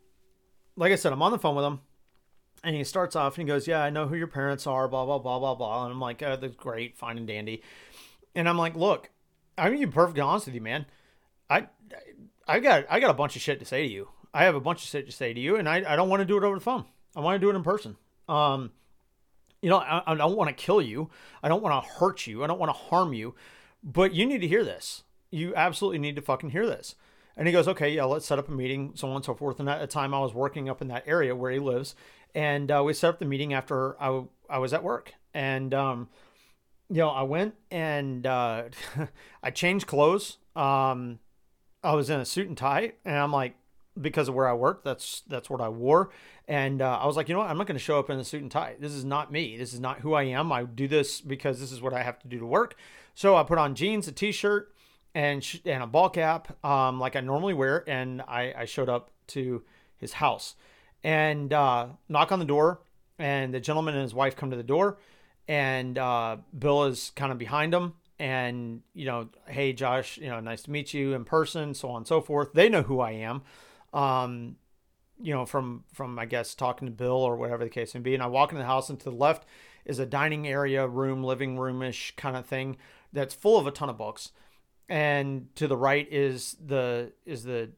like I said, I'm on the phone with him, and he starts off and he goes, "Yeah, I know who your parents are." Blah blah blah blah blah. And I'm like, "Oh, that's great, fine and dandy." And I'm like, "Look, I'm gonna be perfectly honest with you, man. I, I got, I got a bunch of shit to say to you. I have a bunch of shit to say to you, and I, I don't want to do it over the phone. I want to do it in person. Um, you know, I, I don't want to kill you. I don't want to hurt you. I don't want to harm you, but you need to hear this. You absolutely need to fucking hear this. And he goes, okay, yeah, let's set up a meeting, so on and so forth. And at the time, I was working up in that area where he lives, and uh, we set up the meeting after I, I was at work. And um, you know, I went and uh, I changed clothes. Um, I was in a suit and tie, and I'm like, because of where I work, that's that's what I wore. And uh, I was like, you know what? I'm not going to show up in a suit and tie. This is not me. This is not who I am. I do this because this is what I have to do to work. So I put on jeans, a t-shirt, and sh- and a ball cap, um, like I normally wear, and I, I showed up to his house, and uh, knock on the door, and the gentleman and his wife come to the door, and uh, Bill is kind of behind them, and you know, hey Josh, you know, nice to meet you in person, so on and so forth. They know who I am. Um, you know, from from I guess talking to Bill or whatever the case may be. And I walk into the house, and to the left is a dining area, room, living roomish kind of thing that's full of a ton of books. And to the right is the is the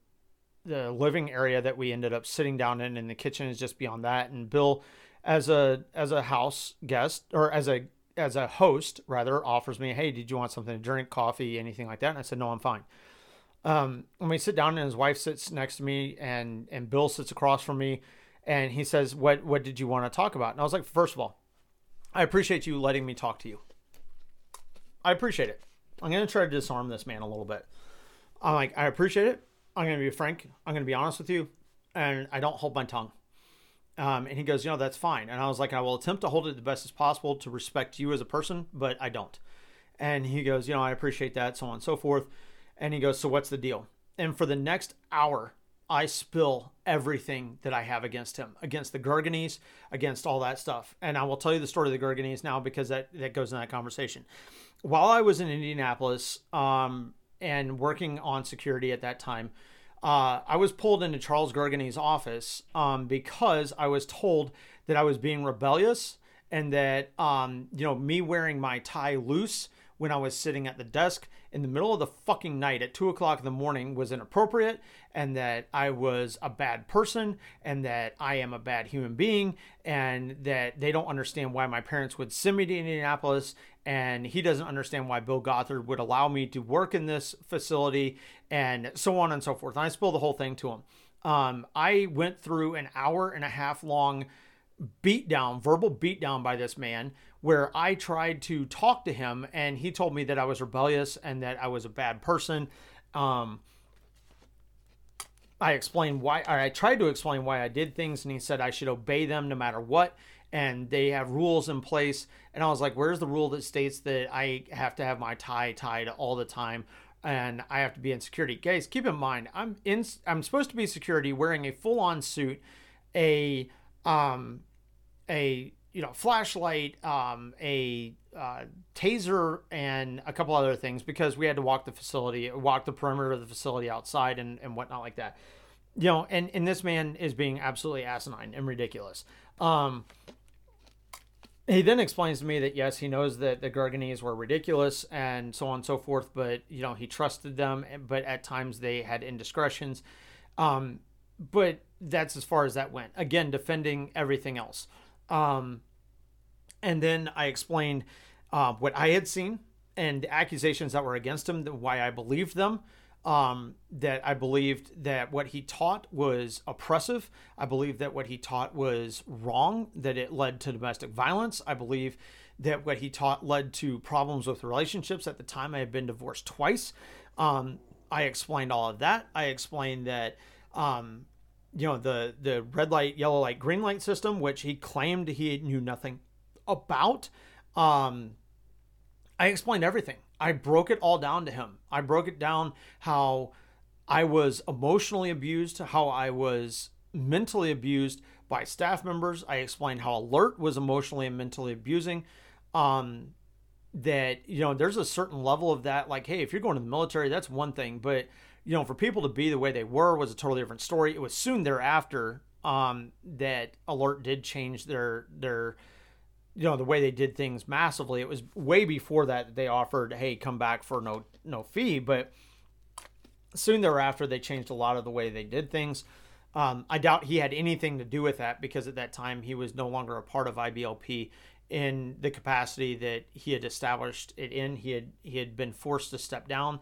the living area that we ended up sitting down in and the kitchen is just beyond that. And bill as a as a house guest or as a as a host rather offers me hey did you want something to drink coffee anything like that? And i said no i'm fine um when we sit down and his wife sits next to me and and bill sits across from me and he says what what did you want to talk about and i was like first of all i appreciate you letting me talk to you i appreciate it I'm to try to disarm this man a little bit. I'm like, I appreciate it. I'm to be frank. I'm to be honest with you. And I don't hold my tongue. Um, and he goes, you know, that's fine. And I was like, I will attempt to hold it the best as possible to respect you as a person, but I don't. And he goes, you know, I appreciate that, so on and so forth. And he goes, so what's the deal? And for the next hour, I spill everything that I have against him, against the Gurganese, against all that stuff. And I will tell you the story of the Gurganese now because that, that goes in that conversation while I was in Indianapolis um, and working on security at that time, uh, I was pulled into Charles Gurganey's office um, because I was told that I was being rebellious and that um, you know me wearing my tie loose when I was sitting at the desk in the middle of the fucking night at two o'clock in the morning was inappropriate, and that I was a bad person, and that I am a bad human being, and that they don't understand why my parents would send me to Indianapolis, and he doesn't understand why Bill Gothard would allow me to work in this facility, and so on and so forth. And I spilled the whole thing to him. Um, I went through an hour and a half long beatdown, verbal beatdown by this man, where I tried to talk to him, and he told me that I was rebellious and that I was a bad person. Um, I explained why, I tried to explain why I did things, and he said I should obey them no matter what. And they have rules in place. And I was like, where's the rule that states that I have to have my tie tied all the time? and I have to be in security. Guys, keep in mind, I'm in I'm supposed to be security wearing a full-on suit, a um a you know flashlight, um, a uh, taser, and a couple other things because we had to walk the facility, walk the perimeter of the facility outside, and and whatnot like that. You know, and and this man is being absolutely asinine and ridiculous. Um, he then explains to me that yes, he knows that the Gurganese were ridiculous and so on and so forth, but you know he trusted them, but at times they had indiscretions. Um, but that's as far as that went. Again, defending everything else. Um, and then I explained uh, what I had seen and the accusations that were against him, why I believed them. Um, that I believed that what he taught was oppressive. I believed that what he taught was wrong, that it led to domestic violence. I believe that what he taught led to problems with relationships. At the time, I had been divorced twice. Um, I explained all of that. I explained that um, you know the the red light yellow light green light system which he claimed he knew nothing about um i explained everything. I broke it all down to him. I broke it down how i was emotionally abused how i was mentally abused by staff members. I explained how alert was emotionally and mentally abusing um that you know there's a certain level of that like hey if you're going to the military that's one thing but you know, for people to be the way they were was a totally different story. It was soon thereafter um, that Alert did change their their you know the way they did things massively. It was way before that they offered, hey, come back for no no fee, but soon thereafter they changed a lot of the way they did things. Um, I doubt he had anything to do with that because at that time he was no longer a part of IBLP in the capacity that he had established it in. He had he had been forced to step down.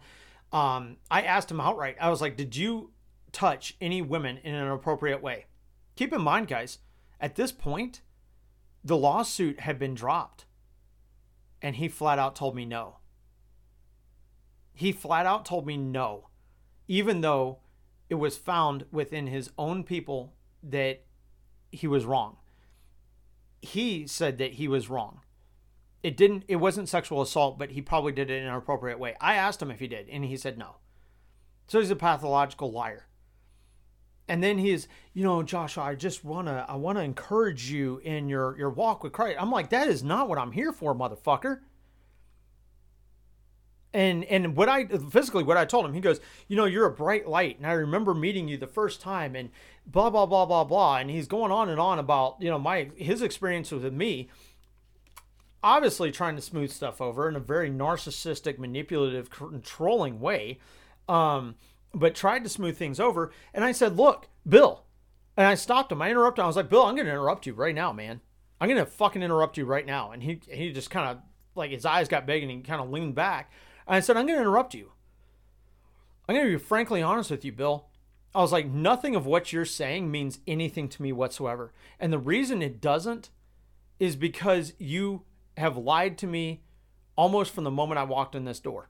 Um, I asked him outright. I was like, "Did you touch any women in an appropriate way?" Keep in mind, guys, at this point, the lawsuit had been dropped, and he flat out told me no. He flat out told me no, even though it was found within his own people that he was wrong. He said that he was wrong. It didn't it wasn't sexual assault, but he probably did it in an appropriate way. I asked him if he did, and he said no. So he's a pathological liar. And then he's, you know, Joshua, I just wanna I wanna encourage you in your your walk with Christ. I'm like, that is not what I'm here for, motherfucker and and what I physically what I told him, he goes, you know, you're a bright light, and I remember meeting you the first time, and blah blah blah blah blah, and he's going on and on about you know my his experience with me, obviously trying to smooth stuff over in a very narcissistic, manipulative, controlling way, um, but tried to smooth things over, and I said, look, Bill, and I stopped him, I interrupted him, I was like, Bill, I'm going to interrupt you right now, man, I'm going to fucking interrupt you right now, and he he just kind of like his eyes got big and he kind of leaned back. And I said, I'm going to interrupt you. I'm going to be frankly honest with you, Bill. I was like, nothing of what you're saying means anything to me whatsoever. And the reason it doesn't is because you have lied to me almost from the moment I walked in this door.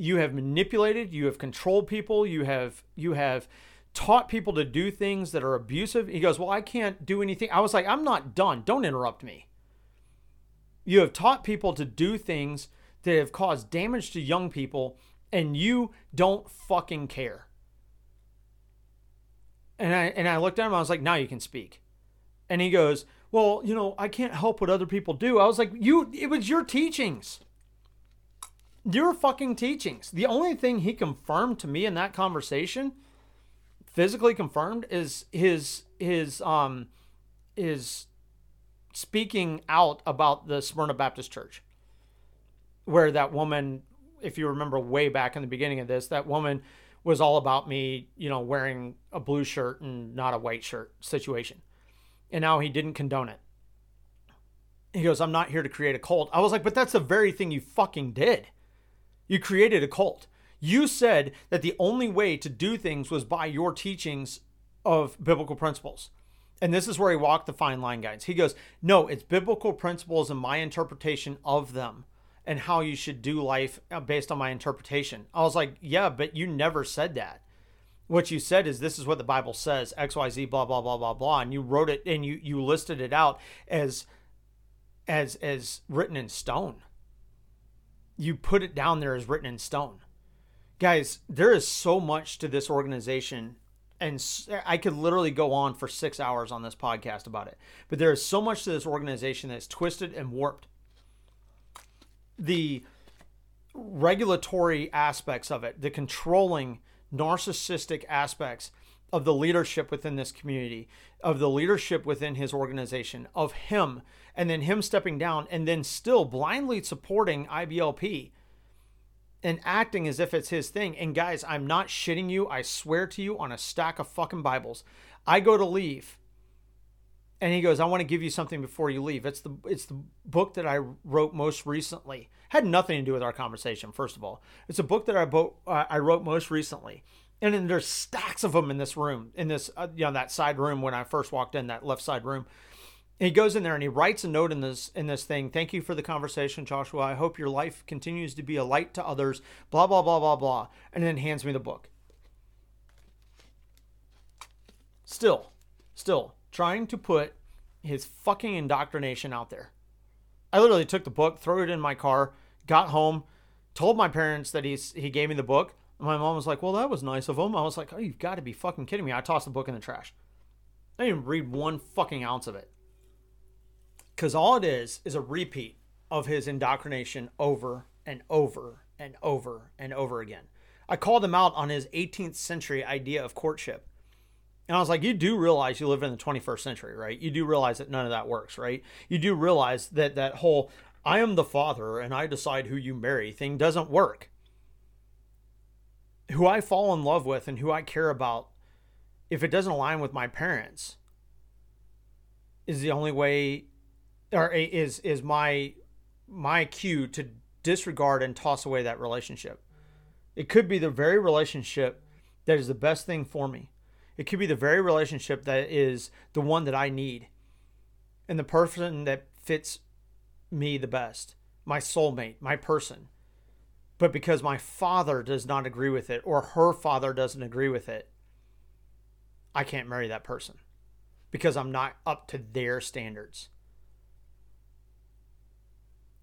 You have manipulated, you have controlled people, you have you have taught people to do things that are abusive. He goes, "Well, I can't do anything." I was like, "I'm not done. Don't interrupt me." You have taught people to do things that have caused damage to young people and you don't fucking care. And I and I looked at him, I was like, now you can speak. And he goes, Well, you know, I can't help what other people do. I was like, You it was your teachings. Your fucking teachings. The only thing he confirmed to me in that conversation, physically confirmed, is his his um is speaking out about the Smyrna Baptist Church where that woman, if you remember way back in the beginning of this, that woman was all about me, you know, wearing a blue shirt and not a white shirt situation. And now he didn't condone it. He goes, I'm not here to create a cult. I was like, but that's the very thing you fucking did. You created a cult. You said that the only way to do things was by your teachings of biblical principles. And this is where he walked the fine line, guys. He goes, No, it's biblical principles and my interpretation of them and how you should do life uh, based on my interpretation. I was like, yeah, but you never said that. What you said is this is what the Bible says, XYZ, blah, blah, blah, blah, blah. And you wrote it and you, you listed it out as as as written in stone. You put it down there as written in stone. Guys, there is so much to this organization and I could literally go on for six hours on this podcast about it. But there is so much to this organization that's twisted and warped the regulatory aspects of it, the controlling narcissistic aspects of the leadership within this community, of the leadership within his organization, of him, and then him stepping down and then still blindly supporting IBLP and acting as if it's his thing. And guys, I'm not shitting you. I swear to you on a stack of fucking Bibles. I go to leave and he goes, "I want to give you something before you leave." It's the it's the book that I wrote most recently. Had nothing to do with our conversation. First of all, it's a book that I wrote uh, I wrote most recently, and then there's stacks of them in this room, in this uh, you know that side room when I first walked in, that left side room. He goes in there and he writes a note in this in this thing. Thank you for the conversation, Joshua. I hope your life continues to be a light to others. Blah blah blah blah blah, and then hands me the book. Still, still trying to put his fucking indoctrination out there. I literally took the book, threw it in my car, got home, told my parents that he's he gave me the book. My mom was like, "Well, that was nice of him." I was like, "Oh, you've got to be fucking kidding me!" I tossed the book in the trash. I didn't read one fucking ounce of it. Because all it is is a repeat of his indoctrination over and over and over and over again. I called him out on his 18th century idea of courtship. And I was like, you do realize you live in the 21st century, right? You do realize that none of that works, right? You do realize that that whole I am the father and I decide who you marry thing doesn't work. Who I fall in love with and who I care about, if it doesn't align with my parents, is the only way or is is my my cue to disregard and toss away that relationship. It could be the very relationship that is the best thing for me. It could be the very relationship that is the one that I need and the person that fits me the best, my soulmate, my person. But because my father does not agree with it or her father doesn't agree with it, I can't marry that person because I'm not up to their standards.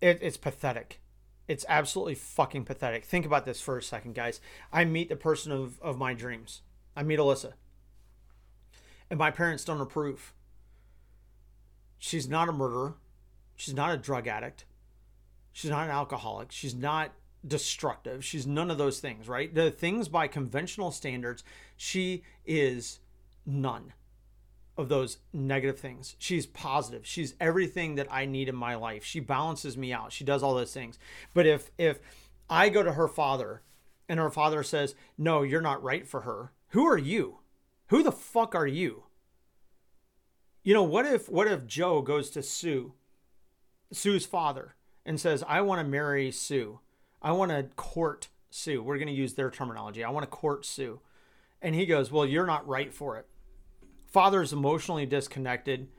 It, it's pathetic. It's absolutely fucking pathetic. Think about this for a second, guys. I meet the person of, of my dreams. I meet Alyssa. And my parents don't approve. She's not a murderer. She's not a drug addict. She's not an alcoholic. She's not destructive. She's none of those things, right? The things by conventional standards, she is none of those negative things. She's positive. She's everything that I need in my life. She balances me out. She does all those things. But if if I go to her father and her father says, "No, you're not right for her." Who are you? Who the fuck are you? You know, what if what if Joe goes to Sue, Sue's father, and says, "I want to marry Sue. I want to court Sue." We're going to use their terminology. I want to court Sue. And he goes, "Well, you're not right for it." Father's emotionally disconnected.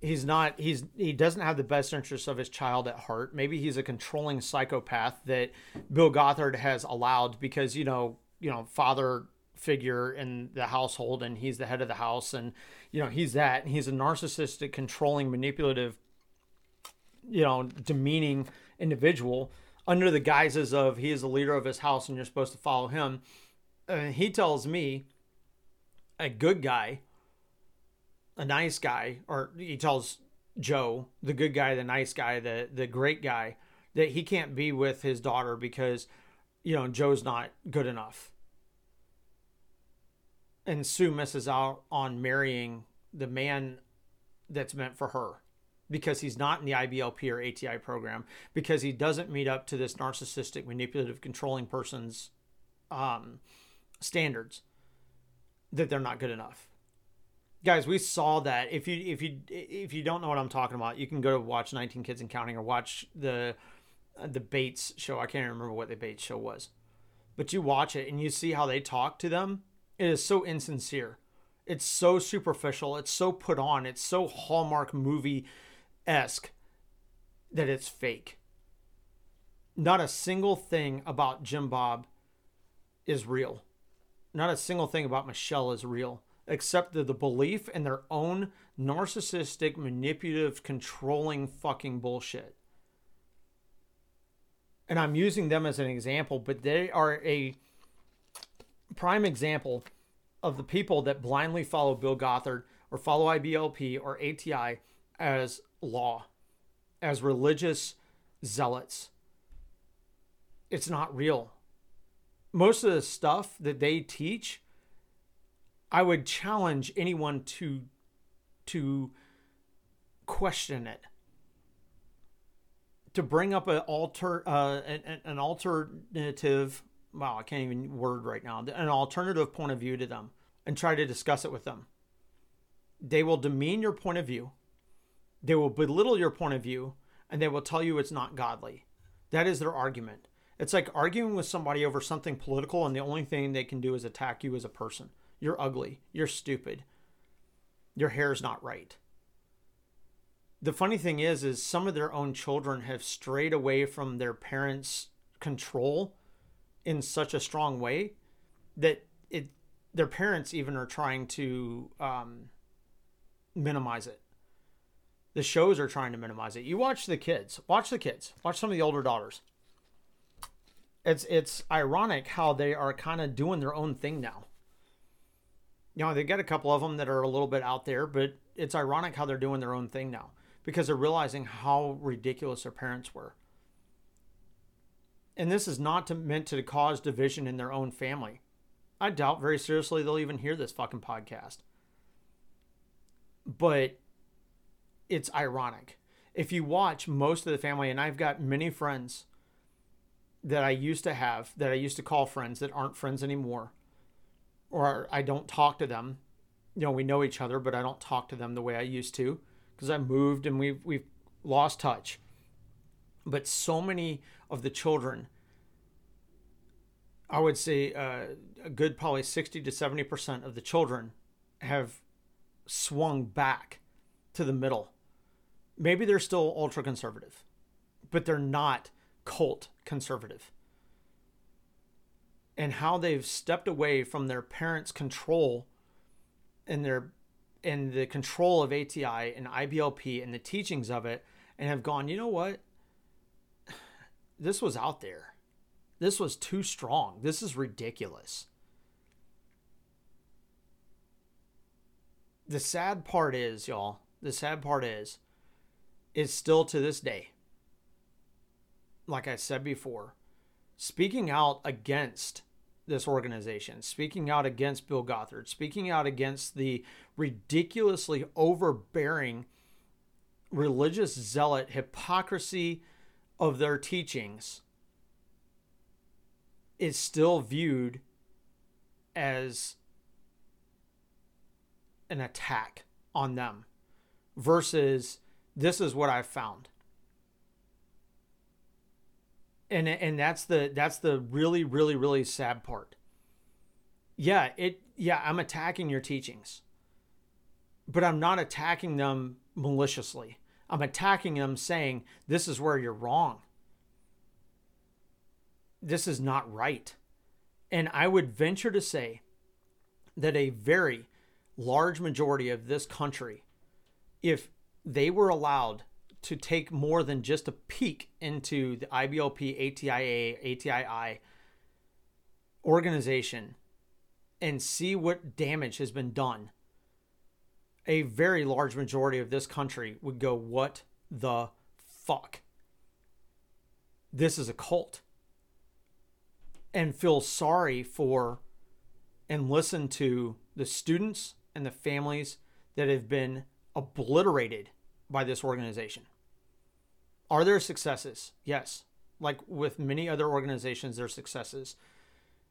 He's not he's he doesn't have the best interests of his child at heart. Maybe he's a controlling psychopath that Bill Gothard has allowed because, you know, you know, father figure in the household and he's the head of the house and you know he's that and he's a narcissistic controlling manipulative you know demeaning individual under the guises of he is the leader of his house and you're supposed to follow him uh, he tells me a good guy a nice guy or he tells joe the good guy the nice guy the the great guy that he can't be with his daughter because you know joe's not good enough. And Sue misses out on marrying the man that's meant for her because he's not in the IBLP or ATI program because he doesn't meet up to this narcissistic, manipulative, controlling person's um, standards that they're not good enough. Guys, we saw that. If you if you if you don't know what I'm talking about, you can go to watch 19 Kids and Counting or watch the uh, the Bates show. I can't remember what the Bates show was, but you watch it and you see how they talk to them it is so insincere. It's so superficial. It's so put on. It's so Hallmark movie esque that it's fake. Not a single thing about Jim Bob is real. Not a single thing about Michelle is real, except the, the belief in their own narcissistic, manipulative, controlling fucking bullshit. And I'm using them as an example, but they are a prime example of the people that blindly follow Bill Gothard or follow IBLP or ATI as law, as religious zealots. It's not real. Most of the stuff that they teach, I would challenge anyone to to question it to bring up an alter uh, an, an alternative wow, I can't even word right now, an alternative point of view to them and try to discuss it with them. They will demean your point of view, they will belittle your point of view, and they will tell you it's not godly. That is their argument. It's like arguing with somebody over something political, and the only thing they can do is attack you as a person. You're ugly. You're stupid. Your hair's not right. The funny thing is, is some of their own children have strayed away from their parents' control in such a strong way that it their parents even are trying to um, minimize it. The shows are trying to minimize it. You watch the kids. Watch the kids. Watch some of the older daughters. It's it's ironic how they are kind of doing their own thing now. You know, they got a couple of them that are a little bit out there, but it's ironic how they're doing their own thing now because they're realizing how ridiculous their parents were and this is not to, meant to cause division in their own family. I doubt very seriously they'll even hear this fucking podcast. But it's ironic. If you watch most of the family, and I've got many friends that I used to have, that I used to call friends that aren't friends anymore, or I don't talk to them. You know, we know each other, but I don't talk to them the way I used to because I moved and we've we've lost touch. But so many of the children, I would say uh, a good probably 60 to 70% of the children have swung back to the middle. Maybe they're still ultra conservative, but they're not cult conservative. And how they've stepped away from their parents' control and their and the control of ATI and IBLP and the teachings of it and have gone, you know what? This was out there. This was too strong. This is ridiculous. The sad part is, y'all, the sad part is, is still to this day, like I said before, speaking out against this organization, speaking out against Bill Gothard, speaking out against the ridiculously overbearing religious zealot hypocrisy of their teachings is still viewed as an attack on them versus this is what I've found. And and that's the that's the really really really sad part. Yeah, it yeah, I'm attacking your teachings. But I'm not attacking them maliciously. I'm attacking them saying this is where you're wrong. This is not right. And I would venture to say that a very large majority of this country, if they were allowed to take more than just a peek into the IBLP, ATIA, ATII organization and see what damage has been done, a very large majority of this country would go, What the fuck? This is a cult. And feel sorry for and listen to the students and the families that have been obliterated by this organization. Are there successes? Yes. Like with many other organizations, there's successes.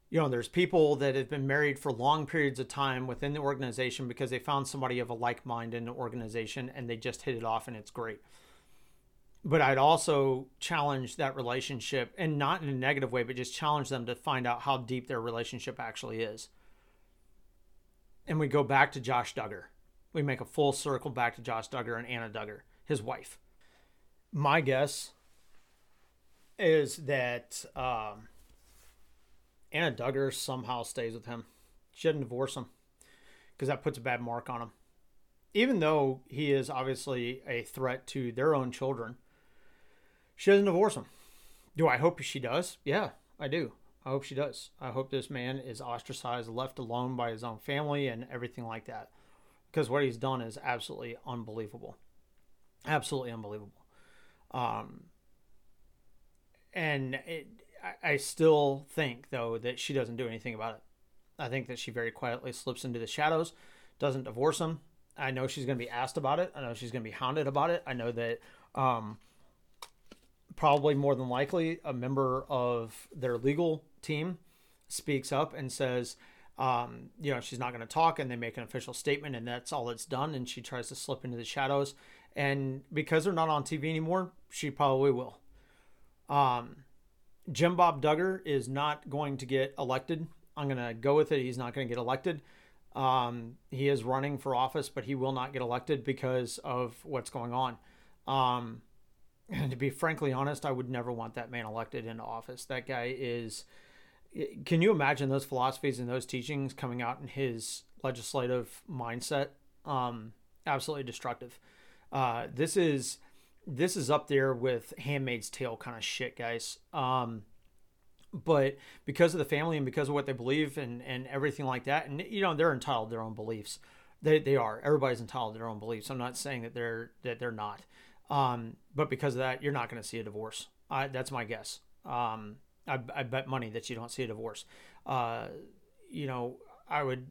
You know, there's people that have been married for long periods of time within the organization because they found somebody of a like mind in the organization and they just hit it off and it's great. But I'd also challenge that relationship and not in a negative way, but just challenge them to find out how deep their relationship actually is and we go back to Josh Duggar. We make a full circle back to Josh Duggar and Anna Duggar, his wife. My guess is that um, Anna Duggar somehow stays with him. She didn't divorce him because that puts a bad mark on him. Even though he is obviously a threat to their own children, she doesn't divorce him. Do I hope she does? Yeah, I do. I hope she does. I hope this man is ostracized, left alone by his own family, and everything like that. Because what he's done is absolutely unbelievable. Absolutely unbelievable. Um, and it, I, I still think, though, that she doesn't do anything about it. I think that she very quietly slips into the shadows, doesn't divorce him. I know she's going to be asked about it. I know she's going to be hounded about it. I know that um, probably more than likely a member of their legal team speaks up and says, um, you know, she's not going to talk, and they make an official statement, and that's all it's done. And she tries to slip into the shadows, and because they're not on TV anymore, she probably will. Um, Jim Bob Duggar is not going to get elected. I'm going to go with it. He's not going to get elected. Um, he is running for office, but he will not get elected because of what's going on. Um, and to be frankly honest, I would never want that man elected into office. That guy is can you imagine those philosophies and those teachings coming out in his legislative mindset? Um, absolutely destructive. Uh, this is this is up there with Handmaid's Tale kind of shit, guys. Um, but because of the family and because of what they believe and and everything like that, and you know they're entitled their own beliefs. They they are. Everybody's entitled their own beliefs. I'm not saying that they're that they're not. Um, but because of that, you're not going to see a divorce. I, that's my guess. Um, I, I bet money that you don't see a divorce. Uh, you know, I would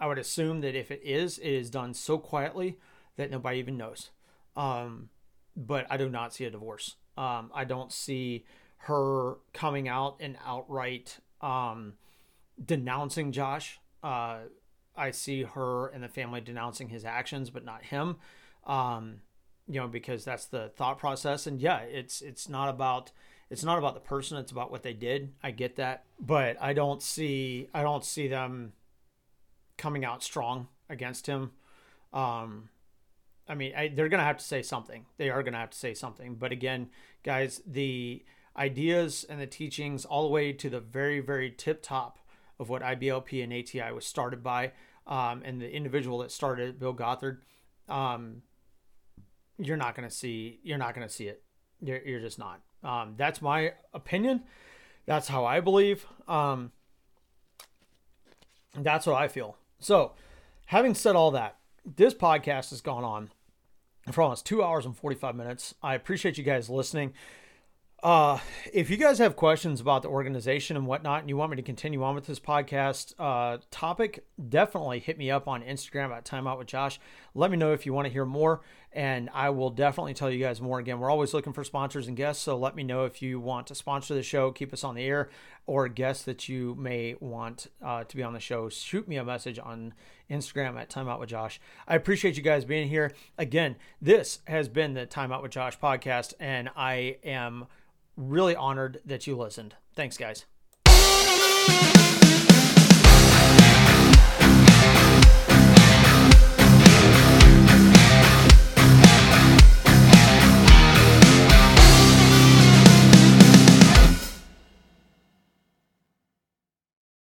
I would assume that if it is, it is done so quietly that nobody even knows. Um, but I do not see a divorce. Um, I don't see her coming out and outright um, denouncing Josh. Uh, I see her and the family denouncing his actions, but not him. Um, you know, because that's the thought process. And yeah, it's it's not about it's not about the person, it's about what they did. I get that. But I don't see I don't see them coming out strong against him. Um I mean, I, they're going to have to say something. They are going to have to say something. But again, guys, the ideas and the teachings, all the way to the very, very tip top of what IBLP and ATI was started by, um, and the individual that started it, Bill Gothard, um, you're not going to see. You're not going to see it. You're, you're just not. Um, that's my opinion. That's how I believe. Um, that's what I feel. So, having said all that, this podcast has gone on for almost two hours and 45 minutes. I appreciate you guys listening. Uh, if you guys have questions about the organization and whatnot, and you want me to continue on with this podcast uh, topic, definitely hit me up on Instagram at Time Out with Josh. Let me know if you want to hear more, and I will definitely tell you guys more. Again, we're always looking for sponsors and guests, so let me know if you want to sponsor the show, keep us on the air, or guests that you may want uh, to be on the show. Shoot me a message on Instagram at Time Out with Josh. I appreciate you guys being here. Again, this has been the Time Out with Josh podcast, and I am really honored that you listened. Thanks, guys.